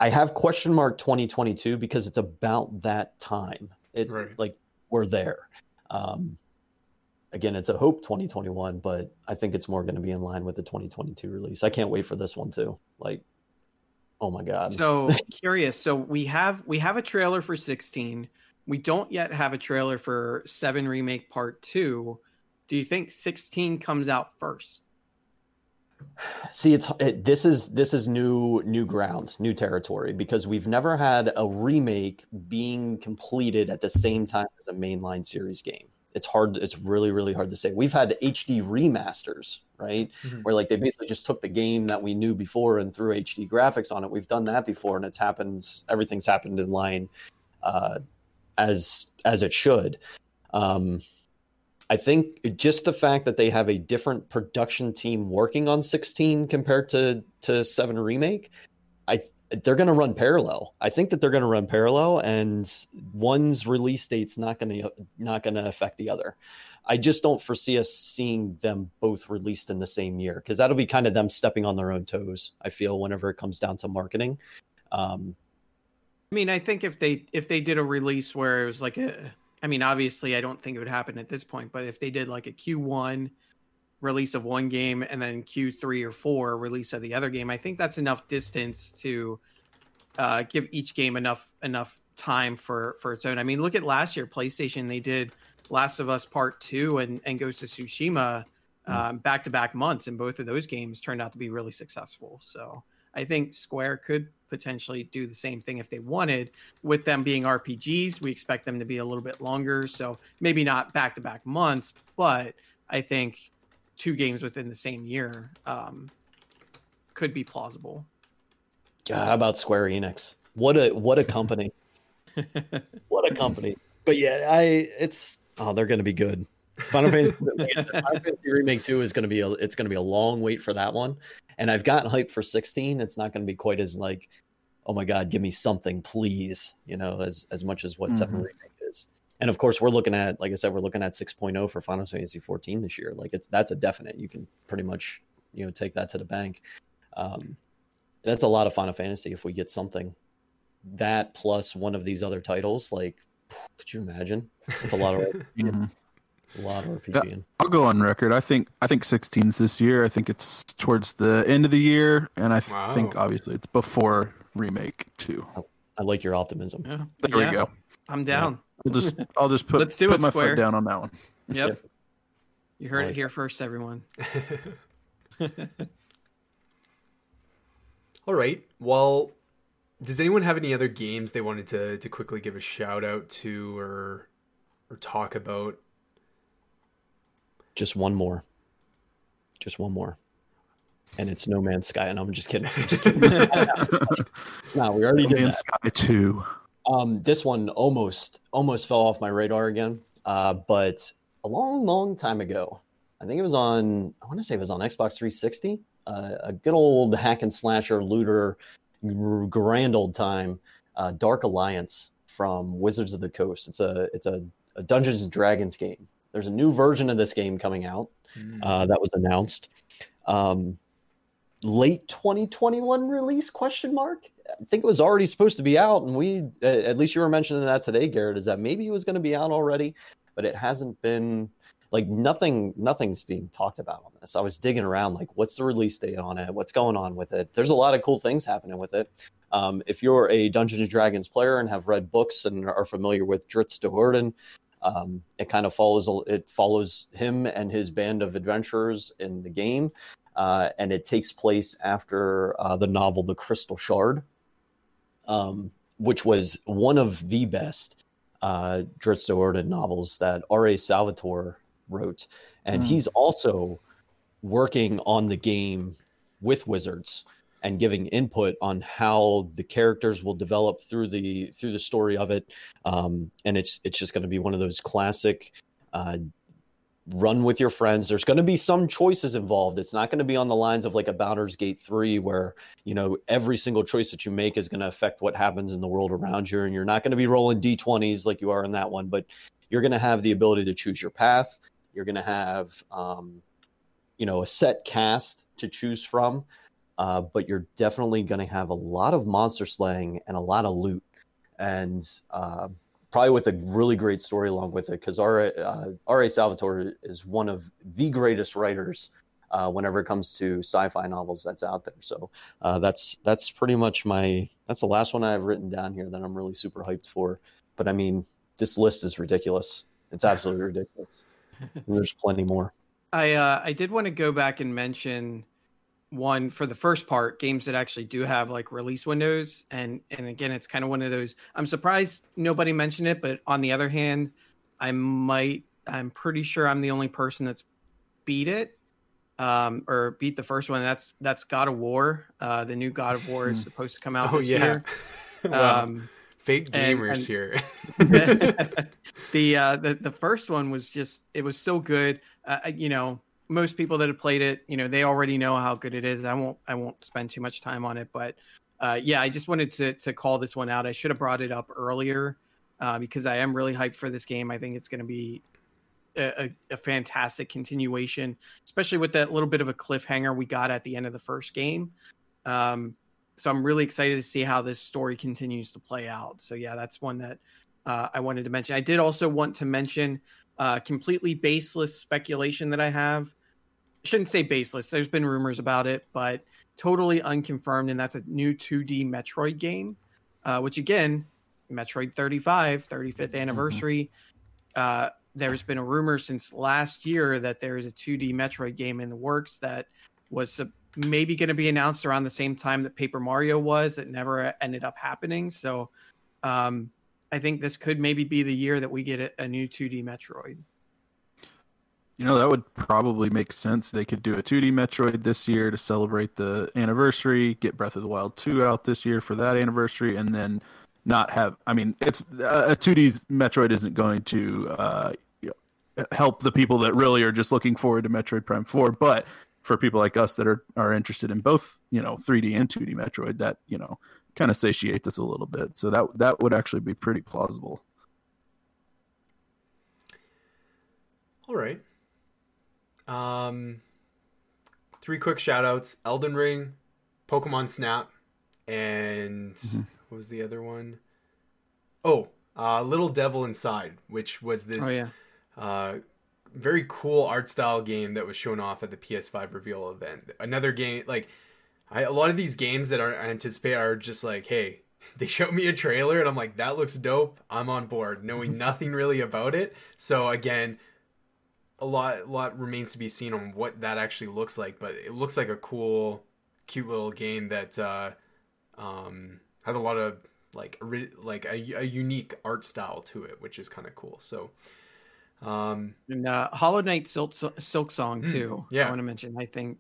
I have question mark 2022 because it's about that time. It Right. like we're there. Um again, it's a hope 2021, but I think it's more going to be in line with the 2022 release. I can't wait for this one too. Like oh my god. So curious. So we have we have a trailer for 16. We don't yet have a trailer for 7 remake part 2. Do you think 16 comes out first? See, it's it, this is this is new new ground, new territory because we've never had a remake being completed at the same time as a mainline series game. It's hard. It's really really hard to say. We've had HD remasters, right, Mhm. where like they basically just took the game that we knew before and threw HD graphics on it. We've done that before, and it's happened. Everything's happened in line, uh, as as it should. Um, I think just the fact that they have a different production team working on 16 compared to to 7 remake, I they're going to run parallel. I think that they're going to run parallel and one's release date's not going to not going to affect the other. I just don't foresee us seeing them both released in the same year because that'll be kind of them stepping on their own toes. I feel whenever it comes down to marketing. Um, I mean, I think if they if they did a release where it was like a I mean, obviously I don't think it would happen at this point, but if they did like a Q1 release of one game and then Q3 or 4 release of the other game, I think that's enough distance to uh, give each game enough enough time for for its own. I mean, look at last year PlayStation, they did Last of Us Part 2 and and Ghost of Tsushima um, back-to-back months and both of those games turned out to be really successful. So, I think Square could potentially do the same thing if they wanted. With them being RPGs, we expect them to be a little bit longer. So maybe not back to back months, but I think two games within the same year um, could be plausible. Yeah, how about Square Enix? What a what a company. what a company. But yeah, I it's oh they're going to be good. Final Fantasy, Final Fantasy Remake Two is going to be a it's going to be a long wait for that one, and I've gotten hyped for sixteen. It's not going to be quite as like, oh my god, give me something, please, you know, as as much as what Seven Mhm. Remake is. And of course, we're looking at like I said, we're looking at 6.0 for Final Fantasy 14 this year. Like it's that's a definite. You can pretty much you know take that to the bank. Um, that's a lot of Final Fantasy if we get something that plus one of these other titles. Like, could you imagine? It's a lot of Mhm. A lot of RPG. I'll go on record. I think I think 16's this year. I think it's towards the end of the year, and I th- think obviously it's before remake two. I like your optimism. Yeah, There Yeah, we go. I'm down. I'll just I'll just put Let's do put it, my Square. foot down on that one. Yep. You heard like it here first, everyone. All right. Well, does anyone have any other games they wanted to to quickly give a shout out to or or talk about? Just one more. Just one more. And it's No Man's Sky. And I'm just kidding. I'm just kidding. it's not. We already No did Man's that. Sky two. Um, this one almost almost fell off my radar again. Uh, but a long, long time ago, I think it was on. I want to say it was on Xbox 360. Uh, a good old hack and slasher looter, grand old time. Uh, Dark Alliance from Wizards of the Coast. It's a it's a, a Dungeons and Dragons game. There's a new version of this game coming out Hmm. uh, that was announced. Um, late 2021 release? Question mark. I think it was already supposed to be out, and we at least you were mentioning that today, Garrett. Is that maybe it was going to be out already, but it hasn't been. Like nothing, nothing's being talked about on this. I was digging around, like, what's the release date on it? What's going on with it? There's a lot of cool things happening with it. Um, if you're a Dungeons and Dragons player and have read books and are familiar with Drizzt Do'Urden, um, it kind of follows it follows him and his band of adventurers in the game, uh, and it takes place after uh, the novel The Crystal Shard, um, which was one of the best uh, Drizzt novels that R.A. Salvatore wrote, and Hmm. he's also working on the game with Wizards and giving input on how the characters will develop through the through the story of it um, and it's it's just going to be one of those classic uh, run with your friends. There's going to be some choices involved. It's not going to be on the lines of like a Baldur's Gate 3 where, you know, every single choice that you make is going to affect what happens in the world around you and you're not going to be rolling d20s like you are in that one, but you're going to have the ability to choose your path. You're going to have um, you know, a set cast to choose from. Uh, but you're definitely going to have a lot of monster slaying and a lot of loot. And uh, probably with a really great story along with it because R.A. Uh, R.A. Salvatore is one of the greatest writers uh, whenever it comes to sci-fi novels that's out there. So uh, that's that's pretty much my that's the last one I've written down here that I'm really super hyped for. But I mean, this list is ridiculous. It's absolutely ridiculous. there's plenty more. I uh, I did want to go back and mention one for the first part games that actually do have like release windows and and again it's kind of one of those i'm surprised nobody mentioned it but on the other hand i might i'm pretty sure i'm the only person that's beat it um or beat the first one that's that's god of war uh the new god of war is supposed to come out oh, this yeah. year wow. um fake gamers and, and here the uh the, the first one was just it was so good uh, you know most people that have played it, you know, they already know how good it is. I won't I won't spend too much time on it, but uh, yeah, I just wanted to to call this one out. I should have brought it up earlier uh, because I am really hyped for this game. I think it's going to be a, a, a, fantastic continuation, especially with that little bit of a cliffhanger we got at the end of the first game. Um, so I'm really excited to see how this story continues to play out. So yeah, that's one that uh, I wanted to mention. I did also want to mention uh, completely baseless speculation that I have shouldn't say baseless. There's been rumors about it, but totally unconfirmed, and that's a new 2D Metroid game, uh, which again, Metroid 35, 35th mm-hmm. anniversary. Mm-hmm. Uh, there's been a rumor since last year that there is a 2D Metroid game in the works that was maybe going to be announced around the same time that Paper Mario was. It never ended up happening. So um, I think this could maybe be the year that we get a, a new 2D Metroid. You know, that would probably make sense. They could do a 2D Metroid this year to celebrate the anniversary, get Breath of the Wild 2 out this year for that anniversary, and then not have. I mean, it's a 2D Metroid isn't going to uh, help the people that really are just looking forward to Metroid Prime 4, but for people like us that are, are interested in both, you know, 3D and 2D Metroid, that, you know, kind of satiates us a little bit. So that that would actually be pretty plausible. All right. Um, three quick shout outs Elden Ring, Pokemon Snap, and mm-hmm. what was the other one? Oh, uh, Little Devil Inside, which was this oh, yeah. uh, very cool art style game that was shown off at the PS5 reveal event. Another game, like, I, a lot of these games that are, I anticipate are just like, hey, they showed me a trailer and I'm like, that looks dope. I'm on board, knowing nothing really about it. So again, a lot a lot remains to be seen on what that actually looks like, but it looks like a cool, cute little game that uh, um, has a lot of like like a, a unique art style to it, which is kind of cool. So. Um, and uh, Hollow Knight Silk, Silksong hmm, too. Yeah, I want to mention. I think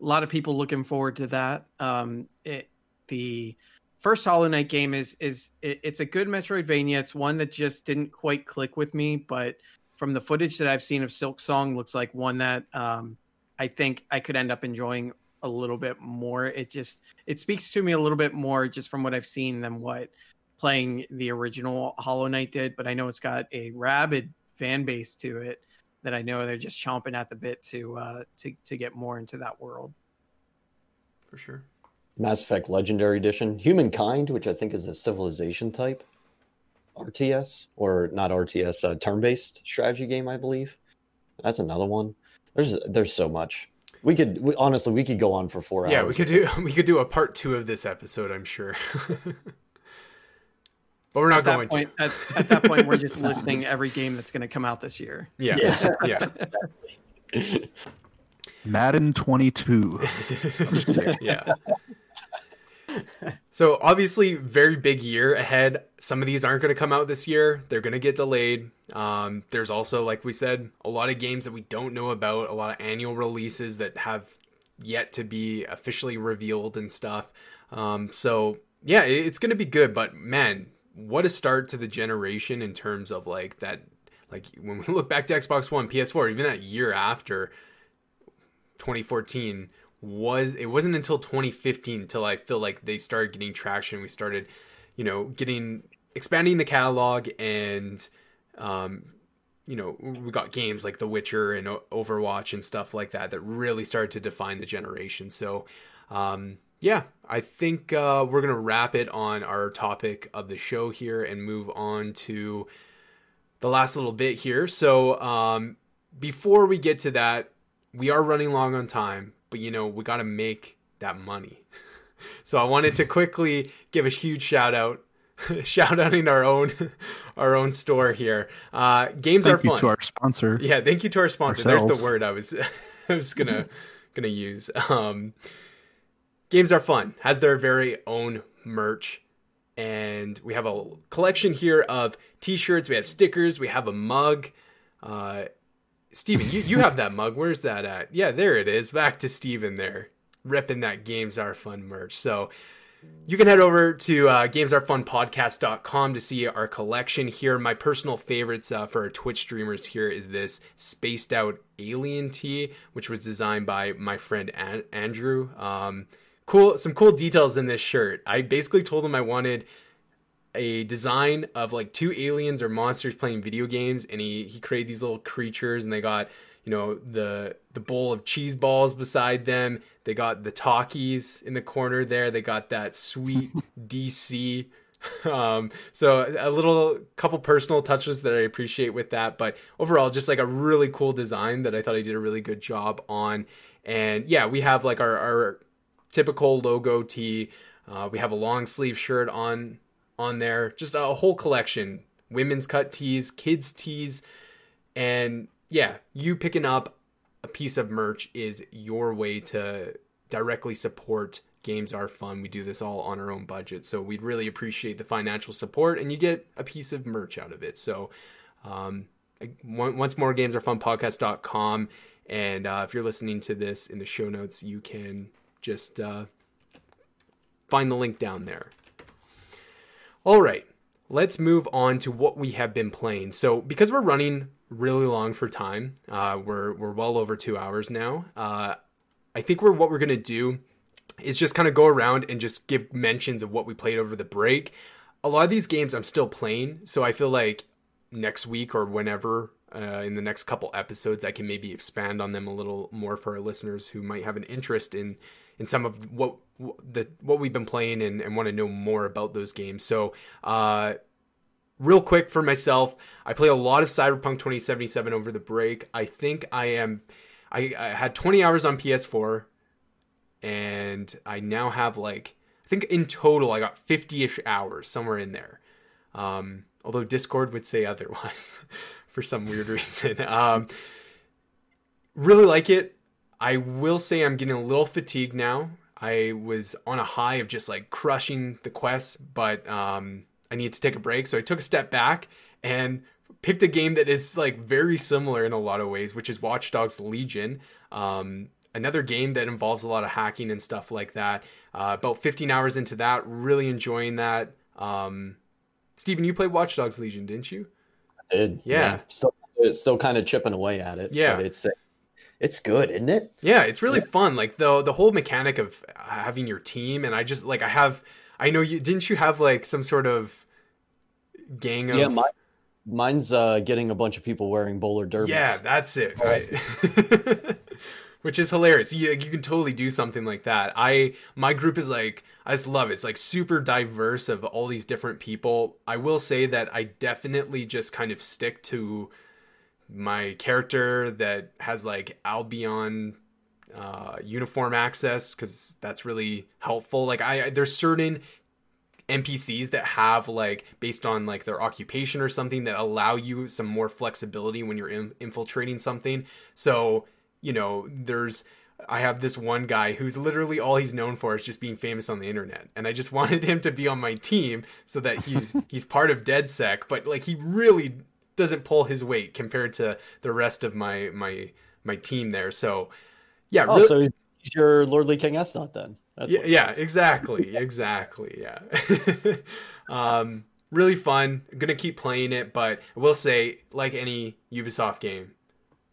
a lot of people looking forward to that. Um, it, the first Hollow Knight game is is it, it's a good Metroidvania. It's one that just didn't quite click with me, but from the footage that I've seen of Silksong, looks like one that um, I think I could end up enjoying a little bit more. It just it speaks to me a little bit more just from what I've seen than what playing the original Hollow Knight did. But I know it's got a rabid fan base to it that I know they're just chomping at the bit to uh, to to get more into that world. For sure. Mass Effect Legendary Edition, Humankind, which I think is a civilization type. RTS or not RTS, uh, turn-based strategy game, I believe. That's another one. There's there's so much. We could we, honestly we could go on for four yeah, hours. Yeah, we could do we could do a part two of this episode. I'm sure. but we're not going point, to. At, at, that point, we're just listing every game that's going to come out this year. Yeah, yeah. yeah. Madden 22. yeah so obviously, very big year ahead. Some of these aren't going to come out this year; they're going to get delayed. Um, there's also, like we said, a lot of games that we don't know about, a lot of annual releases that have yet to be officially revealed and stuff. Um, so yeah, it's going to be good. But man, what a start to the generation in terms of like that like when we look back to Xbox One, PS4, even that year after 2014 was it wasn't until 2015 until I feel like they started getting traction. We started, you know, getting expanding the catalog and um, you know, we got games like The Witcher and Overwatch and stuff like that that really started to define the generation. So, um, yeah, I think uh, we're going to wrap it on our topic of the show here and move on to the last little bit here. So, um, before we get to that, we are running long on time, but you know, we got to make that money. so, I wanted to quickly give a huge shout out shout outing our own our own store here. Uh, games thank are fun. to our sponsor. Yeah, thank you to our sponsor. Ourselves. There's the word I was I was gonna gonna use. Um, games are fun. Has their very own merch, and we have a collection here of T-shirts. We have stickers. We have a mug. Uh, Steven, you, you have that mug. Where's that at? Yeah, there it is. Back to Steven there, ripping that games are fun merch. So you can head over to uh, gamesarefunpodcast.com to see our collection here. My personal favorites uh, for our Twitch streamers here is this spaced out alien tee, which was designed by my friend An- Andrew. Um, cool, some cool details in this shirt. I basically told him I wanted a design of like two aliens or monsters playing video games, and he he created these little creatures, and they got you know the the bowl of cheese balls beside them. They got the talkies in the corner there. They got that sweet dc um, so a little couple personal touches that i appreciate with that but overall just like a really cool design that i thought i did a really good job on. And yeah we have like our, our typical logo tee uh, we have a long sleeve shirt on on there just a whole collection women's cut tees kids tees and yeah, you picking up a piece of merch is your way to directly support games are fun. We do this all on our own budget. So we'd really appreciate the financial support and you get a piece of merch out of it. So um, once more games are fun podcast.com. And uh, if you're listening to this in the show notes, you can just uh, find the link down there. All right, let's move on to what we have been playing. So because we're running really long for time. Uh, we're we're well over two hours now. Uh, I think we're what we're gonna do is just kind of go around and just give mentions of what we played over the break. A lot of these games I'm still playing, so I feel like next week or whenever uh, in the next couple episodes I can maybe expand on them a little more for our listeners who might have an interest in in some of what the what we've been playing and, and want to know more about those games. So uh, real quick for myself, I played a lot of Cyberpunk 2077 over the break. I think I am I, I had 20 hours on PS4 and I now have like I think in total I got 50ish hours somewhere in there. Um, although Discord would say otherwise for some weird reason. Um, really like it. I will say I'm getting a little fatigued now. I was on a high of just like crushing the quests, but um, I need to take a break. So I took a step back and picked a game that is like very similar in a lot of ways, which is Watch Dogs Legion. Um, another game that involves a lot of hacking and stuff like that. Uh, about 15 hours into that, really enjoying that. Um, Steven, you played Watch Dogs Legion, didn't you? I did. Yeah. yeah. Still, still kind of chipping away at it. Yeah. But it's it's good, isn't it? Yeah, it's really yeah. fun. Like the the whole mechanic of having your team, and I just like I have I know you didn't you have like some sort of gang of Yeah, my, mine's uh getting a bunch of people wearing bowler derbies. Yeah, that's it. Right? Which is hilarious. You, you can totally do something like that. I my group is like I just love it. It's like super diverse of all these different people. I will say that I definitely just kind of stick to my character that has like Albion uh, uniform access because that's really helpful. Like I, there's certain NPCs that have like based on like their occupation or something that allow you some more flexibility when you're in, infiltrating something. So you know, there's I have this one guy who's literally all he's known for is just being famous on the internet, and I just wanted him to be on my team so that he's he's part of DedSec, but like he really doesn't pull his weight compared to the rest of my my my team there. So yeah. Oh, really- so he's your Lordly King Esnot then. That's yeah, yeah exactly, exactly, yeah. um, really fun. I'm gonna keep playing it, but I will say, like any Ubisoft game,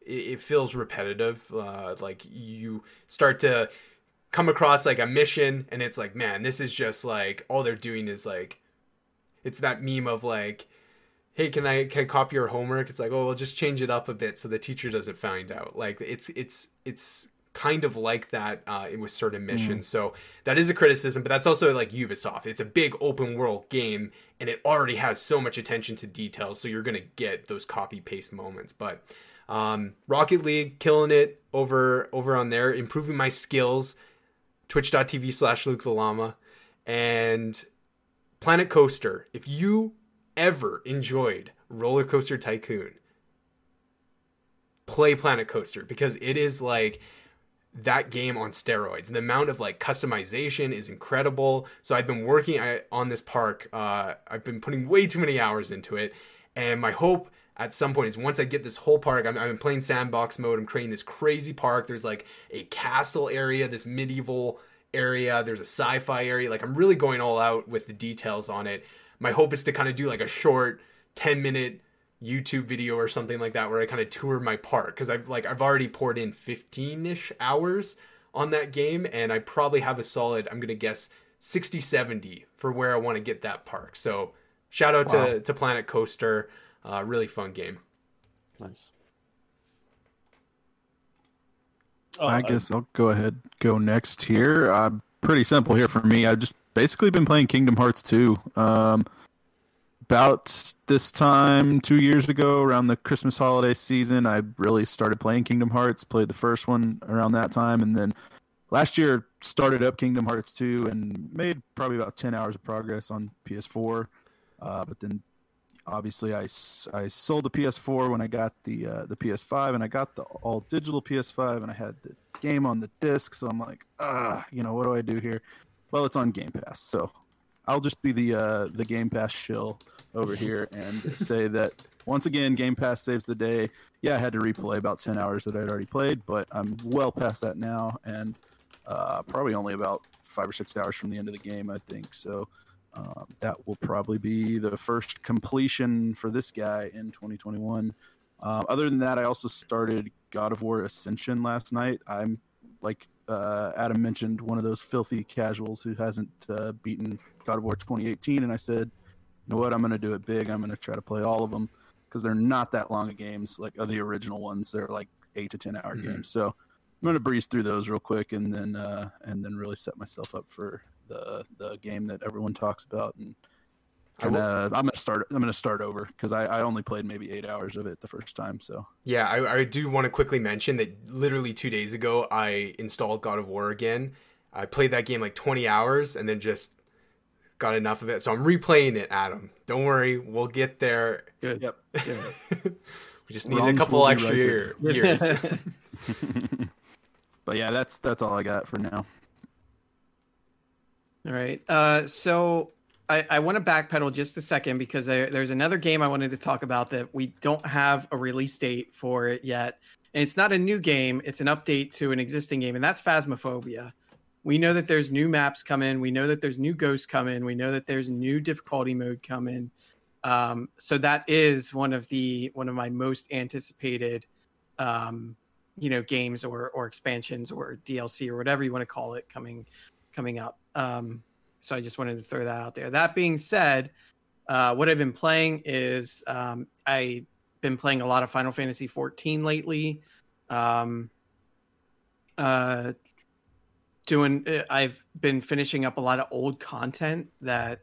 it, it feels repetitive. Uh, like you start to come across like a mission, and it's like, man, this is just like all they're doing is like, it's that meme of like. Hey, can I can I copy your homework? It's like, oh, we'll just change it up a bit so the teacher doesn't find out. Like it's it's it's kind of like that uh, with certain missions. Mm. So that is a criticism, but that's also like Ubisoft. It's a big open world game, and it already has so much attention to detail. So you're gonna get those copy paste moments. But um, Rocket League killing it over over on there, improving my skills. Twitch.tv slash Luke the Llama and Planet Coaster. If you ever enjoyed Roller Coaster Tycoon, play Planet Coaster because it is like that game on steroids. The amount of like customization is incredible. So I've been working on this park. Uh, I've been putting way too many hours into it, and my hope at some point is once I get this whole park. I'm, I'm playing sandbox mode. I'm creating this crazy park. There's like a castle area, this medieval area. There's a sci-fi area. Like I'm really going all out with the details on it my hope is to kind of do like a short 10 minute YouTube video or something like that where I kind of tour my park because I've like I've already poured in 15ish hours on that game and I probably have a solid I'm going to guess 60 70 for where I want to get that park. So shout out wow. to to Planet Coaster, uh, really fun game. Nice. Oh, I guess I'll go ahead go next here. Uh, pretty simple here for me. I've just basically been playing Kingdom Hearts 2. Um, about this time two years ago, around the Christmas holiday season, I really started playing Kingdom Hearts. Played the first one around that time, and then last year started up Kingdom Hearts 2 and made probably about 10 hours of progress on PS4. Uh, but then obviously I, I sold the PS4 when I got the uh, the PS5 and I got the all digital PS5 and I had the game on the disc so I'm like ah you know what do I do here well, it's on Game Pass, so I'll just be the uh, the Game Pass shill over here and say that once again, Game Pass saves the day. Yeah, I had to replay about ten hours that I'd already played, but I'm well past that now, and uh, probably only about five or six hours from the end of the game, I think. So um, that will probably be the first completion for this guy in 2021. Uh, other than that, I also started God of War Ascension last night. I'm like uh, Adam mentioned one of those filthy casuals who hasn't uh, beaten God of War 2018, and I said, you know what, I'm going to do it big. I'm going to try to play all of them because they're not that long of games like the original ones. They're like eight to ten hour mm-hmm. games. So I'm going to breeze through those real quick and then uh, and then really set myself up for the the game that everyone talks about and and, uh, I'm gonna start. I'm gonna start over because I, I only played maybe eight hours of it the first time. So yeah, I, I do want to quickly mention that literally two days ago I installed God of War again. I played that game like 20 hours and then just got enough of it. So I'm replaying it, Adam. Don't worry, we'll get there. Good. Yep. we just need a couple extra right year, years. but yeah, that's that's all I got for now. All right. Uh, so I, I want to backpedal just a second because there, there's another game I wanted to talk about that we don't have a release date for it yet. And it's not a new game, it's an update to an existing game, and that's Phasmophobia. We know that there's new maps coming. We know that there's new ghosts coming. We know that there's new difficulty mode coming. Um, so that is one of the one of my most anticipated, um, you know, games or or expansions or DLC or whatever you want to call it coming coming up. Um, so I just wanted to throw that out there. That being said, uh, what I've been playing is um, I've been playing a lot of Final Fantasy 14 lately. Um, uh, doing, uh, I've been finishing up a lot of old content that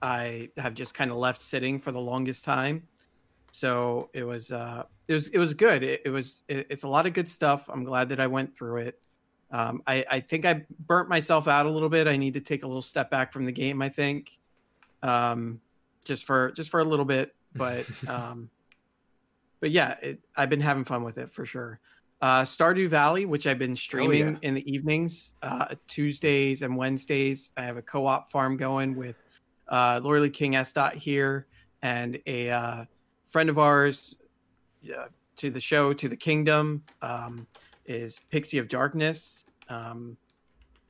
I have just kind of left sitting for the longest time. So it was, uh, it was, it was good. It, it was, it, it's a lot of good stuff. I'm glad that I went through it. Um, I, I think I burnt myself out a little bit. I need to take a little step back from the game. I think, um, just for just for a little bit, but um, but yeah, it, I've been having fun with it for sure. Uh, Stardew Valley, which I've been streaming oh, yeah. in the evenings, uh, Tuesdays and Wednesdays. I have a co-op farm going with uh, King S. Dot here and a uh, friend of ours uh, to the show to the kingdom. Um, is Pixie of Darkness, um,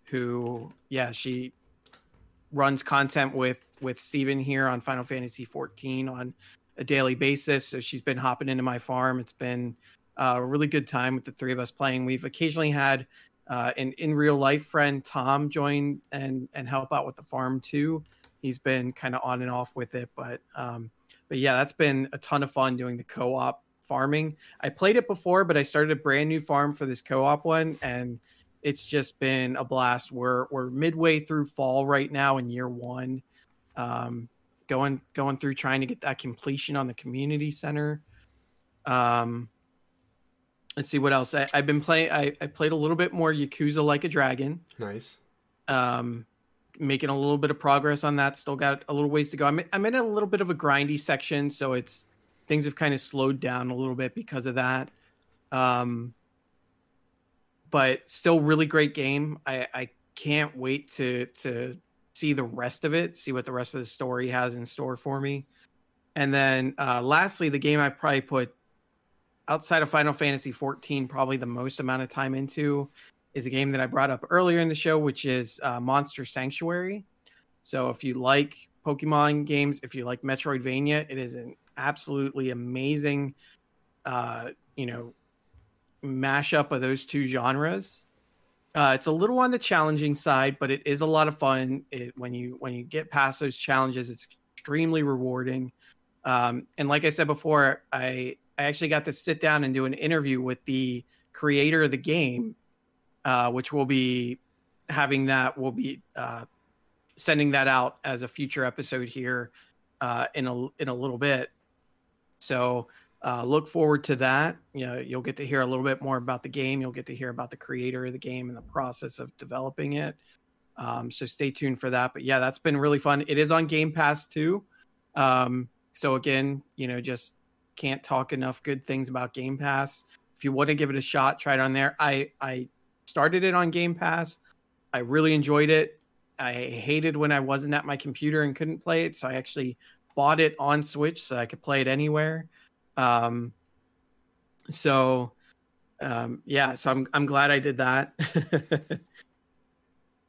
who, yeah, she runs content with with Steven here on Final Fantasy 14 on a daily basis. So she's been hopping into my farm. It's been uh, a really good time with the three of us playing. We've occasionally had uh, an in real life friend Tom join and and help out with the farm too. He's been kind of on and off with it, but um, but yeah, that's been a ton of fun doing the co-op farming. I played it before, but I started a brand new farm for this co-op one, and it's just been a blast. We're we're midway through fall right now in year one, um, going going through trying to get that completion on the community center. Um, let's see what else I, have been playing. I, I played a little bit more Yakuza Like a Dragon. Nice. Um, making a little bit of progress on that. Still got a little ways to go. I'm I'm in a little bit of a grindy section, so it's things have kind of slowed down a little bit because of that. Um, but still, really great game. I I can't wait to to see the rest of it, see what the rest of the story has in store for me. And then uh, lastly, the game I probably put outside of Final Fantasy 14 probably the most amount of time into is a game that I brought up earlier in the show, which is uh, Monster Sanctuary. So if you like Pokemon games, if you like Metroidvania, it is an absolutely amazing, uh, you know, mashup of those two genres. Uh, it's a little on the challenging side, but it is a lot of fun. It, when you when you get past those challenges, it's extremely rewarding. Um, and like I said before, I I actually got to sit down and do an interview with the creator of the game uh, which will be having that. We'll be uh, sending that out as a future episode here uh, in a in a little bit. So uh, look forward to that. You know, you'll get to hear a little bit more about the game. You'll get to hear about the creator of the game and the process of developing it. Um, so stay tuned for that. But yeah, that's been really fun. It is on Game Pass too. Um, so again, you know, just can't talk enough good things about Game Pass. If you want to give it a shot, try it on there. I I started it on Game Pass. I really enjoyed it. I hated when I wasn't at my computer and couldn't play it, so I actually bought it on Switch so I could play it anywhere. Um, so um, yeah, so I'm I'm glad I did that.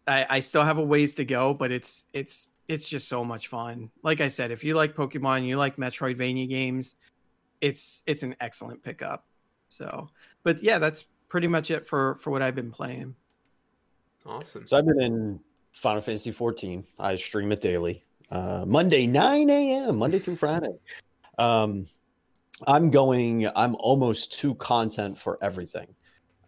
I, I still have a ways to go, but it's it's it's just so much fun. Like I said, if you like Pokemon, you like Metroidvania games, it's it's an excellent pickup. So, but yeah, that's pretty much it for for what I've been playing. Awesome. So I've been in Final Fantasy 14. I stream it daily. Uh, Monday 9 a.m. Monday through Friday. Um, I'm going. I'm almost to content for everything.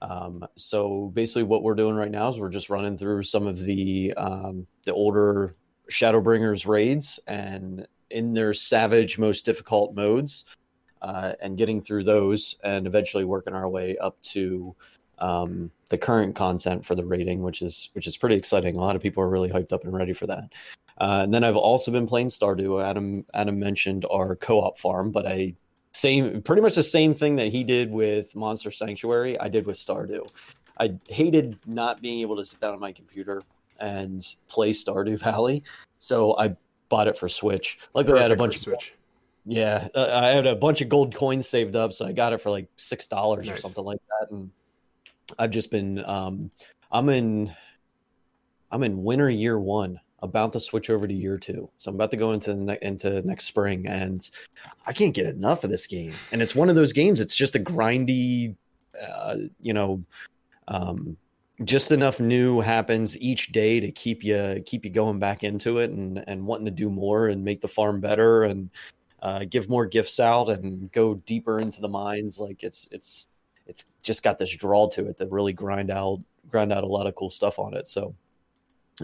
Um, so basically, what we're doing right now is we're just running through some of the um, the older Shadowbringers raids and in their savage, most difficult modes uh, and getting through those and eventually working our way up to um, the current content for the raiding, which is which is pretty exciting. A lot of people are really hyped up and ready for that. Uh, and then I've also been playing Stardew. Adam Adam mentioned our co-op farm, but I same pretty much the same thing that he did with Monster Sanctuary. I did with Stardew. I hated not being able to sit down on my computer and play Stardew Valley, so I bought it for Switch. Luckily, I had a bunch of Switch. Yeah, uh, I had a bunch of gold coins saved up, so I got it for like six dollars nice. or something like that. And I've just been, um, I'm in, I'm in winter year one, about to switch over to year two. So I'm about to go into ne- into next spring, and I can't get enough of this game. And it's one of those games. It's just a grindy, uh, you know, um, just enough new happens each day to keep you keep you going back into it and and wanting to do more and make the farm better and uh, give more gifts out and go deeper into the mines. Like it's it's it's just got this draw to it that really grind out grind out a lot of cool stuff on it. So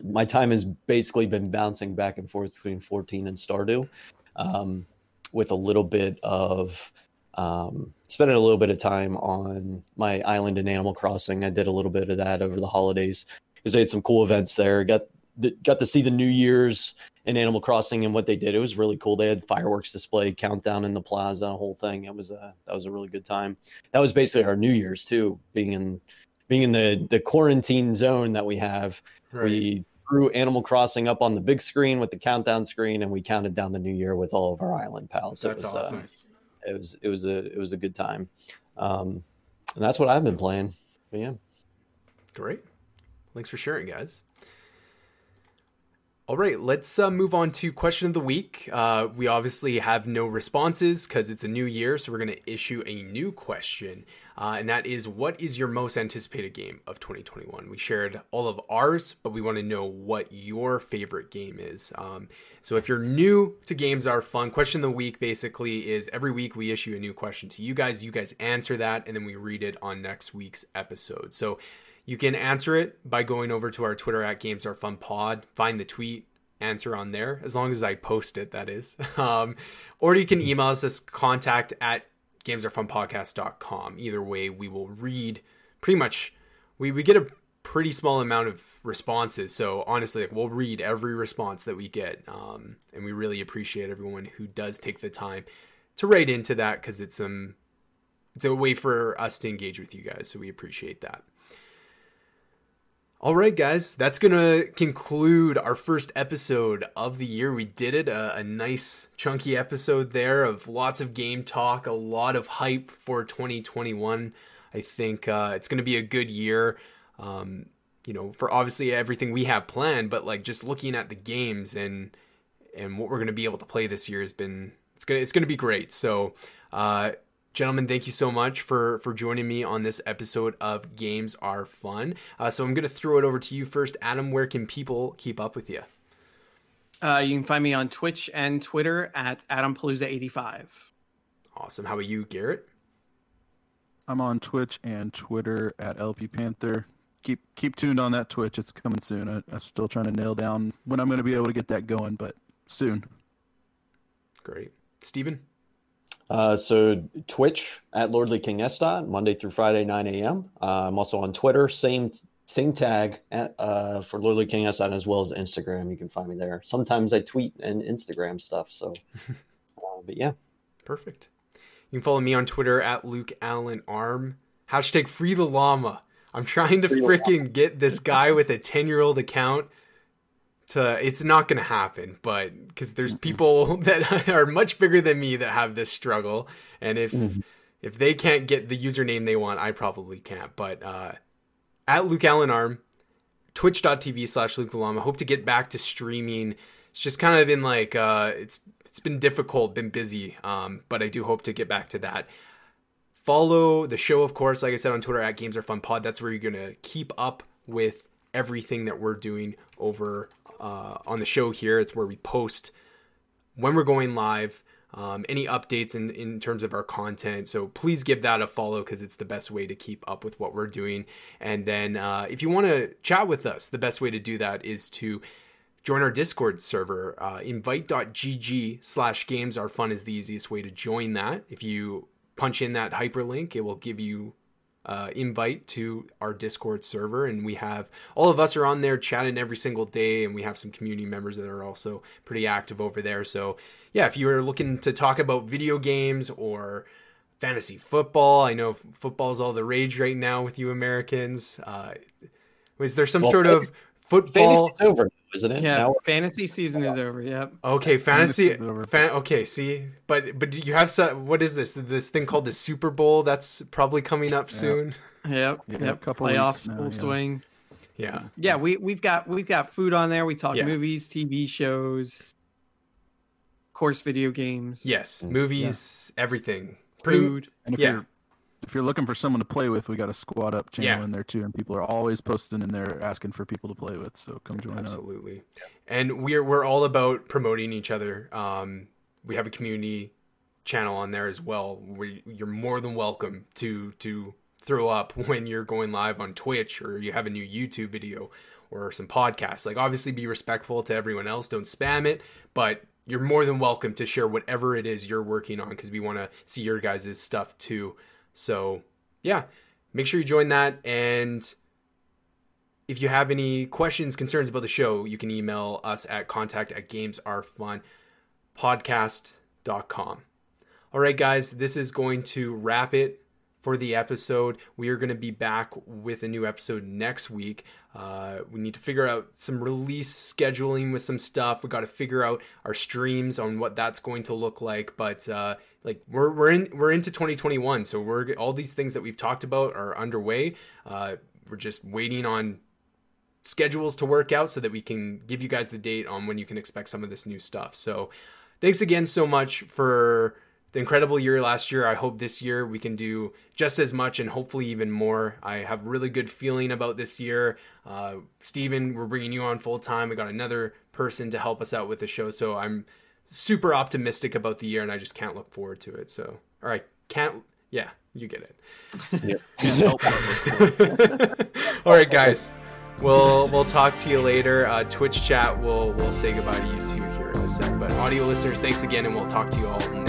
my time has basically been bouncing back and forth between 14 and Stardew, um, with a little bit of um, spending a little bit of time on my island in Animal Crossing. I did a little bit of that over the holidays because I had some cool events there. Got got to see the New Year's in Animal Crossing and what they did. It was really cool. They had fireworks display, countdown in the plaza, whole thing. It was a that was a really good time. That was basically our New Year's too, being in being in the the quarantine zone that we have. Right. We threw Animal Crossing up on the big screen with the countdown screen, and we counted down the New Year with all of our island pals. That's it was, uh, awesome. Uh, it was it was a it was a good time, um, and that's what I've been playing. But yeah, great. Thanks for sharing, guys. All right, let's uh, move on to question of the week. Uh, we obviously have no responses because it's a new year, so we're going to issue a new question. Uh, and that is what is your most anticipated game of 2021? We shared all of ours, but we want to know what your favorite game is. Um, so if you're new to Games Are Fun, question of the week basically is every week we issue a new question to you guys. You guys answer that, and then we read it on next week's episode. So you can answer it by going over to our Twitter at Games Are Fun Pod, find the tweet, answer on there, as long as I post it, that is. Um, or you can email us as contact at gamesarefunpodcast.com. Either way, we will read pretty much, we, we get a pretty small amount of responses. So honestly, like, we'll read every response that we get. Um, and we really appreciate everyone who does take the time to write into that because it's, um, it's a way for us to engage with you guys. So we appreciate that. All right, guys, that's going to conclude our first episode of the year. We did it, a, a, nice chunky episode there of lots of game talk, a lot of hype for 2021. I think uh, it's going to be a good year, um, you know, for obviously everything we have planned, but like just looking at the games and and what we're going to be able to play this year has been it's gonna it's gonna be great. So. Uh, gentlemen thank you so much for for joining me on this episode of games are fun. Uh, so i'm going to throw it over to you first. Adam where can people keep up with you? Uh, you can find me on twitch and twitter at adampalooza85 awesome. How about you garrett? I'm on twitch and twitter at lp panther. Keep keep tuned on that twitch. It's coming soon. I, i'm still trying to nail down when i'm going to be able to get that going but soon. Great. Steven uh, so Twitch at Lordly King Estot, Monday through Friday, 9 a.m. Uh, I'm also on Twitter, same same tag at, uh, for Lordly King Estot as well as Instagram. You can find me there. Sometimes I tweet and Instagram stuff. So, uh, but yeah, perfect. You can follow me on Twitter at Luke Allen Arm. Hashtag free the llama. I'm trying to freaking get this guy with a 10 year old account to it's not going to happen but because there's people that are much bigger than me that have this struggle and if mm-hmm. if they can't get the username they want i probably can't but uh at luke allen arm twitch.tv slash luke llama hope to get back to streaming. It's just kind of been like uh it's it's been difficult been busy um but i do hope to get back to that. Follow the show of course like i said on twitter at games are fun pod. That's where you're gonna keep up with everything that we're doing over uh, on the show here. It's where we post when we're going live, um, any updates in, in terms of our content. So please give that a follow because it's the best way to keep up with what we're doing. And then uh, if you want to chat with us, the best way to do that is to join our Discord server. Uh, invite.gg slash games are fun is the easiest way to join that. If you punch in that hyperlink, it will give you uh, invite to our Discord server, and we have all of us are on there chatting every single day, and we have some community members that are also pretty active over there. So yeah, if you are looking to talk about video games or fantasy football, I know football is all the rage right now with you Americans. Uh, was there some well, sort of football? over isn't it? Yeah, now fantasy season is over. Yep. Okay, fantasy. Fan, okay, see, but but you have some. What is this? This thing called the Super Bowl that's probably coming up soon. Yep. Yep. yep. Couple Playoffs full yeah. swing. Yeah. Yeah, we we've got we've got food on there. We talk yeah. movies, TV shows, course, video games. Yes, mm, movies, yeah. everything. Food. And if yeah. you're if you're looking for someone to play with, we got a squad up channel yeah. in there too, and people are always posting in there asking for people to play with. So come join us. Absolutely. Up. And we're we're all about promoting each other. Um, we have a community channel on there as well. Where you're more than welcome to to throw up when you're going live on Twitch or you have a new YouTube video or some podcasts. Like obviously be respectful to everyone else. Don't spam it, but you're more than welcome to share whatever it is you're working on because we want to see your guys' stuff too. So, yeah, make sure you join that. And if you have any questions, concerns about the show, you can email us at contact at gamesarefunpodcast.com. All right, guys, this is going to wrap it for the episode. We are going to be back with a new episode next week. Uh, we need to figure out some release scheduling with some stuff. We got to figure out our streams on what that's going to look like. But uh, like we're we're in we're into 2021 so we're all these things that we've talked about are underway uh, we're just waiting on schedules to work out so that we can give you guys the date on when you can expect some of this new stuff. So thanks again so much for the incredible year last year. I hope this year we can do just as much and hopefully even more. I have really good feeling about this year. Uh, Steven, we're bringing you on full time. We got another person to help us out with the show. So I'm super optimistic about the year and I just can't look forward to it. So, all right, can't, yeah, you get it. all right, guys. We'll we'll talk to you later. Uh, Twitch chat. We'll we'll say goodbye to you two here in a sec. But audio listeners, thanks again, and we'll talk to you all